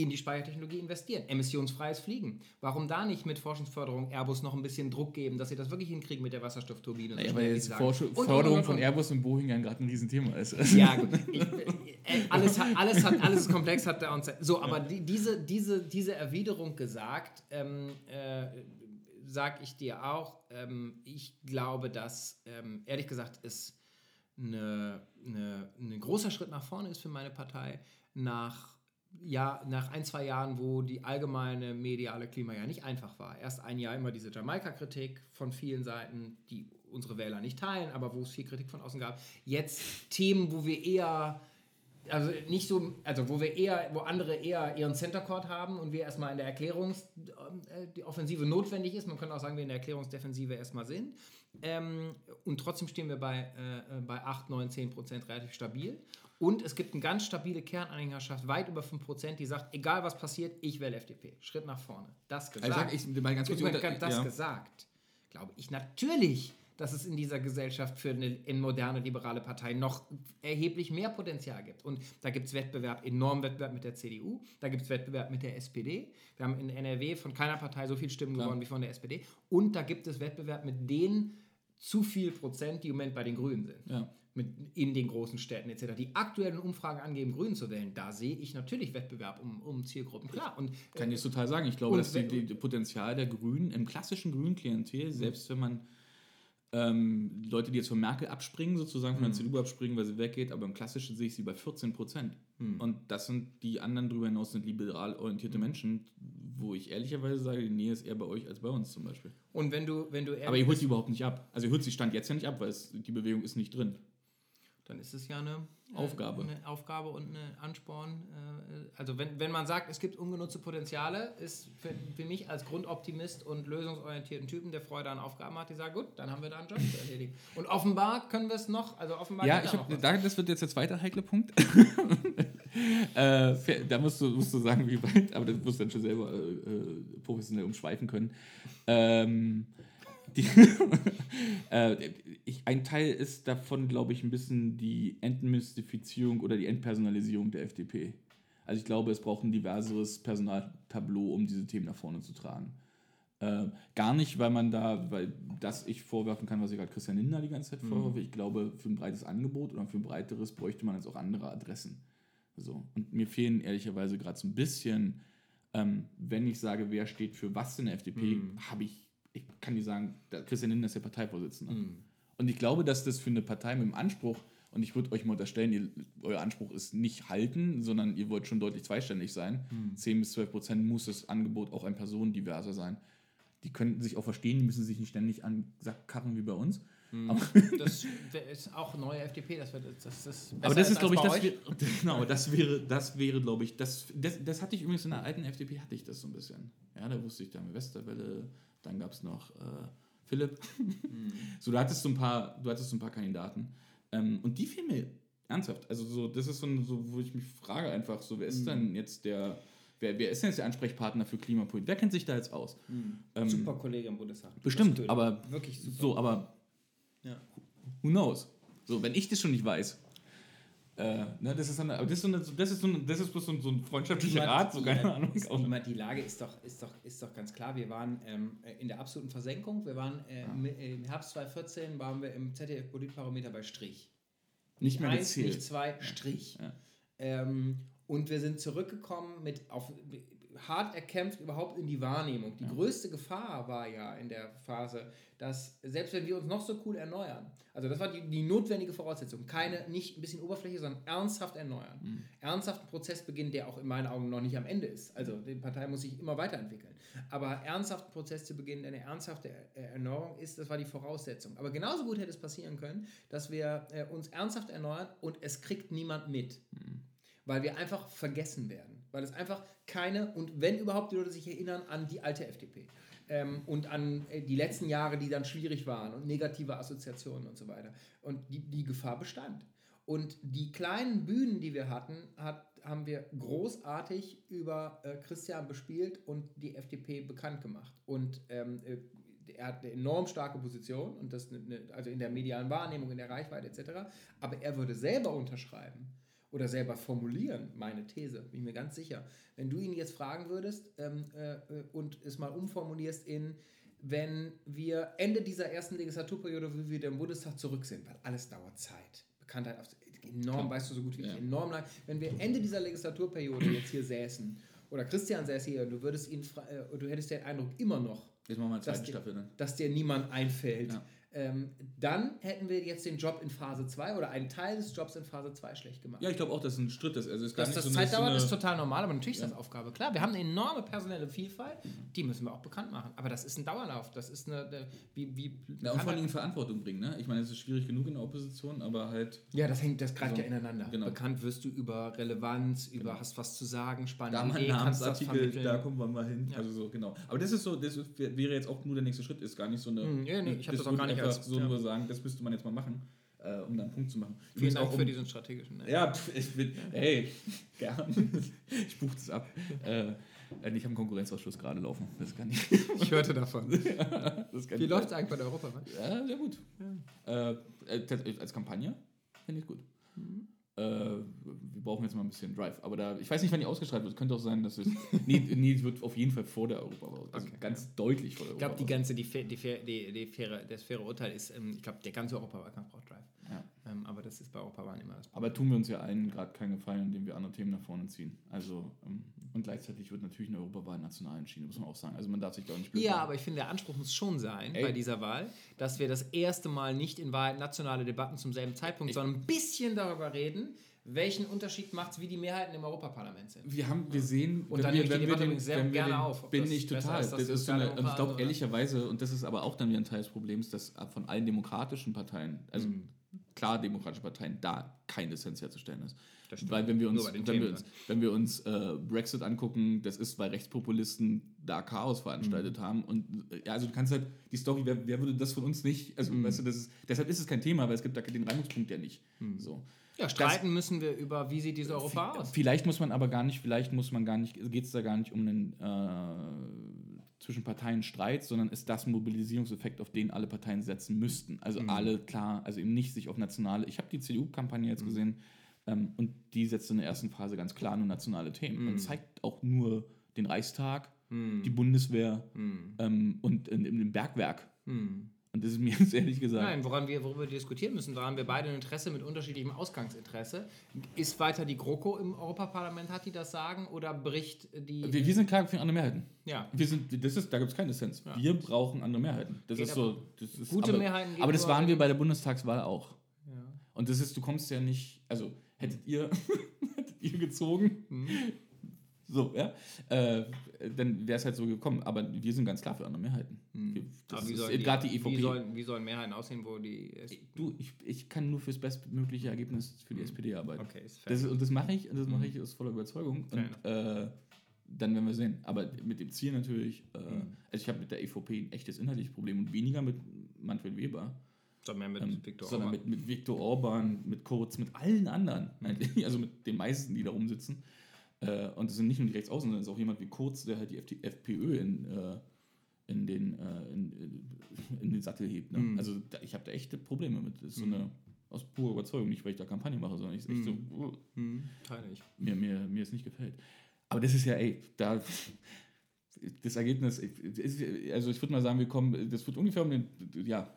in die Speichertechnologie investieren. Emissionsfreies Fliegen. Warum da nicht mit Forschungsförderung Airbus noch ein bisschen Druck geben, dass sie das wirklich hinkriegen mit der Wasserstoffturbine? Naja, so weil jetzt. Forsch Und, Förderung und, und, von. Airbus und Boeing ja gerade ein Riesenthema ist. <laughs> Ja, gut. <laughs> Ich, äh, alles, hat, alles, hat, alles ist komplex, hat der uns. So, aber die, diese, diese, diese Erwiderung gesagt, ähm, äh, sag ich dir auch, ähm, ich glaube, dass, ähm, ehrlich gesagt, es eine, eine, ein großer Schritt nach vorne ist für meine Partei, nach, ja, nach ein, zwei Jahren, wo die allgemeine mediale Klima ja nicht einfach war. Erst ein Jahr immer diese Jamaika-Kritik von vielen Seiten, die unsere Wähler nicht teilen, aber wo es viel Kritik von außen gab. Jetzt Themen, wo wir eher also nicht so, also wo wir eher, wo andere eher ihren Center Court haben und wir erstmal in der Erklärungs, äh, notwendig ist. Man könnte auch sagen, wir in der Erklärungsdefensive erstmal sind. Ähm, und trotzdem stehen wir bei, äh, bei 8, 9, 10 Prozent relativ stabil. Und es gibt eine ganz stabile Kernanhängerschaft, weit über 5 Prozent, die sagt, egal was passiert, ich wähle FDP. Schritt nach vorne. Das gesagt. Also sag ich mal ganz kurz Ich unter- das ja. gesagt, glaube ich natürlich, dass es in dieser Gesellschaft für eine in moderne liberale Partei noch erheblich mehr Potenzial gibt. Und da gibt es Wettbewerb, enormen Wettbewerb mit der CDU, da gibt es Wettbewerb mit der SPD. Wir haben in NRW von keiner Partei so viele Stimmen Klar. gewonnen wie von der SPD. Und da gibt es Wettbewerb mit den zu viel Prozent, die im Moment bei den Grünen sind. Ja. Mit in den großen Städten etc. Die aktuellen Umfragen angeben, Grünen zu wählen, da sehe ich natürlich Wettbewerb um, um Zielgruppen. Klar. Und, Kann äh, ich total sagen. Ich glaube, dass die Potenzial der Grünen im klassischen grünen Klientel, selbst wenn man ähm, Leute, die jetzt von Merkel abspringen, sozusagen von der Mhm. CDU abspringen, weil sie weggeht, aber im klassischen sehe ich sie bei 14 Prozent. Mhm. Und das sind die anderen drüber hinaus sind liberal orientierte Menschen, wo ich ehrlicherweise sage, die Nähe ist eher bei euch als bei uns zum Beispiel. Und wenn du, wenn du Aber ihr holt sie überhaupt nicht ab. Also ihr holt sie Stand jetzt ja nicht ab, weil es, die Bewegung ist nicht drin. Dann ist es ja eine Aufgabe. Eine Aufgabe und eine Ansporn. äh, Also wenn, wenn man sagt, es gibt ungenutzte Potenziale, ist für, für mich als Grundoptimist und lösungsorientierten Typen, der Freude an Aufgaben hat, die sagen, gut, dann haben wir da einen Job zu erledigen. Und offenbar können wir es noch, also offenbar Ja, ich da hab, da, das wird jetzt der zweite heikle Punkt. <laughs> äh, da musst du, musst du sagen, wie weit, aber das musst du dann schon selber äh, äh, professionell umschweifen können. Ähm, die, <laughs> äh, ich, ein Teil ist davon, glaube ich, ein bisschen die Entmystifizierung oder die Entpersonalisierung der FDP. Also ich glaube, es braucht ein diverseres Personaltableau, um diese Themen nach vorne zu tragen. Äh, gar nicht, weil man da, weil das ich vorwerfen kann, was ich gerade Christian Lindner die ganze Zeit vorwerfe. Ich glaube, für ein breites Angebot oder für ein breiteres bräuchte man jetzt auch andere Adressen. So. Und mir fehlen ehrlicherweise gerade so ein bisschen, ähm, wenn ich sage, wer steht für was in der FDP, habe ich, ich kann dir sagen, Christian Lindner ist der Parteivorsitzende. Und ich glaube, dass das für eine Partei mit dem Anspruch, und ich würde euch mal unterstellen, ihr, euer Anspruch ist nicht halten, sondern ihr wollt schon deutlich zweistellig sein. 10 bis 12 Prozent muss das Angebot auch ein personendiverser sein. Die könnten sich auch verstehen, die müssen sich nicht ständig an Sack karren wie bei uns. <laughs> Aber, Das ist auch neue FDP, das wird das, das aber das ist, glaube ich, das, wär, <laughs> genau, das wäre, das wäre, glaube ich, das, das, das hatte ich übrigens in der alten FDP, hatte ich das so ein bisschen. Ja, da wusste ich, da haben wir Westerwelle, dann gab es noch äh, Philipp. <laughs> So, du hattest so ein paar, du hattest so ein paar Kandidaten. Ähm, und die fehlen mir ernsthaft. Also so, das ist so, ein, so, wo ich mich frage einfach, so, wer ist denn jetzt der, wer, wer ist denn jetzt der Ansprechpartner für Klimapolitik? Wer kennt sich da jetzt aus? Ähm, Super Kollege im Bundestag. Bestimmt, aber wirklich super. so, aber Ja. who knows? So, wenn ich das schon nicht weiß. Äh, ne, das ist eine, aber das ist so eine, das ist so eine, das ist bloß so ein, so ein freundschaftlicher Rat, so keine Ahnung. Ist, niemand, die Lage ist doch, ist, doch, ist doch ganz klar. Wir waren ähm, in der absoluten Versenkung. Wir waren äh, im- im Herbst 2014 waren wir im ZDF-Politbarometer bei Strich. Nicht mehr eins, gezählt. nicht zwei, Strich. Ja. Ähm, und wir sind zurückgekommen mit auf, hart erkämpft überhaupt in die Wahrnehmung. Die größte Gefahr war ja in der Phase, dass selbst wenn wir uns noch so cool erneuern, also das war die, die notwendige Voraussetzung, keine, nicht ein bisschen Oberfläche, sondern ernsthaft erneuern. Mhm. Ernsthaft einen Prozess beginnen, der auch in meinen Augen noch nicht am Ende ist. Also die Partei muss sich immer weiterentwickeln. Aber ernsthaft einen Prozess zu beginnen, eine ernsthafte Er- Erneuerung ist, das war die Voraussetzung. Aber genauso gut hätte es passieren können, dass wir äh, uns ernsthaft erneuern und es kriegt niemand mit weil wir einfach vergessen werden. Weil es einfach keine, und wenn überhaupt die Leute sich erinnern an die alte FDP ähm, und an äh, die letzten Jahre, die dann schwierig waren und negative Assoziationen und so weiter. Und die, die Gefahr bestand. Und die kleinen Bühnen, die wir hatten, hat, haben wir großartig über äh, Christian bespielt und die FDP bekannt gemacht. Und ähm, äh, er hat eine enorm starke Position und das eine, eine, also in der medialen Wahrnehmung, in der Reichweite etc. Aber er würde selber unterschreiben oder selber formulieren, meine These, bin ich mir ganz sicher. Wenn du ihn jetzt fragen würdest ähm, äh, äh, und es mal umformulierst in, wenn wir Ende dieser ersten Legislaturperiode, wie wir wieder im Bundestag zurück sind, weil alles dauert Zeit. Bekanntheit auf, enorm, weißt du so gut wie ich, enorm lang. Wenn wir Ende dieser Legislaturperiode jetzt hier säßen, oder Christian säße hier und du würdest ihn, äh, du hättest den Eindruck immer noch, Jetzt machen wir eine dass zweite dir, Staffel dann. dass dir niemand einfällt. Ja. Ähm, dann hätten wir jetzt den Job in Phase 2 oder einen Teil des Jobs in Phase 2 schlecht gemacht. Ja, ich glaube auch, dass es ein Schritt ist. Also ist Dass das so Zeit dauert, so ist total normal, aber natürlich ist das Aufgabe. Klar, wir haben eine enorme personelle Vielfalt, die müssen wir auch bekannt machen. Aber das ist ein Dauerlauf. Das ist eine, eine wie, wie Ja, und vor allem Verantwortung bringen. Ne? Ich meine, es ist schwierig genug in der Opposition, aber halt. Ja, das hängt, das greift So, ja ineinander. genau. Bekannt wirst du über Relevanz, über hast was zu sagen, spannende Da mal Namensartikel, da kommen wir mal hin. Also so, genau. Aber das ist so, das ist- wäre jetzt auch nur der nächste Schritt, ist gar nicht so eine. Hm, ja, nee, ich hab das auch gar nicht als- so ja. nur sagen, das müsste man jetzt mal machen, äh, um dann einen Punkt zu machen. Vielen Dank auch für um- diesen strategischen. ne? Ja, ich bin, hey, <laughs> gern. Ich buche das ab. Äh, äh, ich habe einen Konkurrenzausschuss gerade laufen. Das kann ich. <laughs> Ich hörte davon. <laughs> kann Wie läuft es eigentlich bei der Europawahl? Ja, sehr gut. Äh, äh, tats- als Kampagne finde ich gut. Mhm. Äh, wir brauchen jetzt mal ein bisschen Drive. Aber da, ich weiß nicht, wann die ausgestrahlt wird. Könnte auch sein, dass es. nee, nee, es wird auf jeden Fall vor der Europawahl. Also ganz deutlich vor der Ich glaube, die Europawahl. ganze, die, die, die, die faire, das faire Urteil ist, ähm, ich glaube, der ganze Europawahlkampf braucht Drive. Ja. Ähm, aber das ist bei Europawahlen immer das Aber tun wir uns ja allen gerade keinen Gefallen, indem wir andere Themen nach vorne ziehen. Also, ähm, und gleichzeitig wird natürlich eine Europawahl national entschieden, muss man auch sagen. Also man darf sich da nicht blöd Ja, machen. aber ich finde, der Anspruch muss schon sein Ey. bei dieser Wahl, dass wir das erste Mal nicht in Wahrheit nationale Debatten zum selben Zeitpunkt, sondern ein bisschen darüber reden, welchen Unterschied macht es, wie die Mehrheiten im Europaparlament sind. Wir haben, wir sehen, Und dann wir, ich wenn wir den, sehr wenn wir gerne den, auf, bin ich total. ist, Das, ist so eine, ich glaube ehrlicherweise, und das ist aber auch dann wieder ein Teil des Problems, dass von allen demokratischen Parteien, also Mhm. Klar demokratische Parteien, da kein Dissens herzustellen ist. Weil wenn wir uns, wenn wir Themen uns, wenn wir uns äh, Brexit angucken, das ist, weil Rechtspopulisten da Chaos veranstaltet Mhm. haben. Und äh, ja, also du kannst halt die Story, wer, wer würde das von uns nicht, also Mhm. weißt du, das ist, deshalb ist es kein Thema, weil es gibt da den Reibungspunkt ja nicht. So. Ja, streiten müssen wir über, wie sieht diese Europa aus? Vielleicht muss man aber gar nicht, vielleicht muss man gar nicht, geht es da gar nicht um einen äh, zwischen Parteien Streit, sondern ist das ein Mobilisierungseffekt, auf den alle Parteien setzen müssten. Also Mhm. alle klar, also eben nicht sich auf nationale. Ich habe die CDU-Kampagne jetzt gesehen ähm, und die setzt in der ersten Phase ganz klar nur nationale Themen und Mhm. zeigt auch nur den Reichstag, Mhm. die Bundeswehr Mhm. ähm, und in, in dem Bergwerk. Und das ist mir <laughs> jetzt ehrlich gesagt. Nein, woran wir, worüber wir diskutieren müssen, da haben wir beide ein Interesse mit unterschiedlichem Ausgangsinteresse. Ist weiter die GroKo im Europaparlament, hat die das sagen, oder bricht die. Wir, wir sind klar für andere Mehrheiten. Ja. Wir sind, das ist, da gibt es keinen Dissens. Ja. Wir brauchen andere Mehrheiten. Das Geht ist so. Das ist, Gute aber, Mehrheiten Aber das waren wir bei der Bundestagswahl auch. Ja. Und das ist, du kommst ja nicht, also hättet ihr, <laughs> hättet ihr gezogen, Mhm. So, ja, äh, dann wäre es halt so gekommen. Aber wir sind ganz klar für andere Mehrheiten. Wir, das Mhm. Aber wie ist sollen, gerade die EVP. Wie sollen, wie sollen Mehrheiten aussehen, wo die. Du, ich, ich kann nur fürs bestmögliche Ergebnis für die SPD arbeiten. Mhm. Okay, ist fair. das, und das mache ich und das mache Mhm. ich aus voller Überzeugung. Fair Und äh, dann werden wir sehen. Aber mit dem Ziel natürlich, äh, Mhm. also ich habe mit der EVP ein echtes inhaltliches Problem und weniger mit Manfred Weber. Sondern mehr mit Viktor sondern Orban. mit, mit Viktor Orban, mit Kurz, mit allen anderen. eigentlich. Also mit den meisten, die da rumsitzen. Äh, und das sind nicht nur die Rechtsaußen, sondern es ist auch jemand wie Kurz, der halt die FD FPÖ in, äh, in, den, äh, in, in den Sattel hebt. Ne? Mhm. Also da, ich habe da echte Probleme mit. Das ist so Mhm. eine aus purer Überzeugung, nicht weil ich da Kampagne mache, sondern ich ist echt so, uh, Mhm. Teile ich. mir, mir, mir es nicht gefällt. Aber das ist ja, ey, da das Ergebnis, also ich würde mal sagen, wir kommen, das wird ungefähr um den, ja,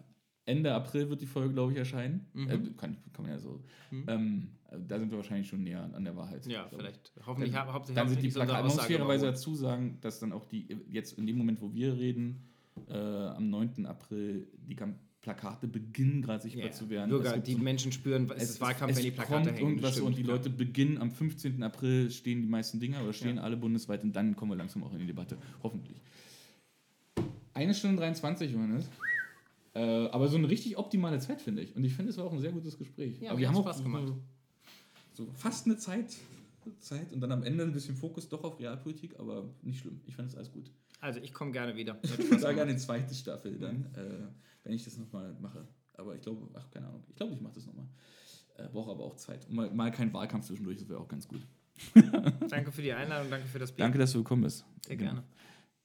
Ende April wird die Folge, glaube ich, erscheinen. Mhm. Äh, kann, kann man ja so. Mhm. Ähm, da sind wir wahrscheinlich schon näher an der Wahrheit. Ja, vielleicht. Hoffentlich- Dann, hauptsächlich- dann sind die Plakate, man muss fairerweise dazu sagen, dass dann auch die, jetzt in dem Moment, wo wir reden, äh, am 9. April, die Kam Plakate beginnen gerade sichtbar Ja, zu werden. Bürger, Es die Menschen spüren, es ist Wahlkampf, es wenn die Plakate kommt hängen, Irgendwas das und die stimmt, Leute beginnen am 15. April stehen die meisten Dinger oder stehen alle bundesweit und dann kommen wir langsam auch in die Debatte. Hoffentlich. Eine Stunde 23, Johannes. Äh, aber so eine richtig optimale Zeit, finde ich. Und ich finde, es war auch ein sehr gutes Gespräch. Ja, aber wir haben auch Spaß gemacht. So, fast eine Zeit, Zeit und dann am Ende ein bisschen Fokus doch auf Realpolitik, aber nicht schlimm. Ich fand es alles gut. Also ich komme gerne wieder. <laughs> Ich sagen, gemacht. eine zweite Staffel dann, äh, wenn ich das nochmal mache. Aber ich glaube, ach, keine Ahnung. Ich glaube, ich mache das nochmal. Äh, Brauche aber auch Zeit. Und mal, mal kein Wahlkampf zwischendurch, das wäre auch ganz gut. <laughs> Danke für die Einladung, danke für das Bier. Danke, dass du gekommen bist. Sehr gerne.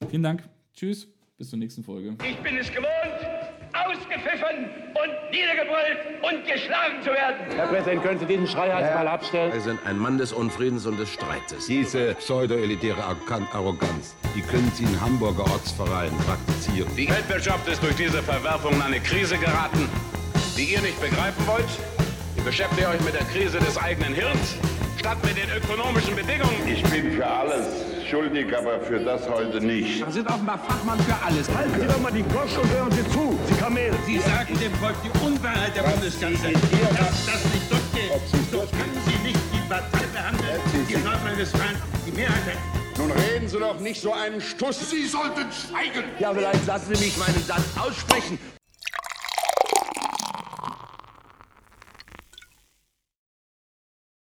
Vielen Dank. Tschüss. Bis zur nächsten Folge. Ich bin es gewohnt, niedergebrüllt und geschlagen zu werden. Herr Präsident, können Sie diesen Schreihals mal abstellen? Sie sind ein Mann des Unfriedens und des Streites. Diese pseudo-elitäre Arrogan- Arroganz, die können Sie in Hamburger Ortsvereinen praktizieren. Die Weltwirtschaft ist durch diese Verwerfung in eine Krise geraten, die ihr nicht begreifen wollt. Ihr beschäftigt euch mit der Krise des eigenen Hirns, statt mit den ökonomischen Bedingungen. Ich bin für alles schuldig, aber für das heute nicht. Sie sind offenbar Fachmann für alles. Halten Sie doch mal die Gosch und hören Sie zu, Sie Kamel. Sie sagen dem Volk die Unwahrheit der Bundeskanzlerin. Dass das nicht durchgeht. So können Sie nicht die Partei behandeln, die in Nordrhein-Westfalen die Mehrheit hat. Nun reden Sie doch nicht so einen Stuss. Sie sollten schweigen! Ja, vielleicht lassen Sie mich meinen Satz aussprechen.